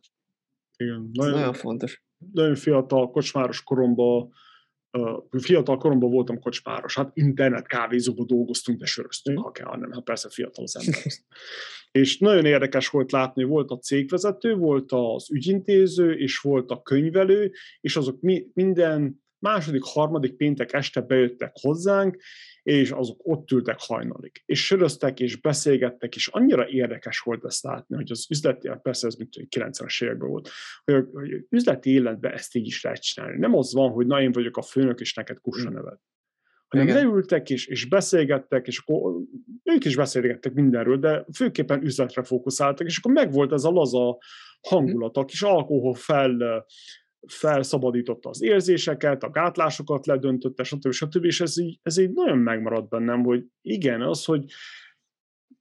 Igen. Nagyon, ez nagyon fontos. Nagyon fiatal, kocsmáros koromban fiatal koromban voltam kocsmáros, hát internet kávézóban dolgoztunk, de söröztünk, mm. ha kell, nem, hát persze fiatal az ember. és nagyon érdekes volt látni, volt a cégvezető, volt az ügyintéző, és volt a könyvelő, és azok mi, minden második, harmadik péntek este bejöttek hozzánk, és azok ott ültek hajnalig. És söröztek, és beszélgettek, és annyira érdekes volt ezt látni, hogy az üzleti, persze ez mint 90-es években volt, hogy a, hogy a üzleti életben ezt így is lehet csinálni. Nem az van, hogy na én vagyok a főnök, és neked kussa hm. neved. Hanem Igen. leültek, és, és beszélgettek, és akkor ők is beszélgettek mindenről, de főképpen üzletre fókuszáltak, és akkor megvolt ez a laza hangulat, a kis alkohol fel felszabadította az érzéseket, a gátlásokat ledöntötte, stb. stb. És ez így, ez így nagyon megmaradt bennem, hogy igen, az, hogy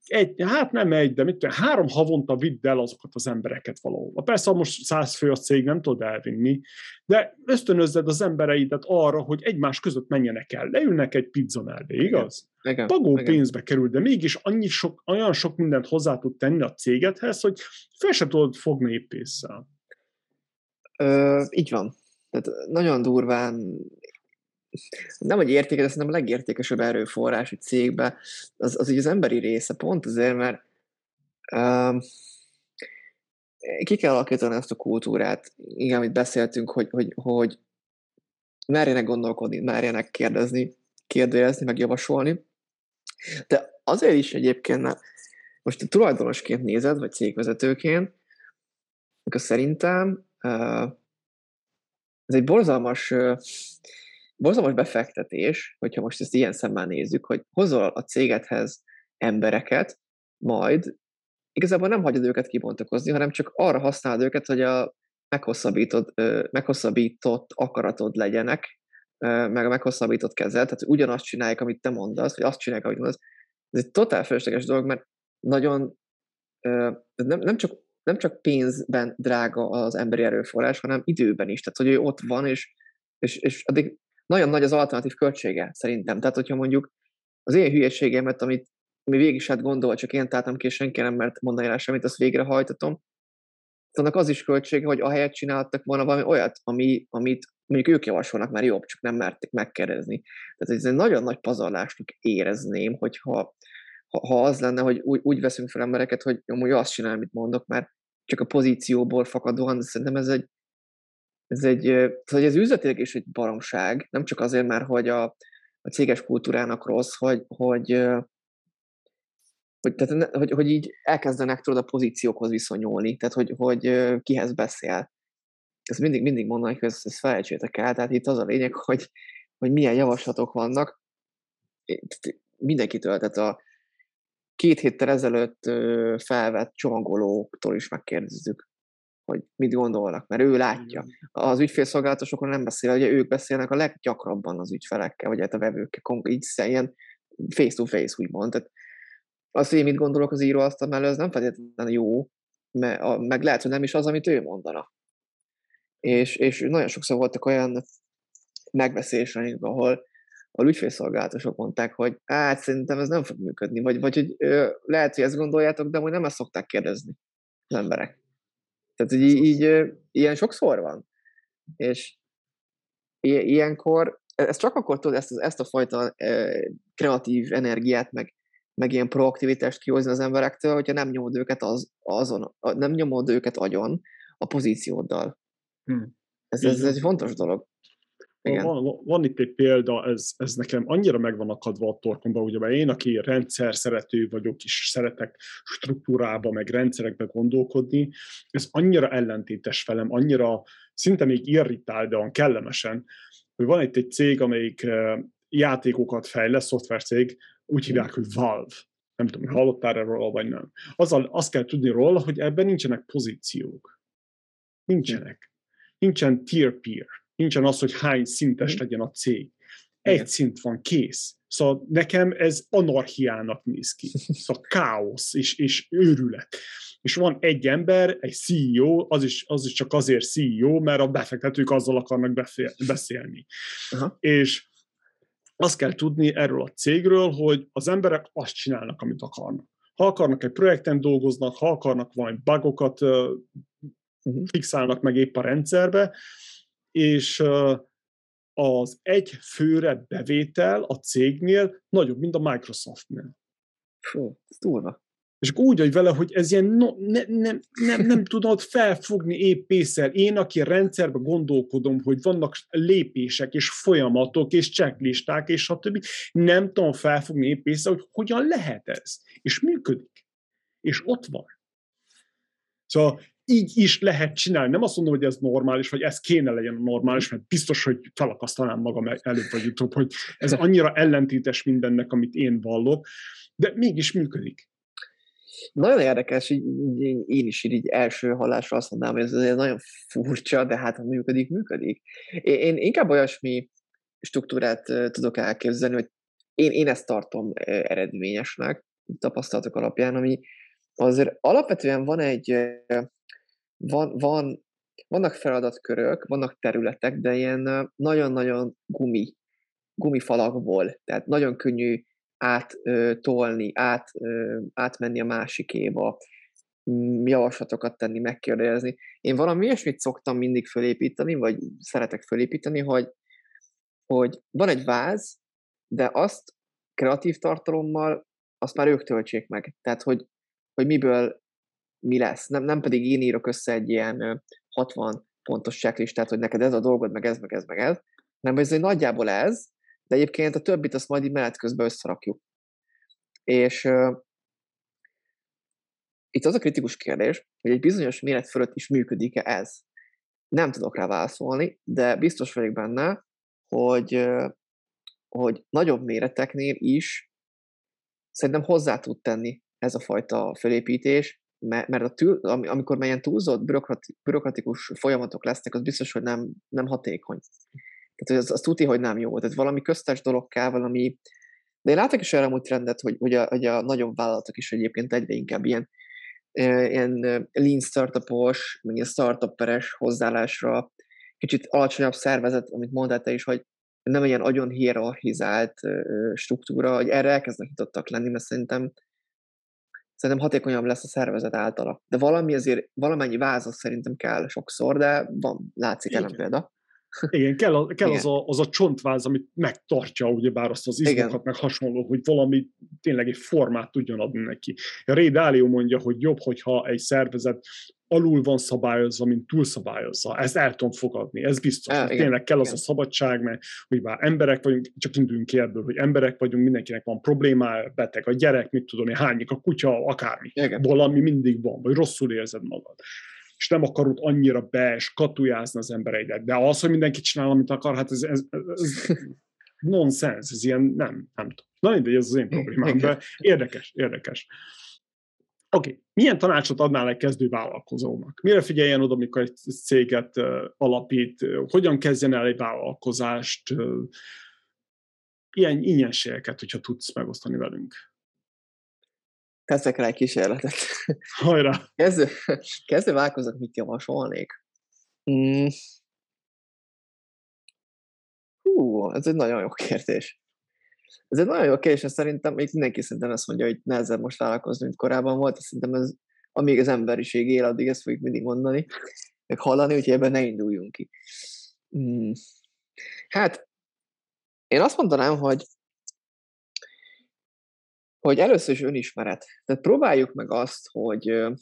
egy, hát nem egy, de mit tudom, három havonta vidd el azokat az embereket valahova. Persze, ha most száz fő a cég, nem tudod elvinni, de ösztönözzed az embereidet arra, hogy egymás között menjenek el, leülnek egy pizza mellé, igaz? Igen. Pagó igen. pénzbe kerül, de mégis annyi sok, olyan sok mindent hozzá tud tenni a cégedhez, hogy fel sem tudod fogni épésszel. Ö, így van. Tehát nagyon durván nem, hogy értékes, de szerintem a legértékesebb erőforrás egy cégbe, az, az így az emberi része, pont azért, mert um, ki kell alakítani ezt a kultúrát. Igen, amit beszéltünk, hogy, hogy, hogy merjenek gondolkodni, merjenek kérdezni, kérdezni, meg javasolni. De azért is egyébként, mert most tulajdonosként nézed, vagy cégvezetőként, akkor szerintem ez egy borzalmas, borzalmas befektetés, hogyha most ezt ilyen szemmel nézzük, hogy hozol a cégedhez embereket, majd igazából nem hagyod őket kibontakozni, hanem csak arra használod őket, hogy a meghosszabbított, meghosszabbított akaratod legyenek, meg a meghosszabbított kezed, tehát ugyanazt csinálják, amit te mondasz, vagy azt csinálják, amit mondasz. Ez egy totál felesleges dolog, mert nagyon nem, nem csak nem csak pénzben drága az emberi erőforrás, hanem időben is. Tehát, hogy ő ott van, és, és, és addig nagyon nagy az alternatív költsége szerintem. Tehát, hogyha mondjuk az én hülyeségemet, amit mi végig is hát gondolva, csak én találtam ki, és senki nem mert mondani rá semmit, azt végrehajtatom, annak az is költsége, hogy ahelyett csináltak volna valami olyat, ami, amit mondjuk ők javasolnak, már jobb, csak nem merték megkérdezni. Tehát ez egy nagyon nagy pazarlásnak érezném, hogyha ha, ha az lenne, hogy úgy, úgy veszünk fel embereket, hogy amúgy azt csinál, amit mondok, mert csak a pozícióból fakadóan, de szerintem ez egy, ez egy, hogy ez üzletileg is egy baromság, nem csak azért, mert hogy a, a céges kultúrának rossz, hogy, hogy, hogy, tehát, hogy, hogy így elkezdenek tudod a pozíciókhoz viszonyulni, tehát hogy, hogy kihez beszél. Ezt mindig, mindig mondanak, hogy ezt, ezt felejtsétek el, tehát itt az a lényeg, hogy, hogy milyen javaslatok vannak. Mindenkitől, tehát a, két héttel ezelőtt felvett csomagolóktól is megkérdezzük, hogy mit gondolnak, mert ő látja. Az ügyfélszolgálatosokon nem beszél, ugye ők beszélnek a leggyakrabban az ügyfelekkel, vagy hát a vevőkkel, így ilyen face-to-face, úgymond. Tehát az, hogy én mit gondolok az író azt mellett, ez nem feltétlenül jó, meg lehet, hogy nem is az, amit ő mondana. És, és nagyon sokszor voltak olyan megbeszéléseink, ahol a ügyfélszolgálatosok mondták, hogy hát szerintem ez nem fog működni, vagy, vagy hogy ö, lehet, hogy ezt gondoljátok, de hogy nem ezt szokták kérdezni az emberek. Tehát, hogy így, így ö, ilyen sokszor van. És ilyenkor, ez csak akkor tudod ezt, ezt a fajta ö, kreatív energiát, meg, meg ilyen proaktivitást kihozni az emberektől, hogyha nem nyomod őket az, azon, nem nyomod őket agyon a pozícióddal. Hmm. Ez, ez, ez egy fontos dolog. Van, van itt egy példa, ez, ez nekem annyira megvan akadva a torkomba, ugye, mert én, aki rendszer szerető vagyok, és szeretek struktúrába, meg rendszerekbe gondolkodni, ez annyira ellentétes velem, annyira szinte még irritál, de olyan kellemesen, hogy van itt egy cég, amelyik játékokat fejlesz, szoftvercég, úgy hívják, hogy Valve. Nem tudom, hallottál erről vagy nem. Azzal azt kell tudni róla, hogy ebben nincsenek pozíciók Nincsenek. Nincsen tier peer. Nincsen az, hogy hány szintes legyen a cég. Egy Igen. szint van, kész. Szóval nekem ez anarchiának néz ki. Szóval káosz és, és őrület. És van egy ember, egy CEO, az is, az is csak azért CEO, mert a befektetők azzal akarnak befél, beszélni. Aha. És azt kell tudni erről a cégről, hogy az emberek azt csinálnak, amit akarnak. Ha akarnak egy projekten dolgoznak, ha akarnak valami bugokat uh, fixálnak meg épp a rendszerbe, és az egy főre bevétel a cégnél nagyobb, mint a Microsoftnél. Fú, túlva. És akkor úgy vagy vele, hogy ez ilyen no, ne, nem, nem, nem tudod felfogni épp észel. Én, aki a rendszerben gondolkodom, hogy vannak lépések, és folyamatok, és checklisták, és stb. Nem tudom felfogni épp észel, hogy hogyan lehet ez. És működik. És ott van. Szóval így is lehet csinálni. Nem azt mondom, hogy ez normális, vagy ez kéne legyen normális, mert biztos, hogy felakasztanám magam előbb vagy utóbb, hogy ez annyira ellentétes mindennek, amit én vallok, de mégis működik. Nagyon érdekes, így, így, én is így első hallásra azt mondanám, hogy ez azért nagyon furcsa, de hát ha működik, működik. Én, én inkább olyasmi struktúrát tudok elképzelni, hogy én, én ezt tartom eredményesnek, tapasztalatok alapján, ami azért alapvetően van egy, van, van, vannak feladatkörök, vannak területek, de ilyen nagyon-nagyon gumi, gumifalakból, tehát nagyon könnyű áttolni, át, átmenni a másikéba, javaslatokat tenni, megkérdezni. Én valami ilyesmit szoktam mindig fölépíteni, vagy szeretek fölépíteni, hogy, hogy van egy váz, de azt kreatív tartalommal, azt már ők töltsék meg. Tehát, hogy, hogy miből mi lesz. Nem, nem pedig én írok össze egy ilyen 60 pontos checklistát, hogy neked ez a dolgod, meg ez, meg ez, meg ez, nem, ez egy nagyjából ez, de egyébként a többit azt majd így menet közben összerakjuk. És uh, itt az a kritikus kérdés, hogy egy bizonyos méret fölött is működik-e ez. Nem tudok rá válaszolni, de biztos vagyok benne, hogy, uh, hogy nagyobb méreteknél is szerintem hozzá tud tenni ez a fajta felépítés, mert a tül, amikor melyen túlzott bürokratikus folyamatok lesznek, az biztos, hogy nem, nem hatékony. Tehát az, az tuti, hogy nem jó. Tehát valami köztes dolog kell, valami... De én látok is erre amúgy trendet, hogy, hogy, a, hogy a nagyobb vállalatok is egyébként egyre inkább ilyen, ilyen lean startupos, meg ilyen startuperes hozzáállásra, kicsit alacsonyabb szervezet, amit mondtál te is, hogy nem ilyen nagyon hierarchizált struktúra, hogy erre elkezdnek nyitottak lenni, mert szerintem szerintem hatékonyabb lesz a szervezet általa. De valami azért, valamennyi vázat szerintem kell sokszor, de van, látszik ellen példa. Igen, kell, a, kell Igen. Az, a, az a csontváz, amit megtartja ugyebár azt az izmokat, Igen. meg hasonló, hogy valami tényleg egy formát tudjon adni neki. Ray Dalio mondja, hogy jobb, hogyha egy szervezet alul van szabályozva, mint túl szabályozza. Ezt el tudom fogadni, ez biztos. Ah, tényleg kell igen. az a szabadság, mert hogy bár emberek vagyunk, csak induljunk ki ebből, hogy emberek vagyunk, mindenkinek van problémája, beteg a gyerek, mit tudom én, hányik a kutya, akármi. Igen. Valami mindig van, vagy rosszul érzed magad és nem akarod annyira be és katujázni az embereidet. De az, hogy mindenki csinál, amit akar, hát ez, ez, ez nonsens, ez ilyen nem, nem tudom. Na mindegy, ez az én problémám, de érdekes, érdekes. Oké, okay. milyen tanácsot adnál egy kezdő vállalkozónak? Mire figyeljen oda, amikor egy céget alapít? Hogyan kezdjen el egy vállalkozást? Ilyen ingyenségeket, hogyha tudsz megosztani velünk. Teszek rá egy kísérletet. Hajrá! Kezdő, kezdő vállalkozók mit javasolnék? Mm. Hú, ez egy nagyon jó kérdés. Ez egy nagyon jó kérdés, és szerintem még mindenki szerintem ezt mondja, hogy nehezebb most vállalkozni, mint korábban volt, szerintem ez, amíg az emberiség él, addig ezt fogjuk mindig mondani, meg hallani, úgyhogy ebben ne induljunk ki. Hmm. Hát, én azt mondanám, hogy hogy először is önismeret. Tehát próbáljuk meg azt, hogy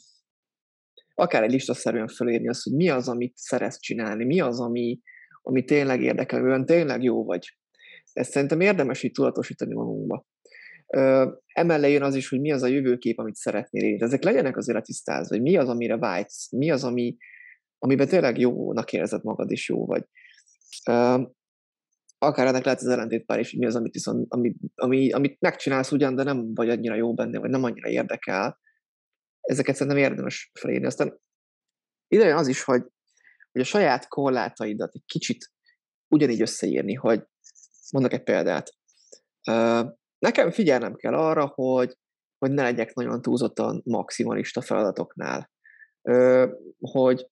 akár egy listaszerűen felírni azt, hogy mi az, amit szeretsz csinálni, mi az, ami, ami tényleg érdekel, olyan tényleg jó vagy. Ezt szerintem érdemes így tudatosítani magunkba. Emellé jön az is, hogy mi az a jövőkép, amit szeretnél élni. Ezek legyenek azért tisztázva, hogy mi az, amire vágysz, mi az, ami, amiben tényleg jónak érzed magad, és jó vagy. Akár ennek lehet az ellentétpár is, hogy mi az, amit, viszont, ami, ami, amit megcsinálsz ugyan, de nem vagy annyira jó benne, vagy nem annyira érdekel. Ezeket szerintem érdemes felírni. Aztán ide jön az is, hogy hogy a saját korlátaidat egy kicsit ugyanígy összeírni, hogy mondok egy példát. Nekem figyelnem kell arra, hogy, hogy ne legyek nagyon túlzottan maximalista feladatoknál. Hogy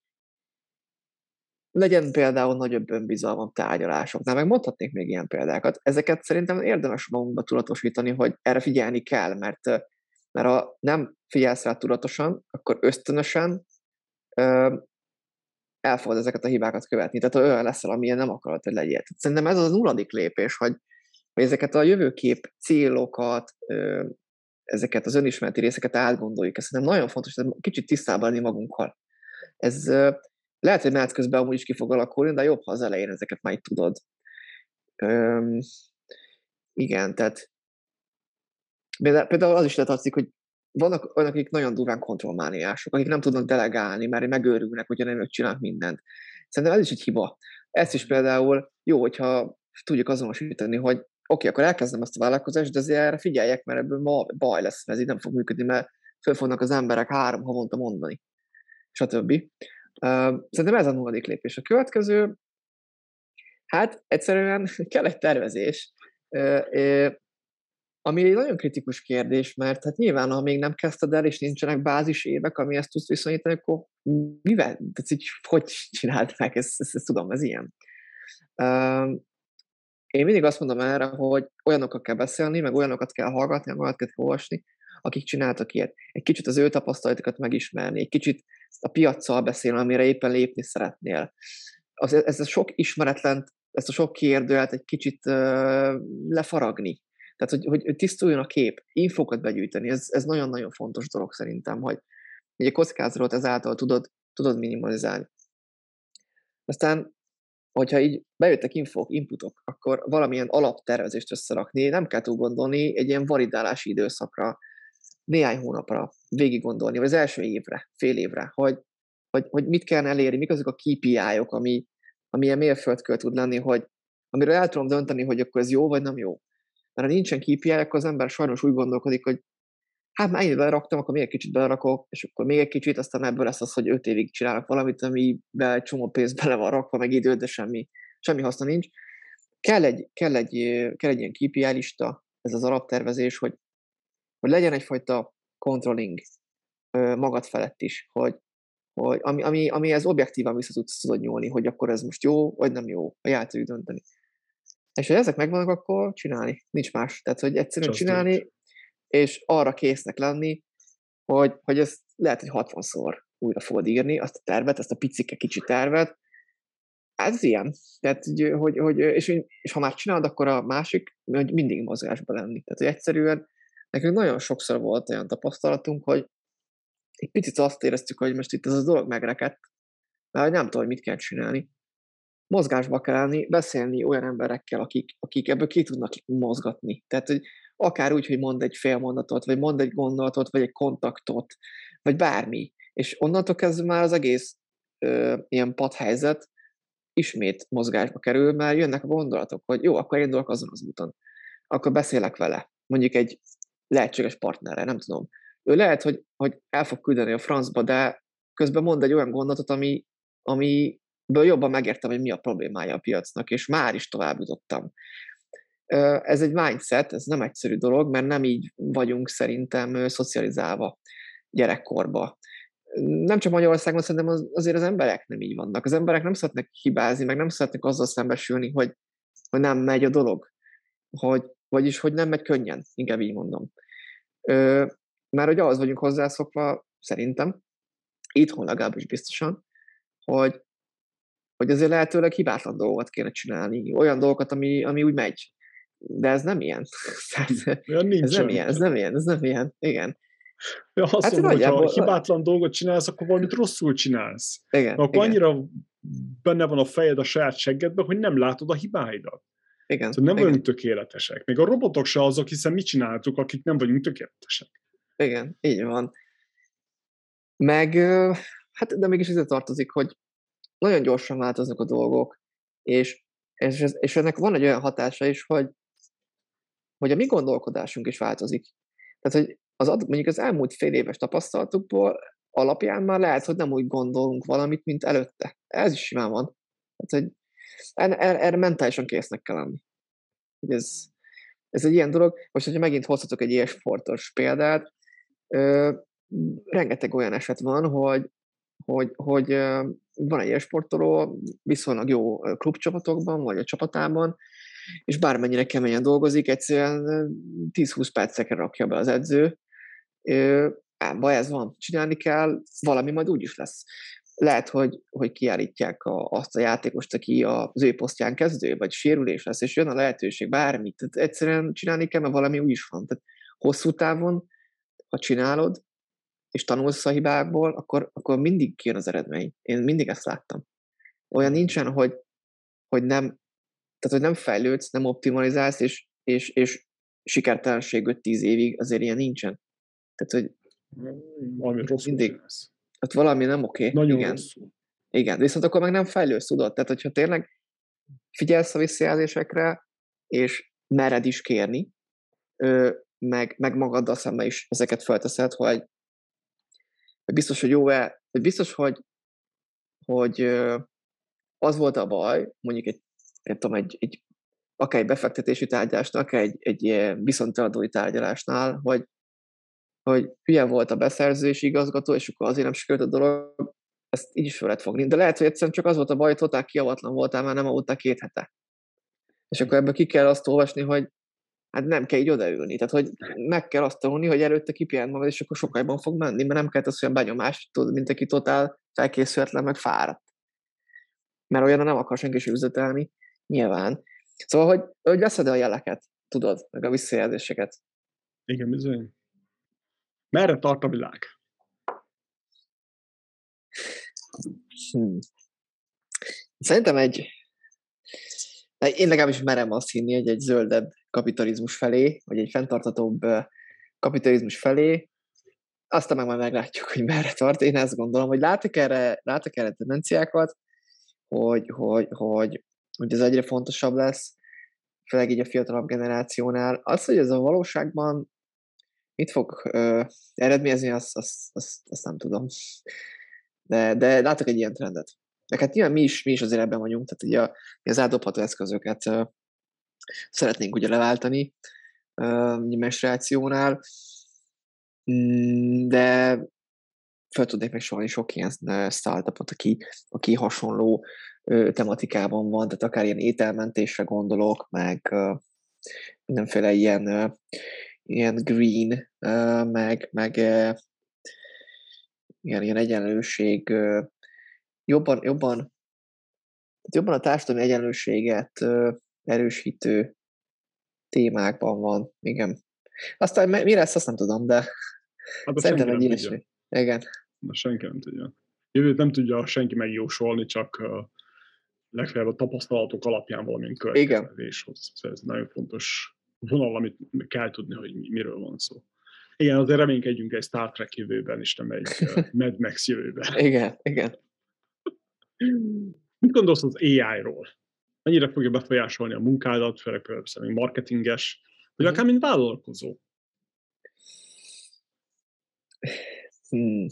legyen például nagyobb önbizalmam tárgyalásoknál, meg mondhatnék még ilyen példákat. Ezeket szerintem érdemes magunkba tudatosítani, hogy erre figyelni kell, mert, mert ha nem figyelsz rá tudatosan, akkor ösztönösen el fogod ezeket a hibákat követni. Tehát olyan leszel, amilyen nem akarod, hogy legyél. Tehát szerintem ez az nulladik lépés, hogy, hogy ezeket a jövőkép célokat, ezeket az önismereti részeket átgondoljuk. Ez szerintem nagyon fontos, hogy kicsit tisztában lenni magunkkal. Ez lehet, hogy menet közben amúgy is ki fog alakulni, de jobb, ha az elején ezeket már tudod. Üm, igen, tehát például az is letatszik, hogy vannak olyanok, akik nagyon durván kontrollmániások, akik nem tudnak delegálni, mert megőrülnek, hogyha nem ők csinálnak mindent. Szerintem ez is egy hiba. Ezt is például jó, hogyha tudjuk azonosítani, hogy oké, okay, akkor elkezdem ezt a vállalkozást, de azért erre figyeljek, mert ebből ma baj lesz, mert ez így nem fog működni, mert föl fognak az emberek három havonta mondani, stb. Szerintem ez a nulladik lépés. A következő, hát egyszerűen kell egy tervezés. Ami egy nagyon kritikus kérdés, mert hát nyilván, ha még nem kezdted el, és nincsenek bázis évek, ami ezt tudsz viszonyítani, akkor mivel, tehát így, hogy csináld meg, ezt, ezt, ezt tudom, ez ilyen. Én mindig azt mondom erre, hogy olyanokkal kell beszélni, meg olyanokat kell hallgatni, meg olyanokat kell olvasni, akik csináltak ilyet. Egy kicsit az ő tapasztalatokat megismerni, egy kicsit a piaccal beszélni, amire éppen lépni szeretnél. Az, ez a sok ismeretlen, ezt a sok kérdőjelt egy kicsit uh, lefaragni. Tehát, hogy, hogy tisztuljon a kép, infokat begyűjteni, ez, ez nagyon-nagyon fontos dolog szerintem, hogy egy kockázatokat ezáltal tudod, tudod minimalizálni. Aztán, hogyha így bejöttek infok, inputok, akkor valamilyen alaptervezést összerakni, nem kell túl gondolni egy ilyen validálási időszakra, néhány hónapra végig gondolni, vagy az első évre, fél évre, hogy, hogy, hogy mit kell elérni, mik azok a KPI-ok, ami, ami ilyen mérföldkő tud lenni, hogy amiről el tudom dönteni, hogy akkor ez jó vagy nem jó. Mert ha nincsen KPI, akkor az ember sajnos úgy gondolkodik, hogy hát már ennyit beleraktam, akkor még egy kicsit belerakok, és akkor még egy kicsit, aztán ebből lesz az, hogy öt évig csinálok valamit, amiben egy csomó pénz bele van rakva, meg idő, de semmi, semmi haszna nincs. Kell egy, kell egy, kell egy ilyen KPI lista, ez az alaptervezés, hogy, hogy legyen egyfajta controlling magad felett is, hogy, hogy ami, ami, ami ez objektívan vissza tudsz tudod nyúlni, hogy akkor ez most jó, vagy nem jó, a játék dönteni. És ha ezek megvannak, akkor csinálni. Nincs más. Tehát, hogy egyszerűen Csak csinálni, nincs. és arra késznek lenni, hogy, hogy ezt lehet, hogy 60-szor újra fogod írni, azt a tervet, azt a picike kicsi tervet. Hát ez ilyen. Tehát, hogy, hogy, hogy és, és, ha már csinálod, akkor a másik, hogy mindig mozgásba lenni. Tehát, hogy egyszerűen nekünk nagyon sokszor volt olyan tapasztalatunk, hogy egy picit azt éreztük, hogy most itt ez a dolog megrekedt, mert nem tudom, hogy mit kell csinálni mozgásba kell állni, beszélni olyan emberekkel, akik, akik ebből ki tudnak mozgatni. Tehát, hogy akár úgy, hogy mond egy fél mondatot, vagy mond egy gondolatot, vagy egy kontaktot, vagy bármi. És onnantól kezdve már az egész ö, ilyen padhelyzet ismét mozgásba kerül, mert jönnek a gondolatok, hogy jó, akkor indulok azon az úton. Akkor beszélek vele, mondjuk egy lehetséges partnerre, nem tudom. Ő lehet, hogy, hogy el fog küldeni a francba, de közben mond egy olyan gondolatot, ami, ami ből jobban megértem, hogy mi a problémája a piacnak, és már is tovább jutottam. Ez egy mindset, ez nem egyszerű dolog, mert nem így vagyunk szerintem szocializálva gyerekkorba. Nem csak Magyarországon, szerintem az, azért az emberek nem így vannak. Az emberek nem szeretnek hibázni, meg nem szeretnek azzal szembesülni, hogy, hogy nem megy a dolog. Hogy, vagyis, hogy nem megy könnyen, inkább így mondom. Ö, mert hogy ahhoz vagyunk hozzászokva, szerintem, itthon legalábbis biztosan, hogy hogy azért lehetőleg hibátlan dolgokat kéne csinálni, olyan dolgokat, ami, ami úgy megy. De ez nem ilyen. ez nem ilyen, ez nem ilyen, ez nem ilyen, igen. Ja, azt hát mondom, nagyjából... ha hibátlan dolgot csinálsz, akkor valamit rosszul csinálsz. Igen, akkor igen. annyira benne van a fejed a saját seggedben, hogy nem látod a hibáidat. Igen. Szóval nem igen. vagyunk tökéletesek. Még a robotok se azok, hiszen mi csináltuk, akik nem vagyunk tökéletesek. Igen, így van. Meg, hát de mégis ide tartozik, hogy nagyon gyorsan változnak a dolgok, és, és, és ennek van egy olyan hatása is, hogy, hogy a mi gondolkodásunk is változik. Tehát, hogy az, mondjuk az elmúlt fél éves tapasztalatokból alapján már lehet, hogy nem úgy gondolunk valamit, mint előtte. Ez is simán van. Hát, hogy erre, erre mentálisan késznek kell lenni. Ez, ez egy ilyen dolog. Most, hogyha megint hozhatok egy ilyen sportos példát, ö, rengeteg olyan eset van, hogy, hogy, hogy ö, van egy ilyen sportoló, viszonylag jó klubcsapatokban, vagy a csapatában, és bármennyire keményen dolgozik, egyszerűen 10-20 percekre rakja be az edző. Ám baj, ez van, csinálni kell, valami majd úgy is lesz. Lehet, hogy, hogy kiállítják a, azt a játékost, aki az ő posztján kezdő, vagy sérülés lesz, és jön a lehetőség, bármit. Tehát egyszerűen csinálni kell, mert valami úgy is van. Tehát hosszú távon, ha csinálod, és tanulsz a hibákból, akkor, akkor mindig kijön az eredmény. Én mindig ezt láttam. Olyan nincsen, hogy, hogy nem tehát, hogy nem fejlődsz, nem optimalizálsz, és, és, és sikertelenség 5-10 évig, azért ilyen nincsen. Tehát, hogy valami rossz mindig, tehát valami nem oké. Okay. Nagyon igen. rosszul. Igen, viszont akkor meg nem fejlődsz, tudod? Tehát, hogyha tényleg figyelsz a visszajelzésekre, és mered is kérni, meg, meg magaddal szemben is ezeket felteszed, hogy biztos, hogy jó-e, biztos, hogy, hogy az volt a baj, mondjuk egy nem tudom, egy, egy akár egy befektetési tárgyalásnál, akár egy, egy viszonteladói tárgyalásnál, hogy, hogy hülye volt a beszerzési igazgató, és akkor azért nem sikerült a dolog, ezt így is fel lehet fogni. De lehet, hogy egyszerűen csak az volt a baj, hogy totál kiavatlan voltál, már nem aludtál két hete. És akkor ebből ki kell azt olvasni, hogy hát nem kell így odaülni. Tehát, hogy meg kell azt tanulni, hogy előtte kipihent magad, és akkor sokkal jobban fog menni, mert nem kell az olyan benyomást, mint aki totál felkészületlen, meg fáradt. Mert olyan nem akar senki is üzletelni, nyilván. Szóval, hogy, hogy veszed a jeleket, tudod, meg a visszajelzéseket. Igen, bizony. Merre tart a világ? Hmm. Szerintem egy, én legalábbis merem azt hinni, hogy egy zöldebb kapitalizmus felé, vagy egy fenntartatóbb kapitalizmus felé, aztán meg majd meglátjuk, hogy merre tart. Én ezt gondolom, hogy látok erre, látok erre tendenciákat, hogy, hogy, hogy hogy ez egyre fontosabb lesz, főleg így a fiatalabb generációnál. Az, hogy ez a valóságban mit fog ö, eredményezni, azt, azt, azt, azt nem tudom. De, de látok egy ilyen trendet. De hát nyilván mi is, mi is azért ebben vagyunk, tehát ugye a, az átdobható eszközöket szeretnénk ugye leváltani ö, menstruációnál, mm, de fel tudnék meg sorolni sok ilyen startupot, aki, aki hasonló tematikában van, tehát akár ilyen ételmentésre gondolok, meg ö, mindenféle ilyen, ilyen green, meg, meg ilyen, ilyen egyenlőség, jobban, jobban, jobban a társadalmi egyenlőséget erősítő témákban van, igen. Aztán mi lesz, azt nem tudom, de hát szerintem egy ilyesmi. Igen. Na, senki nem tudja. Jövőt nem tudja senki megjósolni, csak uh, legfeljebb a tapasztalatok alapján valamilyen következtetéshoz. Ez nagyon fontos vonal, amit kell tudni, hogy miről van szó. Igen, azért reménykedjünk egy Star Trek jövőben, és nem egy uh, Mad Max jövőben. Igen, igen. Mit gondolsz az AI-ról? Mennyire fogja befolyásolni a munkádat, főleg például marketinges, vagy mhm. akár mint vállalkozó? Hmm.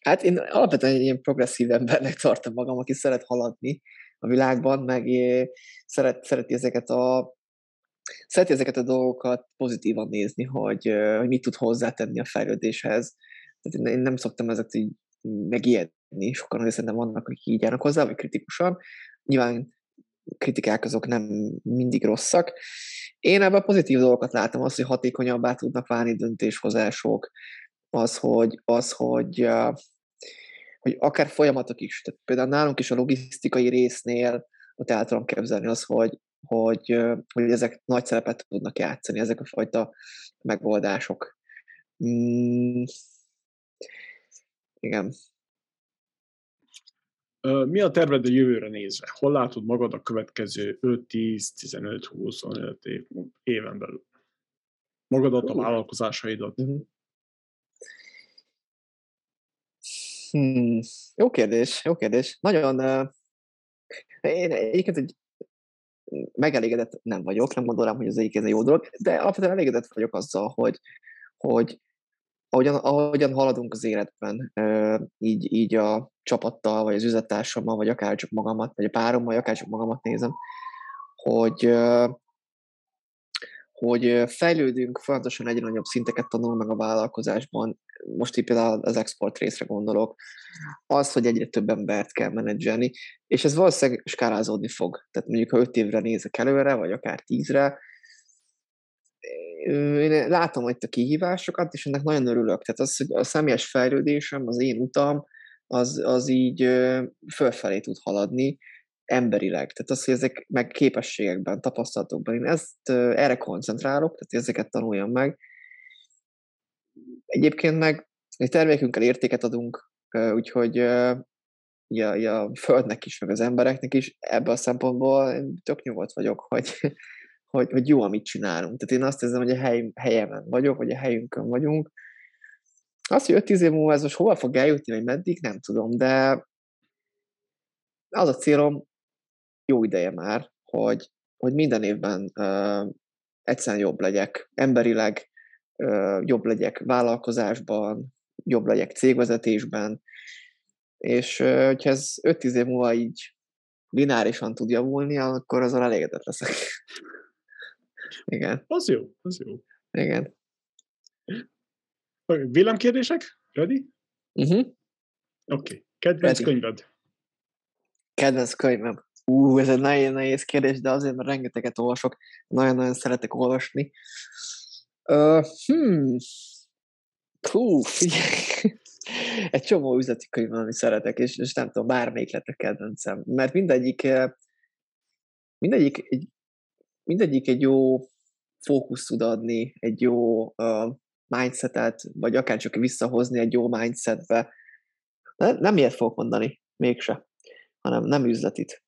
Hát én alapvetően egy ilyen progresszív embernek tartom magam, aki szeret haladni a világban, meg szeret, szereti ezeket a szereti ezeket a dolgokat pozitívan nézni, hogy, hogy mit tud hozzátenni a fejlődéshez. Tehát én nem szoktam ezeket így megijedni, sokan azért szerintem vannak, akik így járnak hozzá, vagy kritikusan. Nyilván kritikák azok nem mindig rosszak. Én ebben pozitív dolgokat látom, azt, hogy hatékonyabbá tudnak válni döntéshozások, az, hogy, az, hogy, hogy akár folyamatok is, tehát például nálunk is a logisztikai résznél, ott el tudom képzelni az, hogy, hogy, hogy ezek nagy szerepet tudnak játszani, ezek a fajta megoldások. Mm, igen. Mi a terved a jövőre nézve? Hol látod magad a következő 5, 10, 15, 20, 25 év, éven belül? Magadat, a vállalkozásaidat? Uh-huh. Hmm, jó kérdés, jó kérdés. Nagyon, uh, én egyébként egy megelégedett nem vagyok, nem gondolom, hogy ez egyik egy jó dolog, de alapvetően elégedett vagyok azzal, hogy, hogy ahogyan, ahogyan haladunk az életben, így, így a csapattal, vagy az üzlettársammal, vagy akár csak magamat, vagy a párommal, vagy akár csak magamat nézem, hogy hogy fejlődünk, folyamatosan egyre nagyobb szinteket tanulunk meg a vállalkozásban, most itt például az export részre gondolok, az, hogy egyre több embert kell menedzselni, és ez valószínűleg skálázódni fog. Tehát mondjuk, ha öt évre nézek előre, vagy akár tízre, én látom itt a kihívásokat, és ennek nagyon örülök. Tehát az, hogy a személyes fejlődésem, az én utam, az, az így fölfelé tud haladni, emberileg. Tehát az, hogy ezek meg képességekben, tapasztalatokban, én ezt erre koncentrálok, tehát ezeket tanuljam meg. Egyébként meg egy termékünkkel értéket adunk, úgyhogy ja, ja, a földnek is, meg az embereknek is, ebből a szempontból tök nyugodt vagyok, hogy, hogy, hogy jó, amit csinálunk. Tehát én azt érzem, hogy a hely, helyemen vagyok, vagy a helyünkön vagyunk. Azt, hogy 5-10 év múlva ez most hova fog eljutni, vagy meddig, nem tudom, de az a célom, jó ideje már, hogy, hogy minden évben uh, egyszerűen jobb legyek, emberileg uh, jobb legyek vállalkozásban, jobb legyek cégvezetésben, és uh, hogyha ez 5-10 év múlva így lineárisan tud javulni, akkor azon elégedett leszek. Igen. Az jó, az jó. Igen. Villámkérdések? Ready? Uh-huh. Oké. Okay. Kedvenc Ready. könyved? Kedvenc könyvem. Ú, ez egy nagyon nehéz kérdés, de azért, mert rengeteget olvasok, nagyon-nagyon szeretek olvasni. Uh, hmm. Hú, figyelj. egy csomó üzleti könyv van, amit szeretek, és, és nem tudom, bármelyik lett a kedvencem. Mert mindegyik, mindegyik egy, mindegyik egy jó fókusz tud adni, egy jó uh, mindsetet, vagy akár csak visszahozni egy jó mindsetbe. Nem ilyet fogok mondani, mégse, hanem nem üzletit.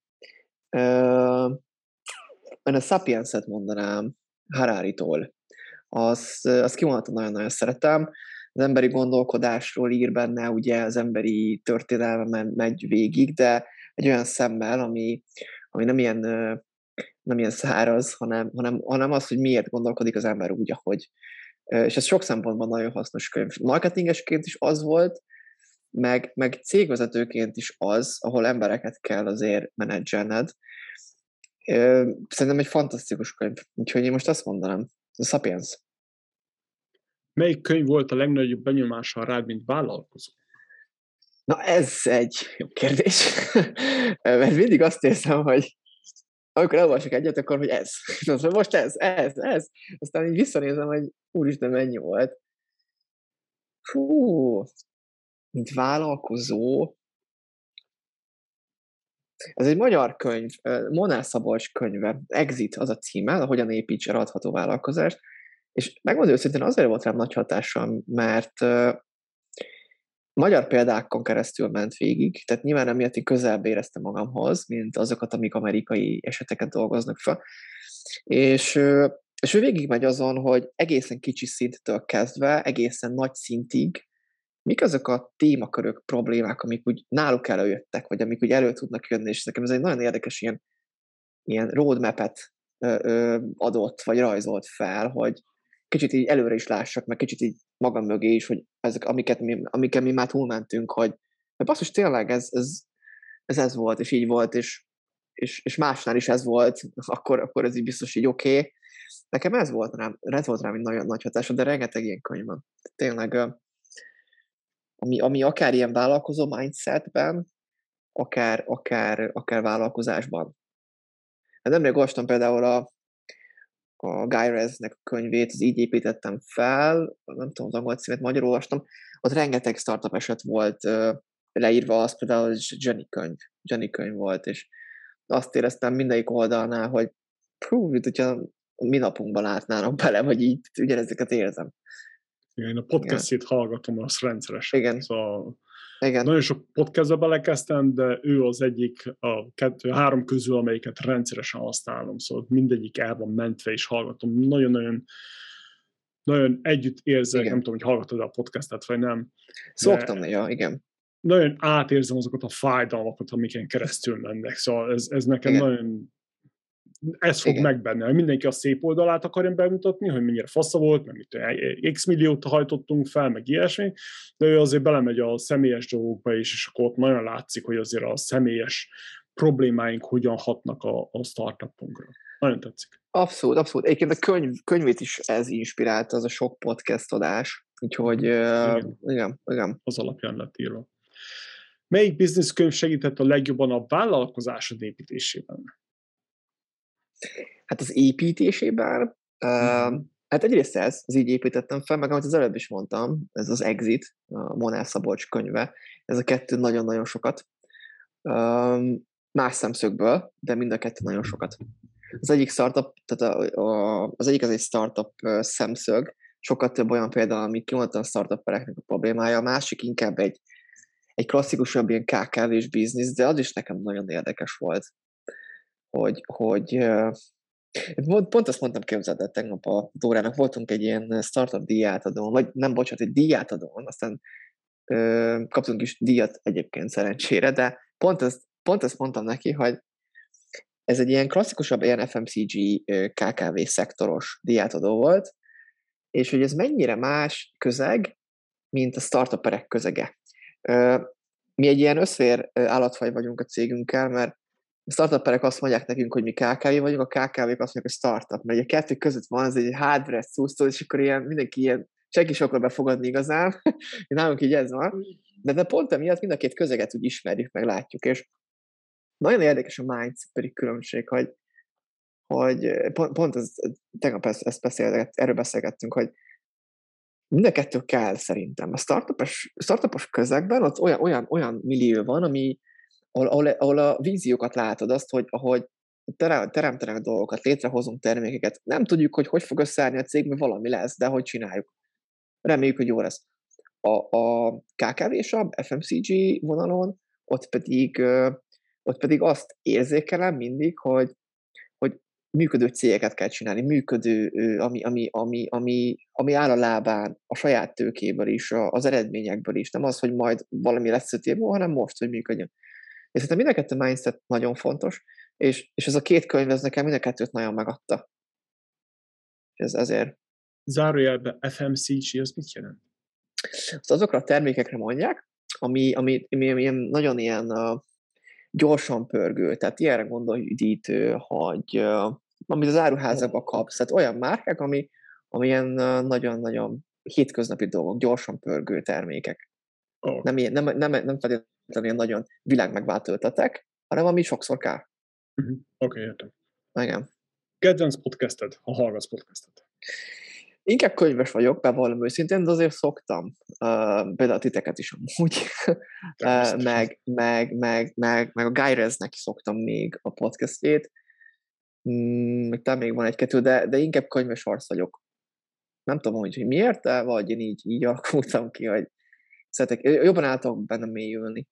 Én a Sapiens-et mondanám Harari-tól. Az, az kimondhatom nagyon-nagyon szeretem. Az emberi gondolkodásról ír benne, ugye az emberi történelme megy végig, de egy olyan szemmel, ami, ami nem ilyen nem ilyen száraz, hanem, hanem, hanem az, hogy miért gondolkodik az ember úgy, ahogy. És ez sok szempontban nagyon hasznos könyv. Marketingesként is az volt, meg, meg cégvezetőként is az, ahol embereket kell azért menedzselned. Szerintem egy fantasztikus könyv. Úgyhogy én most azt mondanám, a Sapiens. Melyik könyv volt a legnagyobb benyomással rád, mint vállalkozó? Na ez egy jó kérdés, mert mindig azt érzem, hogy amikor elolvasok egyet, akkor hogy ez. Most ez, ez, ez. Aztán így visszanézem, hogy úristen, mennyi volt. Fú, mint vállalkozó, ez egy magyar könyv, Monál Szabolcs könyve, Exit az a címe, hogyan építs adható vállalkozást, és megmondom őszintén azért volt rám nagy hatással, mert magyar példákon keresztül ment végig, tehát nyilván emiatt én közelebb éreztem magamhoz, mint azokat, amik amerikai eseteket dolgoznak fel, és, és ő végigmegy azon, hogy egészen kicsi szinttől kezdve, egészen nagy szintig mik azok a témakörök, problémák, amik úgy náluk előjöttek, vagy amik úgy elő tudnak jönni, és nekem ez egy nagyon érdekes ilyen, ilyen roadmap-et adott, vagy rajzolt fel, hogy kicsit így előre is lássak, meg kicsit így magam mögé is, hogy ezek, amiket mi, amiket mi már túlmentünk, hogy, hogy basszus, tényleg ez, ez, ez, ez volt, és így volt, és, és, és másnál is ez volt, akkor, akkor ez így biztos így oké. Okay. Nekem ez volt rám, ez volt rám egy nagyon nagy hatása, de rengeteg ilyen könyv van. Tényleg ami, ami akár ilyen vállalkozó mindsetben, akár, akár, akár vállalkozásban. Hát nemrég olvastam például a, a Guy Reznek a könyvét, az így építettem fel, nem tudom az angol címet, magyarul olvastam, ott rengeteg startup eset volt leírva, az például is Jenny könyv, Jenny könyv volt, és azt éreztem mindegyik oldalnál, hogy hú, mint hogyha mi napunkban látnának bele, vagy így ugyanezeket érzem. Igen, én a podcastjét Igen. hallgatom, azt rendszeresen. Igen. Szóval Igen. Nagyon sok podcastbe belekezdtem, de ő az egyik, a kettő, három közül, amelyiket rendszeresen használom, szóval mindegyik el van mentve, és hallgatom. Nagyon-nagyon nagyon együtt érzek, igen. nem tudom, hogy hallgatod a podcastet, vagy nem. Szoktam, ja, igen. Nagyon átérzem azokat a fájdalmakat, amiken keresztül mennek, szóval ez, ez nekem igen. nagyon ez fog Igen. megbenni, hogy mindenki a szép oldalát akarja bemutatni, hogy mennyire fasza volt, meg mit x milliót hajtottunk fel, meg ilyesmi, de ő azért belemegy a személyes dolgokba is, és akkor ott nagyon látszik, hogy azért a személyes problémáink hogyan hatnak a, a startupunkra. Nagyon tetszik. Abszolút, abszolút. Egyébként a könyv, könyvét is ez inspirálta, az a sok podcast adás. Úgyhogy, igen. Uh, igen, igen. Az alapján lett írva. Melyik biznisz könyv segített a legjobban a vállalkozásod építésében? Hát az építésében, uh, mm. hát egyrészt ez, az így építettem fel, meg amit az előbb is mondtam, ez az Exit, a Monel Szabolcs könyve, ez a kettő nagyon-nagyon sokat. Um, más szemszögből, de mind a kettő nagyon sokat. Az egyik startup, tehát a, a, az egyik az egy startup szemszög, sokkal több olyan példa, ami kimondottan startupereknek a problémája, a másik inkább egy, egy klasszikusabb ilyen KKV-s biznisz, de az is nekem nagyon érdekes volt, hogy, hogy Pont azt mondtam, képzeld el, tegnap a Dórának voltunk egy ilyen startup díjátadón, vagy nem, bocsánat, egy díjátadón, aztán ö, kaptunk is díjat egyébként szerencsére, de pont azt, pont azt mondtam neki, hogy ez egy ilyen klasszikusabb ilyen FMCG KKV szektoros diátadó volt, és hogy ez mennyire más közeg, mint a startuperek közege. Mi egy ilyen összfér állatfaj vagyunk a cégünkkel, mert a startuperek azt mondják nekünk, hogy mi KKV vagyunk, a KKV-k azt mondják, hogy startup, mert a kettő között van az egy hardware szusztól, és akkor ilyen, mindenki ilyen senki is akar befogadni igazán, nálunk így ez van, de, de pont emiatt mind a két közeget úgy ismerjük, meg látjuk, és nagyon érdekes a mindset különbség, hogy, hogy pont, pont ez, tegnap ezt, ezt beszélget, erről beszélgettünk, hogy mind a kettő kell szerintem. A startupos, startupos közegben ott olyan, olyan, olyan millió van, ami, ahol, ahol, a víziókat látod, azt, hogy ahogy teremtenek dolgokat, létrehozunk termékeket. Nem tudjuk, hogy hogy fog összeállni a cég, mert valami lesz, de hogy csináljuk. Reméljük, hogy jó lesz. A, a KKV-sabb FMCG vonalon, ott pedig, ott pedig azt érzékelem mindig, hogy, hogy működő cégeket kell csinálni, működő, ami, ami, ami, ami, ami áll a lábán, a saját tőkéből is, az eredményekből is. Nem az, hogy majd valami lesz öt év hanem most, hogy működjön. És szerintem mind a kettő mindset nagyon fontos, és, és ez a két könyv, ez nekem mind a kettőt nagyon megadta. És ez ezért. Zárójelben FMCG, az mit jelent? Azt azokra a termékekre mondják, ami, ami, ami, ami nagyon ilyen uh, gyorsan pörgő, tehát ilyenre gondolj üdítő, hogy uh, amit az áruházakban kapsz, tehát olyan márkák, ami, ami ilyen uh, nagyon-nagyon hétköznapi dolgok, gyorsan pörgő termékek. Oh. Nem, ilyen, nem, nem, nem feltétlenül ilyen nagyon világmegváltó ötletek, hanem ami sokszor kár. Uh-huh. Oké, okay, értem. Igen. Kedvenc podcasted, ha hallgatsz podcastet? Inkább könyves vagyok, bevallom őszintén, de azért szoktam. Uh, például titeket is amúgy. uh, meg, meg, meg, meg, meg a Guy Reznek szoktam még a podcastjét. Mm, talán még van egy-kettő, de, de inkább könyves arc vagyok. Nem tudom, hogy miért, de vagy én így, így alakultam ki, hogy szeretek, jobban álltok benne mélyülni.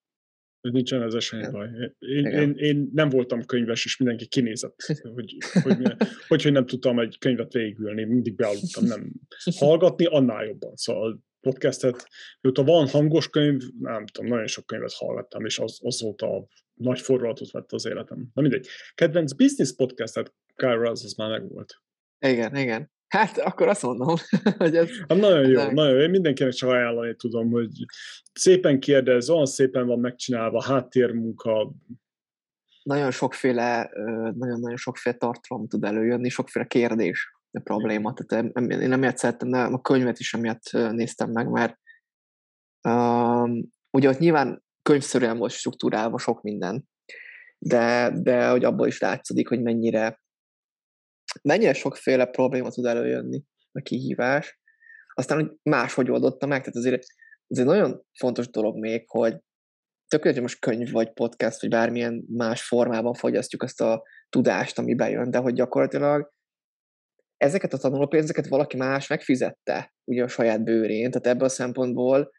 Nincsen ez semmi baj. Én, én, én, nem voltam könyves, és mindenki kinézett, hogy, hogy, hogy, hogy nem tudtam egy könyvet végülni, mindig bealudtam, nem hallgatni, annál jobban. Szóval podcastet, mióta van hangos könyv, nem tudom, nagyon sok könyvet hallgattam, és az, azóta nagy forralatot vett az életem. Na mindegy. Kedvenc business podcastet, Kyle az, az már megvolt. Igen, igen. Hát akkor azt mondom, hogy ez... Hát nagyon jó, nagyon jó. Én mindenkinek csak ajánlani tudom, hogy szépen kérdez, olyan szépen van megcsinálva, háttérmunka. Nagyon sokféle, nagyon-nagyon sokféle tartalom tud előjönni, sokféle kérdés a probléma. Tehát én emiatt szerettem, de a könyvet is emiatt néztem meg, mert um, ugye ott nyilván könyvszerűen volt struktúrálva sok minden, de, de hogy abból is látszik, hogy mennyire mennyire sokféle probléma tud előjönni, a kihívás, aztán hogy máshogy oldotta meg, tehát azért ez egy nagyon fontos dolog még, hogy tökéletes, most könyv, vagy podcast, vagy bármilyen más formában fogyasztjuk azt a tudást, ami bejön, de hogy gyakorlatilag ezeket a tanulópénzeket valaki más megfizette ugye a saját bőrén, tehát ebből a szempontból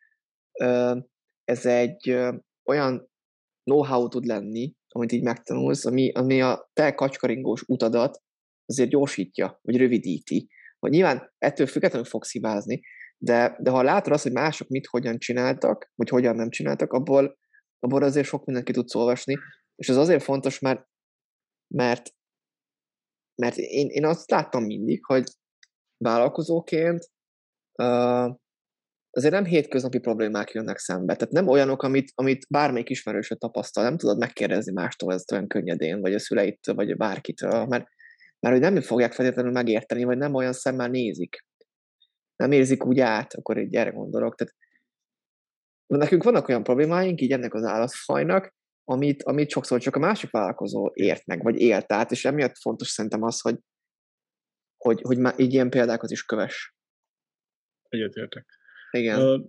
ez egy olyan know-how tud lenni, amit így megtanulsz, ami, ami a te kacskaringós utadat azért gyorsítja, vagy rövidíti. Hogy nyilván ettől függetlenül fogsz hibázni, de, de ha látod azt, hogy mások mit, hogyan csináltak, vagy hogyan nem csináltak, abból, abból azért sok mindent ki tudsz olvasni, és ez azért fontos, mert, mert mert én, én azt láttam mindig, hogy vállalkozóként uh, azért nem hétköznapi problémák jönnek szembe. Tehát nem olyanok, amit, amit bármelyik ismerősöd tapasztal, nem tudod megkérdezni mástól ezt olyan könnyedén, vagy a szüleitől, vagy bárkitől, mert, mert hogy nem fogják feltétlenül megérteni, vagy nem olyan szemmel nézik. Nem érzik úgy át, akkor egy gyere gondolok. Tehát nekünk vannak olyan problémáink, így ennek az állatfajnak, amit, amit sokszor csak a másik vállalkozó ért meg, vagy élt át, és emiatt fontos szerintem az, hogy, hogy, hogy már így ilyen példákat is köves. Egyetértek. Igen. Uh,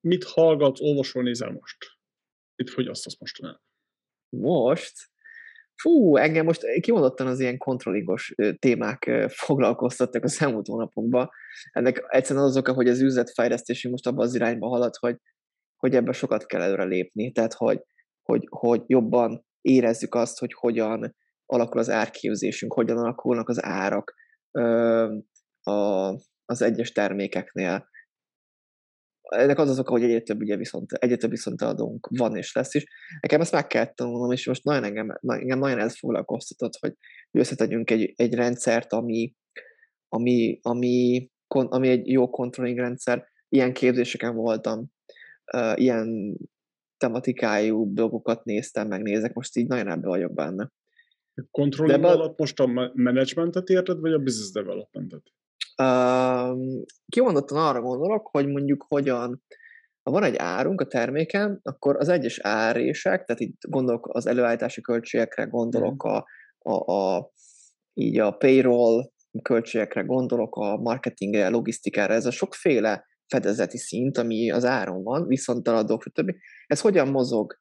mit hallgatsz, olvasol, nézel most? Mit fogyasztasz mostanában? Most? Fú, engem most kimondottan az ilyen kontrollingos témák foglalkoztattak az elmúlt hónapokban. Ennek egyszerűen az oka, hogy az üzletfejlesztésünk most abban az irányba halad, hogy, hogy ebben sokat kell előre lépni. Tehát, hogy, hogy, hogy jobban érezzük azt, hogy hogyan alakul az árképzésünk, hogyan alakulnak az árak a, az egyes termékeknél. Ennek az az oka, hogy egyre több, ugye viszont, egyre több viszont adónk van és lesz is. Nekem ezt meg kell tanulnom, és most nagyon engem, engem nagyon ez foglalkoztatott, hogy összetegyünk egy, egy rendszert, ami, ami, ami, ami egy jó controlling rendszer. Ilyen képzéseken voltam, uh, ilyen tematikájú dolgokat néztem, megnézek, most így nagyon ebbe vagyok benne. Controlling alatt most a managementet érted, vagy a business developmentet? Uh, kimondottan arra gondolok, hogy mondjuk hogyan, ha van egy árunk a terméken, akkor az egyes árések, tehát itt gondolok az előállítási költségekre, gondolok mhm. a, a, a, így a payroll költségekre, gondolok a marketingre, logisztikára, ez a sokféle fedezeti szint, ami az áron van, viszont eladók, stb. Ez hogyan mozog?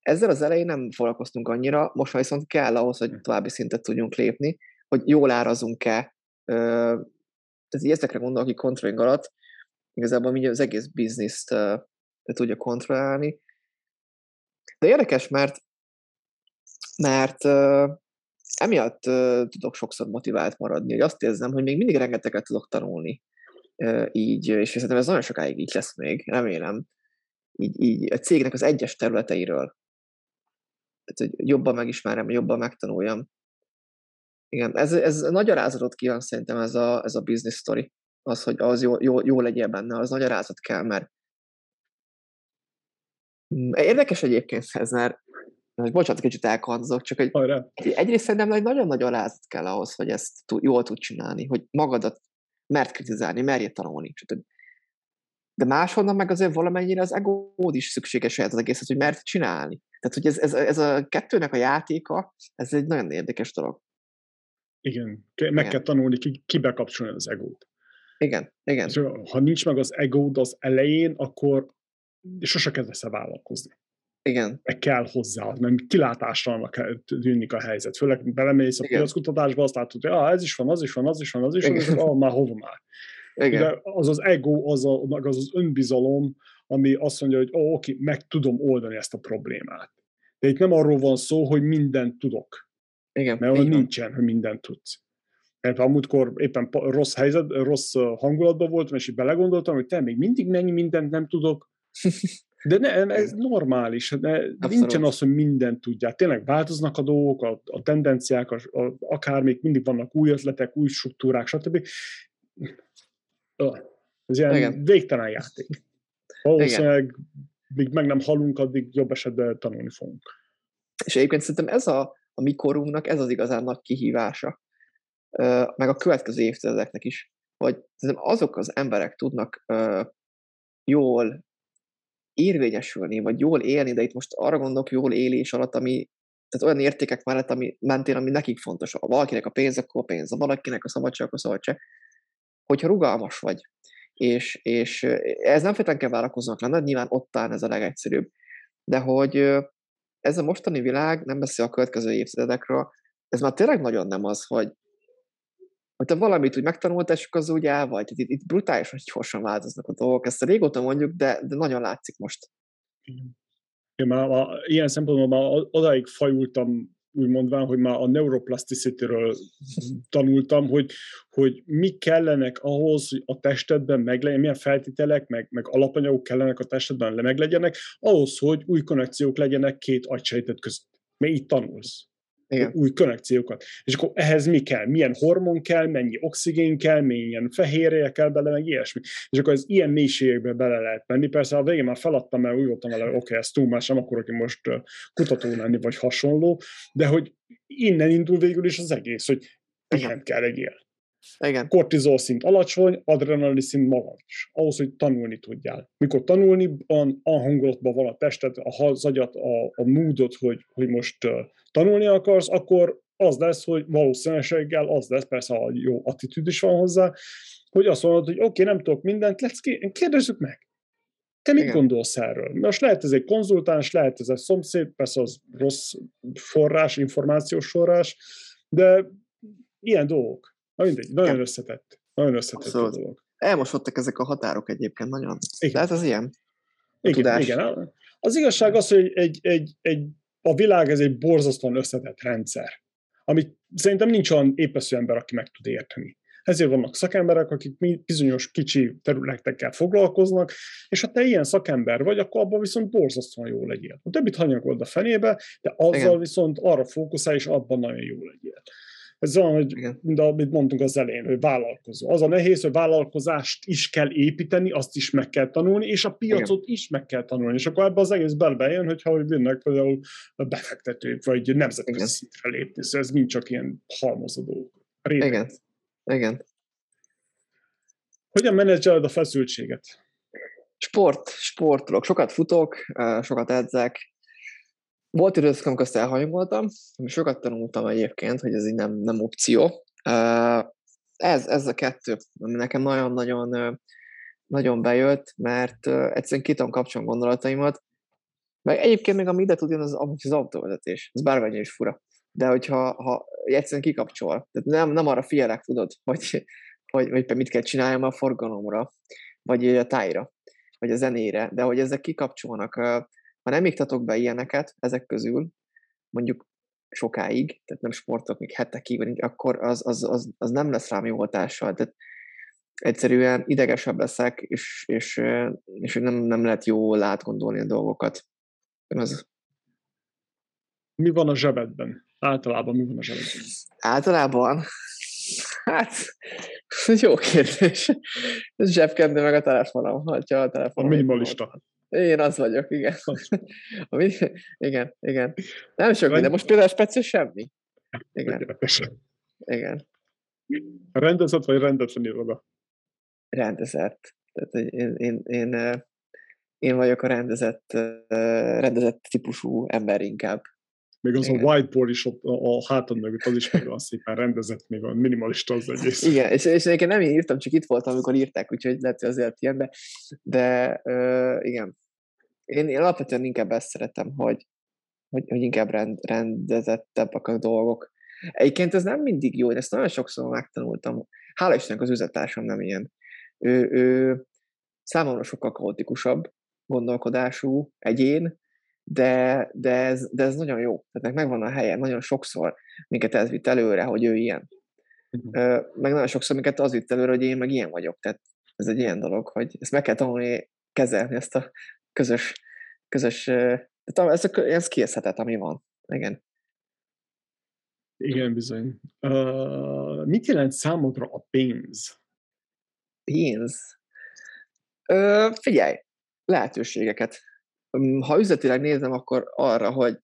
Ezzel az elején nem foglalkoztunk annyira, most viszont kell ahhoz, hogy hm. további szintet tudjunk lépni, hogy jól árazunk-e. Tehát ezekre gondolok, aki controlling alatt, igazából mindjárt az egész bizniszt tudja kontrollálni. De érdekes, mert mert uh, emiatt uh, tudok sokszor motivált maradni, hogy azt érzem, hogy még mindig rengeteget tudok tanulni így, és szerintem ez nagyon sokáig így lesz még, remélem, így, így a cégnek az egyes területeiről. Tehát, hogy jobban megismerem, jobban megtanuljam. Igen, ez, ez nagy arázatot kíván szerintem ez a, ez a business story. Az, hogy az jó, jó, jó legyen benne, az nagy arázat kell, mert mm, Érdekes egyébként ez, mert bocsánat, kicsit elkanzok, csak hogy Hajrá. egyrészt szerintem nagyon nagy alázat kell ahhoz, hogy ezt jól tud csinálni, hogy magadat mert kritizálni, merje tanulni. De máshonnan meg azért valamennyire az egód is szükséges ez az egészet, hogy mert csinálni. Tehát, hogy ez, ez, ez a kettőnek a játéka, ez egy nagyon érdekes dolog. Igen, meg igen. kell tanulni, ki, ki bekapcsolni az egót. Igen, igen. És, ha nincs meg az egód az elején, akkor sose kezdesz el vállalkozni. Igen. Meg kell hozzá, mert kilátástalannak tűnik a helyzet. Főleg belemész a piackutatásba, azt látod, hogy ah, ez is van, az is van, az is van, az is van, és ah, már hova már. Igen. De az az ego, az, a, az az önbizalom, ami azt mondja, hogy oh, oké, meg tudom oldani ezt a problémát. De itt nem arról van szó, hogy mindent tudok. Igen, mert olyan nincsen, hogy mindent tudsz. Mert amúgykor éppen rossz helyzet, rossz hangulatban voltam, és így belegondoltam, hogy te még mindig mennyi mindent nem tudok. De nem, ez normális, de nincsen az, hogy mindent tudják. Tényleg változnak a dolgok, a, a tendenciák, a, a, akár még mindig vannak új ötletek, új struktúrák, stb. Ez ilyen Igen. végtelen játék. Valószínűleg míg meg nem halunk, addig jobb esetben tanulni fogunk. És egyébként szerintem ez a, a mi korunknak ez az igazán nagy kihívása, meg a következő évtizedeknek is, hogy azok az emberek tudnak jól érvényesülni, vagy jól élni, de itt most arra gondolok jól élés alatt, ami tehát olyan értékek mellett, ami mentén, ami nekik fontos. Ha valakinek a pénz, akkor a pénz, ha valakinek a szabadság, akkor a szabadság. Hogyha rugalmas vagy, és, és ez nem feltétlenül kell vállalkoznak lenne, nyilván ott áll ez a legegyszerűbb, de hogy ez a mostani világ, nem beszél a következő évtizedekről, ez már tényleg nagyon nem az, hogy hogy te valamit úgy megtanultál, és az úgy el vagy. Itt, itt brutális, hogy gyorsan változnak a dolgok. Ezt régóta mondjuk, de, de nagyon látszik most. Én már, már ilyen szempontból már odaig fajultam úgy mondván, hogy már a neuroplasticity-ről tanultam, hogy, hogy mi kellenek ahhoz, hogy a testedben meglegyen, milyen feltételek, meg, meg alapanyagok kellenek a testedben meglegyenek, ahhoz, hogy új konnekciók legyenek két agysejtet között. Mert így tanulsz. Igen. új konnekciókat. És akkor ehhez mi kell? Milyen hormon kell, mennyi oxigén kell, milyen fehérje kell bele, meg ilyesmi. És akkor az ilyen mélységekbe bele lehet menni. Persze a végén már feladtam, mert úgy voltam vele, oké, okay, ez túl más, nem akarok én most kutató lenni, vagy hasonló, de hogy innen indul végül is az egész, hogy ilyen kell legyél. Igen. Kortizol szint alacsony, adrenalin szint magas. Ahhoz, hogy tanulni tudjál. Mikor tanulni, a, a hangulatban van a tested, a, az agyat, a, a moodot, hogy, hogy most uh, tanulni akarsz, akkor az lesz, hogy valószínűséggel az lesz, persze a jó attitűd is van hozzá, hogy azt mondod, hogy oké, okay, nem tudok mindent, let's kérdezzük meg. Te mit Igen. gondolsz erről? Most lehet ez egy konzultáns, lehet ez egy szomszéd, persze az rossz forrás, információs forrás, de ilyen dolgok. Na mindegy, nagyon Igen. összetett. Nagyon összetett Abszolút. a dolog. Elmosodtak ezek a határok egyébként nagyon. Igen. hát az ilyen. Igen, tudás. igen. Az igazság az, hogy egy, egy, egy, a világ ez egy borzasztóan összetett rendszer, amit szerintem nincs olyan épesző ember, aki meg tud érteni. Ezért vannak szakemberek, akik bizonyos kicsi területekkel foglalkoznak, és ha te ilyen szakember vagy, akkor abban viszont borzasztóan jó legyél. A többit hanyagold a fenébe, de azzal Igen. viszont arra fókuszál, és abban nagyon jó legyél. Ez olyan, hogy, mint amit mondtunk az elején, hogy vállalkozó. Az a nehéz, hogy vállalkozást is kell építeni, azt is meg kell tanulni, és a piacot Igen. is meg kell tanulni. És akkor ebbe az egész belbejön, hogyha hogy jönnek például befektetők, vagy nemzetközi szintre lépni. Szóval ez mind csak ilyen halmozó Igen. Igen. Hogyan menedzseled a feszültséget? Sport, sportolok. Sokat futok, sokat edzek, volt időszak, amikor ezt elhanyagoltam, sokat tanultam egyébként, hogy ez így nem, nem opció. Ez, ez a kettő, ami nekem nagyon-nagyon nagyon bejött, mert egyszerűen ki tudom gondolataimat, meg egyébként még ami ide tud jönni, az, az autóvezetés. Ez bármennyi is fura. De hogyha ha egyszerűen kikapcsol, tehát nem, nem arra figyelek, tudod, hogy, hogy, hogy mit kell csináljam a forgalomra, vagy a tájra, vagy a zenére, de hogy ezek kikapcsolnak, ha nem iktatok be ilyeneket ezek közül, mondjuk sokáig, tehát nem sportok még hetekig, vagy akkor az, az, az, az nem lesz rám jó hatással. Tehát egyszerűen idegesebb leszek, és, és, és nem, nem lehet jól átgondolni a dolgokat. Az... Mi van a zsebedben? Általában mi van a zsebedben? Általában? Hát, jó kérdés. Ez zsebkendő meg a telefonom, ha a telefonom. A minimalista. Én az vagyok, igen. igen, igen. Nem sok minden. Most például speciális semmi. Igen. Igen. Rendezett vagy rendetlen maga? Rendezett. Tehát én, én, én, én vagyok a rendezett, rendezett típusú ember inkább. Még az Igen. a whiteboard is ott a hátad mögött, az is meg van szépen rendezett, még a minimalista az egész. Igen, és, és én nem én írtam, csak itt voltam, amikor írták, úgyhogy lehet, hogy azért ilyen, de, de uh, igen, én, én alapvetően inkább ezt szeretem, hogy, hogy, hogy inkább rend, rendezettebbek a dolgok. Egyébként ez nem mindig jó, én ezt nagyon sokszor megtanultam. Hála Istennek az üzletársam nem ilyen. Ő, ő számomra sokkal kaotikusabb gondolkodású egyén, de, de, ez, de ez nagyon jó. Tehát megvan a helye, nagyon sokszor minket ez vitt előre, hogy ő ilyen. Uh-huh. Meg nagyon sokszor minket az vitt előre, hogy én meg ilyen vagyok. Tehát ez egy ilyen dolog, hogy ezt meg kell tanulni kezelni, ezt a közös, közös ez, ez kieszhetett, ami van. Igen. Igen, bizony. Uh, mit jelent számodra a pénz? Pénz? Uh, figyelj, lehetőségeket. Ha üzletileg nézem, akkor arra, hogy,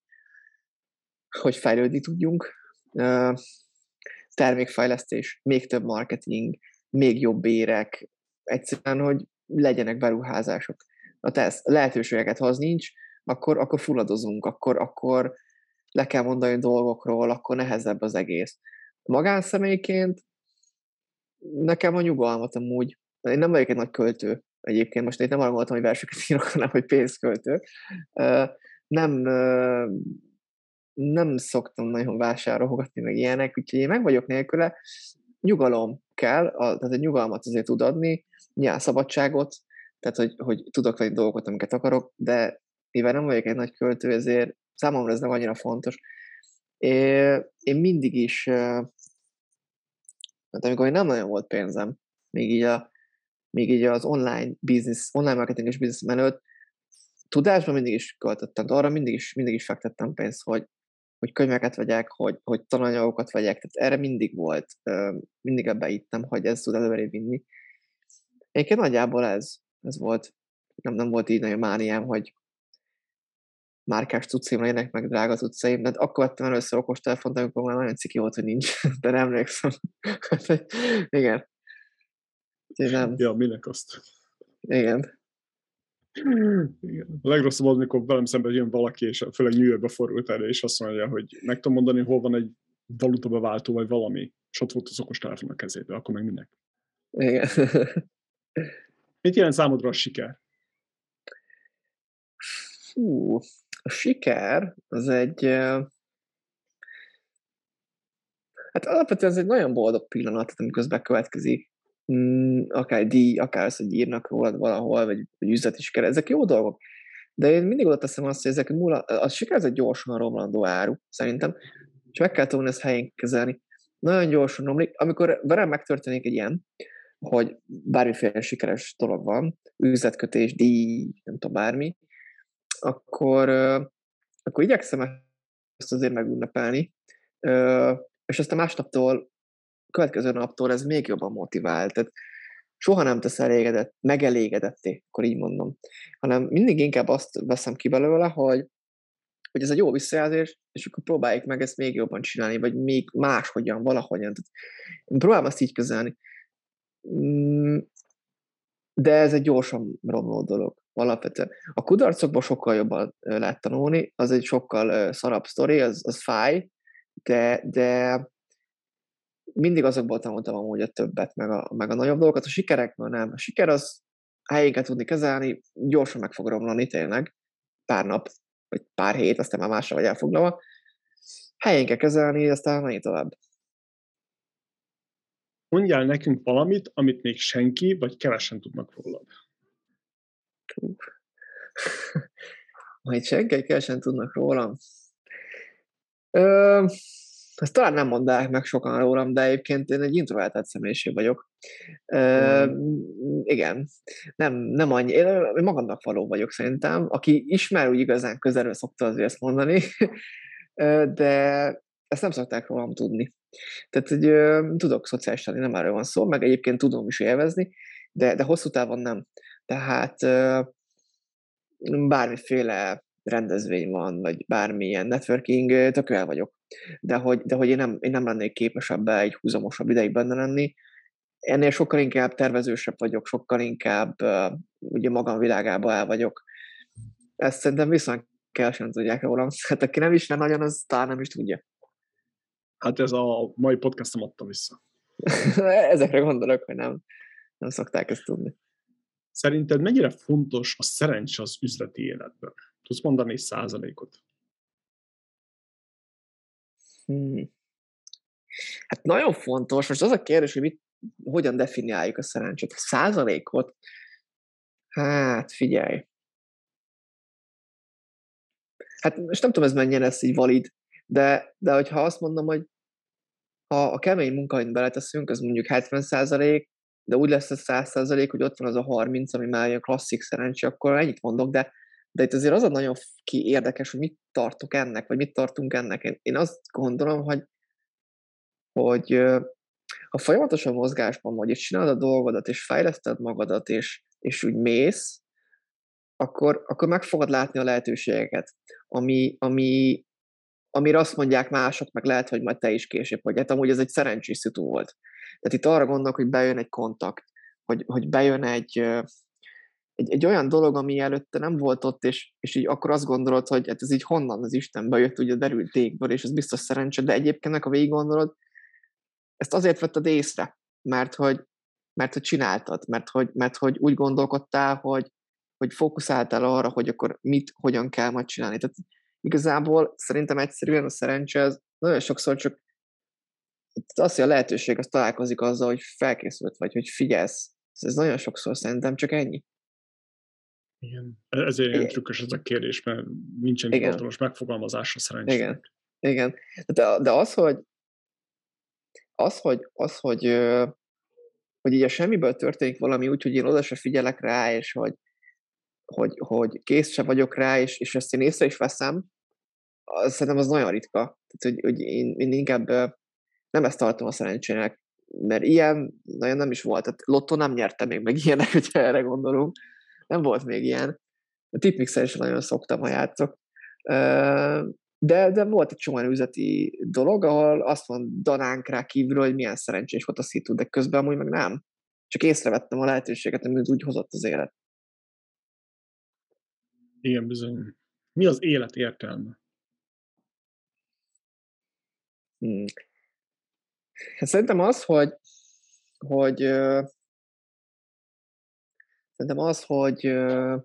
hogy fejlődni tudjunk, uh, termékfejlesztés, még több marketing, még jobb érek, egyszerűen, hogy legyenek beruházások a tesz, lehetőségeket, ha az nincs, akkor, akkor fulladozunk, akkor, akkor le kell mondani dolgokról, akkor nehezebb az egész. Magánszemélyként nekem a nyugalmat amúgy, én nem vagyok egy nagy költő egyébként, most én nem arra gondoltam, hogy verseket írok, hanem hogy pénzköltő. Nem, nem szoktam nagyon vásárolgatni, meg ilyenek, úgyhogy én meg vagyok nélküle. Nyugalom kell, tehát egy nyugalmat azért tud adni, nyilván szabadságot, tehát hogy, hogy tudok venni dolgokat, amiket akarok, de mivel nem vagyok egy nagy költő, ezért számomra ez nem annyira fontos. Én mindig is, mert amikor én nem nagyon volt pénzem, még így, a, még így az online business, online marketinges business előtt, tudásban mindig is költöttem, de arra mindig is, mindig is fektettem pénzt, hogy hogy könyveket vegyek, hogy, hogy tananyagokat vegyek, tehát erre mindig volt, mindig ebbe ittem, hogy ez tud előre vinni. Egyébként nagyjából ez, ez volt, nem, nem volt így nagyon mániám, hogy márkás cuccaim legyenek, meg drága cuccaim, de akkor vettem először okostelefont, amikor már nagyon ciki volt, hogy nincs, de nem emlékszem. Igen. nem. Ja, minek azt? Igen. Igen. A legrosszabb az, amikor velem szemben jön valaki, és főleg New Yorkba forult erre, és azt mondja, hogy meg tudom mondani, hol van egy valuta beváltó, vagy valami, és ott volt az okostelefon a kezébe, akkor meg minek? Igen. Mit jelent számodra a siker? Fú, a siker az egy... Hát alapvetően ez egy nagyon boldog pillanat, amikor bekövetkezik. Mm, akár díj, akár az, hogy írnak rólad valahol, vagy, vagy üzleti siker, ezek jó dolgok. De én mindig oda teszem azt, hogy ezek múla, a siker ez egy gyorsan romlandó áru, szerintem, és meg kell tudni ezt helyén kezelni. Nagyon gyorsan romlik. Amikor velem megtörténik egy ilyen, hogy bármiféle sikeres dolog van, üzletkötés, díj, nem tudom, bármi, akkor, akkor igyekszem ezt azért megünnepelni, és aztán másnaptól, következő naptól ez még jobban motivál. Tehát soha nem tesz elégedett, megelégedetté, akkor így mondom, hanem mindig inkább azt veszem ki belőle, hogy, hogy ez egy jó visszajelzés, és akkor próbáljuk meg ezt még jobban csinálni, vagy még máshogyan, valahogyan. Tehát én próbálom ezt így kezelni. Mm, de ez egy gyorsan romló dolog alapvetően. A kudarcokból sokkal jobban lehet tanulni, az egy sokkal szarabb sztori, az, az fáj, de, de mindig azokból tanultam amúgy a többet, meg a, meg a nagyobb dolgokat. A sikerekből nem. A siker az helyén kell tudni kezelni, gyorsan meg fog romlani tényleg, pár nap, vagy pár hét, aztán már másra vagy elfoglalva. Helyén kell kezelni, aztán menj tovább. Mondjál nekünk valamit, amit még senki, vagy kevesen tudnak rólad. Majd senki kevesen tudnak rólam. Ö, ezt talán nem mondják meg sokan rólam, de egyébként én egy introvertált személyiség vagyok. Ö, igen, nem, nem annyi, én magamnak való vagyok szerintem. Aki ismer, úgy igazán közelről szokta azért ezt mondani, de ezt nem szokták rólam tudni. Tehát, hogy tudok szociális lenni, nem erről van szó, meg egyébként tudom is élvezni, de, de hosszú távon nem. Tehát bármiféle rendezvény van, vagy bármilyen networking, tök vagyok. De hogy, de hogy én, nem, én nem lennék képes ebbe egy húzamosabb ideig benne lenni. Ennél sokkal inkább tervezősebb vagyok, sokkal inkább uh, ugye magam világába el vagyok. Ezt szerintem viszont kell sem tudják rólam. Hát aki nem ismer nagyon, az talán nem is tudja. Hát ez a mai podcastom adta vissza. Ezekre gondolok, hogy nem, nem szokták ezt tudni. Szerinted mennyire fontos a szerencse az üzleti életben? Tudsz mondani egy százalékot? Hmm. Hát nagyon fontos. Most az a kérdés, hogy mit, hogyan definiáljuk a szerencsét. A százalékot? Hát figyelj. Hát most nem tudom, ez mennyire lesz így valid, de, de hogyha azt mondom, hogy ha a kemény munkain beleteszünk, az mondjuk 70 százalék, de úgy lesz a 100 százalék, hogy ott van az a 30, ami már ilyen klasszik szerencsé, akkor ennyit mondok, de, de itt azért az a nagyon ki érdekes, hogy mit tartok ennek, vagy mit tartunk ennek. Én, én azt gondolom, hogy, hogy ha folyamatosan mozgásban vagy, és csinálod a dolgodat, és fejleszted magadat, és, és úgy mész, akkor, akkor meg fogod látni a lehetőségeket, ami, ami, amire azt mondják mások, meg lehet, hogy majd te is később, hogy hát amúgy ez egy szerencsés szitu volt. Tehát itt arra gondolok, hogy bejön egy kontakt, hogy, hogy bejön egy, egy, egy olyan dolog, ami előtte nem volt ott, és, és így akkor azt gondolod, hogy hát ez így honnan az Istenbe jött, ugye derült tégből, és ez biztos szerencse, de egyébként, ha végig gondolod, ezt azért vetted észre, mert hogy, mert hogy csináltad, mert hogy, mert hogy úgy gondolkodtál, hogy, hogy fókuszáltál arra, hogy akkor mit, hogyan kell majd csinálni. Tehát igazából szerintem egyszerűen a szerencse az nagyon sokszor csak az, hogy a lehetőség az találkozik azzal, hogy felkészült vagy, hogy figyelsz. Ez nagyon sokszor szerintem csak ennyi. Igen. Ezért ilyen trükkös ez a kérdés, mert nincsen hivatalos megfogalmazása szerencsére. Igen. Igen. De, de az, hogy az, hogy, az, hogy, hogy így a semmiből történik valami úgy, hogy én oda se figyelek rá, és hogy, hogy, hogy kész se vagyok rá, és, és ezt én észre is veszem, az, szerintem az nagyon ritka. Tehát, hogy, hogy én, én inkább nem ezt tartom a szerencsének, mert ilyen nagyon nem is volt. Tehát Lotto nem nyerte még meg ilyenek, hogyha erre gondolunk. Nem volt még ilyen. A tipmixer is nagyon szoktam, ha játszok. De, de volt egy csomó üzleti dolog, ahol azt mondanánk rá kívülről, hogy milyen szerencsés volt a szitu, de közben amúgy meg nem. Csak észrevettem a lehetőséget, amit úgy hozott az élet. Igen, bizony. Mi az élet értelme? Hmm. Szerintem az, hogy, hogy uh, szerintem az, hogy uh,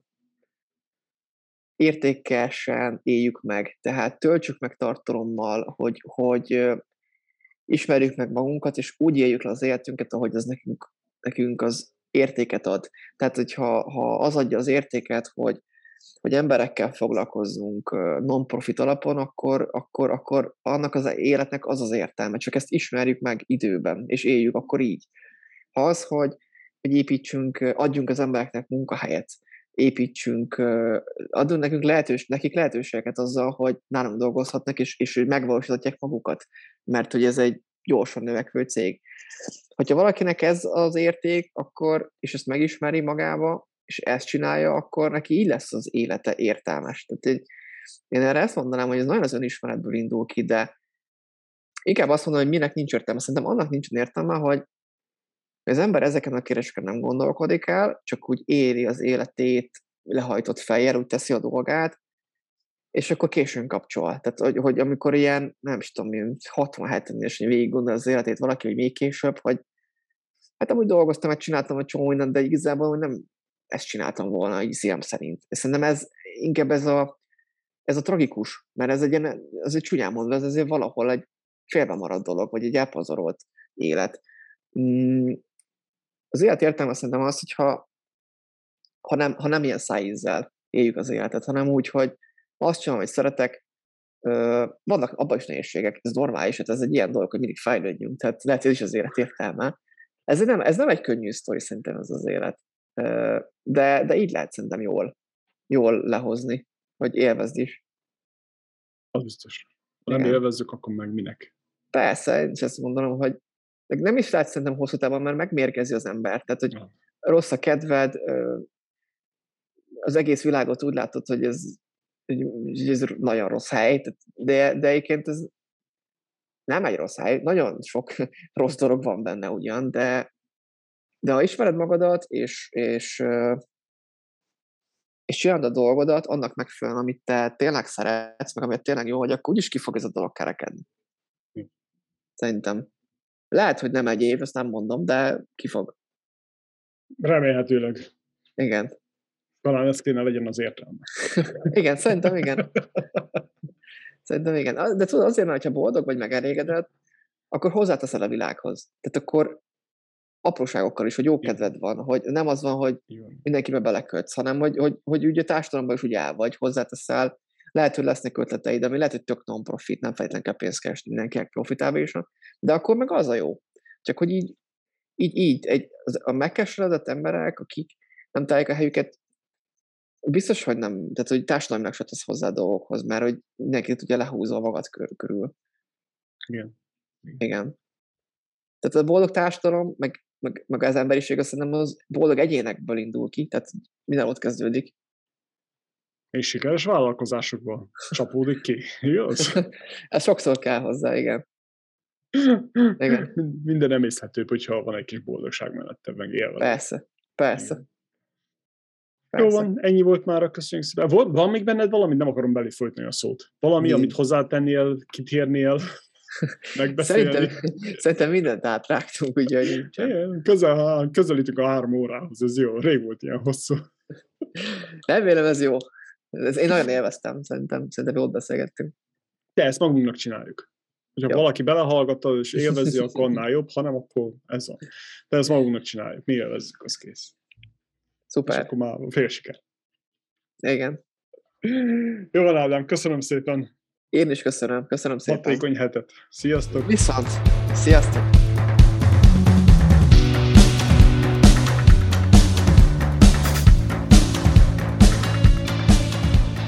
értékesen éljük meg, tehát töltsük meg tartalommal, hogy, hogy uh, ismerjük meg magunkat, és úgy éljük le az életünket, ahogy az nekünk, nekünk az értéket ad. Tehát, hogyha ha az adja az értéket, hogy hogy emberekkel foglalkozzunk non-profit alapon, akkor, akkor, akkor annak az életnek az az értelme. Csak ezt ismerjük meg időben, és éljük akkor így. Ha az, hogy, hogy építsünk, adjunk az embereknek munkahelyet, építsünk, adunk nekünk lehetős, nekik lehetőséget azzal, hogy nálunk dolgozhatnak, és, és megvalósíthatják magukat, mert hogy ez egy gyorsan növekvő cég. Hogyha valakinek ez az érték, akkor, és ezt megismeri magába, és ezt csinálja, akkor neki így lesz az élete értelmes. Tehát egy, én erre ezt mondanám, hogy ez nagyon az önismeretből indul ki, de inkább azt mondom, hogy minek nincs értelme. Szerintem annak nincs értelme, hogy az ember ezeken a kérdéseken nem gondolkodik el, csak úgy éri az életét lehajtott fejjel, úgy teszi a dolgát, és akkor későn kapcsol. Tehát, hogy, hogy amikor ilyen, nem is tudom, 60-70 és végig gondol az életét valaki, hogy még később, hogy hát amúgy dolgoztam, mert csináltam a csomó mindent, de igazából nem ezt csináltam volna, így szívem szerint. Szerintem ez inkább ez a, ez a tragikus, mert ez egy, ez egy csúnyán mondva, ez azért valahol egy félbe maradt dolog, vagy egy elpazarolt élet. Mm, az élet értelme szerintem az, hogyha ha nem, ha nem ilyen szájízzel éljük az életet, hanem úgy, hogy azt csinálom, hogy szeretek, vannak abban is nehézségek, ez normális, hát ez egy ilyen dolog, hogy mindig fejlődjünk, tehát lehet, hogy ez is az élet értelme. Ez nem, ez nem egy könnyű sztori szerintem ez az élet. De, de így lehet szerintem jól, jól lehozni, hogy élvezd is. Az biztos. Ha nem Igen. élvezzük, akkor meg minek? Persze, én is ezt mondanom, hogy nem is lehet szerintem hosszú távon, mert megmérgezi az ember. Tehát, hogy ja. rossz a kedved, az egész világot úgy látod, hogy ez, hogy ez nagyon rossz hely, de, de egyébként ez nem egy rossz hely, nagyon sok rossz dolog van benne ugyan, de, de ha ismered magadat, és, és, és csinálod a dolgodat annak megfelelően, amit te tényleg szeretsz, meg amit tényleg jó vagy, akkor úgyis ki fog ez a dolog kerekedni. Hm. Szerintem. Lehet, hogy nem egy év, ezt nem mondom, de ki fog. Remélhetőleg. Igen. Talán ez kéne legyen az értelme. igen, szerintem igen. Szerintem igen. De tudod, azért, mert ha boldog vagy, meg elégedett, akkor hozzáteszel a világhoz. Tehát akkor apróságokkal is, hogy jó kedved van, hogy nem az van, hogy mindenkibe belekötsz, hanem hogy, hogy, hogy ugye társadalomban is úgy el vagy, hozzáteszel, lehet, hogy lesznek ötleteid, ami lehet, hogy tök non-profit, nem feltétlenül kell pénzt keresni, mindenkinek profitálva is, de akkor meg az a jó. Csak hogy így, így, így egy, a megkeseredett emberek, akik nem találják a helyüket, biztos, hogy nem, tehát hogy társadalmilag se tesz hozzá a dolgokhoz, mert hogy mindenki tudja lehúzva magad körül. Igen. Igen. Tehát a boldog társadalom, meg meg, meg az emberiség azt szerintem az boldog egyénekből indul ki, tehát minden ott kezdődik. És sikeres vállalkozásokból csapódik ki, igaz? Ez sokszor kell hozzá, igen. igen. Minden emészhetőbb, hogyha van egy kis boldogság mellette, meg élve. Persze, persze. Persze. Jó van, ennyi volt már, köszönjük szépen. Van, van még benned valami? Nem akarom belé folytani a szót. Valami, Mi? amit hozzátennél, kitérnél? Szerintem, szerintem mindent átrágtunk, ugye, hogy Igen, közel, közelítünk a három órához, ez jó, rég volt ilyen hosszú. Remélem ez jó. Ez, én nagyon élveztem, szerintem, szerintem jól beszélgettünk. De ezt magunknak csináljuk. Ha valaki belehallgatta és élvezi, akkor annál jobb, ha nem, akkor ez van. De ezt magunknak csináljuk, mi élvezzük, az kész. Szuper. És akkor már fél siker. Igen. Jó van, Ádám, köszönöm szépen. Én is köszönöm, köszönöm szépen. Hatékony hetet. Sziasztok! Viszont! Sziasztok!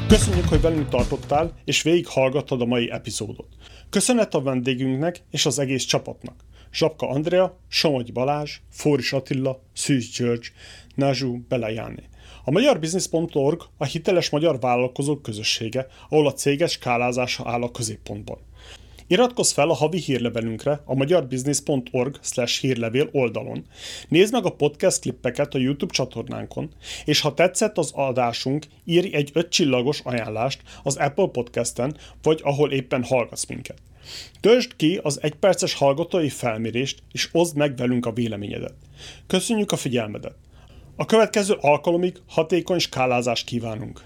Köszönjük, hogy velünk tartottál, és végighallgattad a mai epizódot. Köszönet a vendégünknek és az egész csapatnak. Zsapka Andrea, Somogy Balázs, Fóris Attila, Szűz György, Nazsú Belejáné. A magyarbusiness.org a hiteles magyar vállalkozók közössége, ahol a céges skálázása áll a középpontban. Iratkozz fel a havi hírlevelünkre a magyarbusiness.org hírlevél oldalon. Nézd meg a podcast klippeket a YouTube csatornánkon, és ha tetszett az adásunk, írj egy öt csillagos ajánlást az Apple Podcasten, vagy ahol éppen hallgatsz minket. Töltsd ki az egyperces hallgatói felmérést, és oszd meg velünk a véleményedet. Köszönjük a figyelmedet! A következő alkalomig hatékony skálázást kívánunk!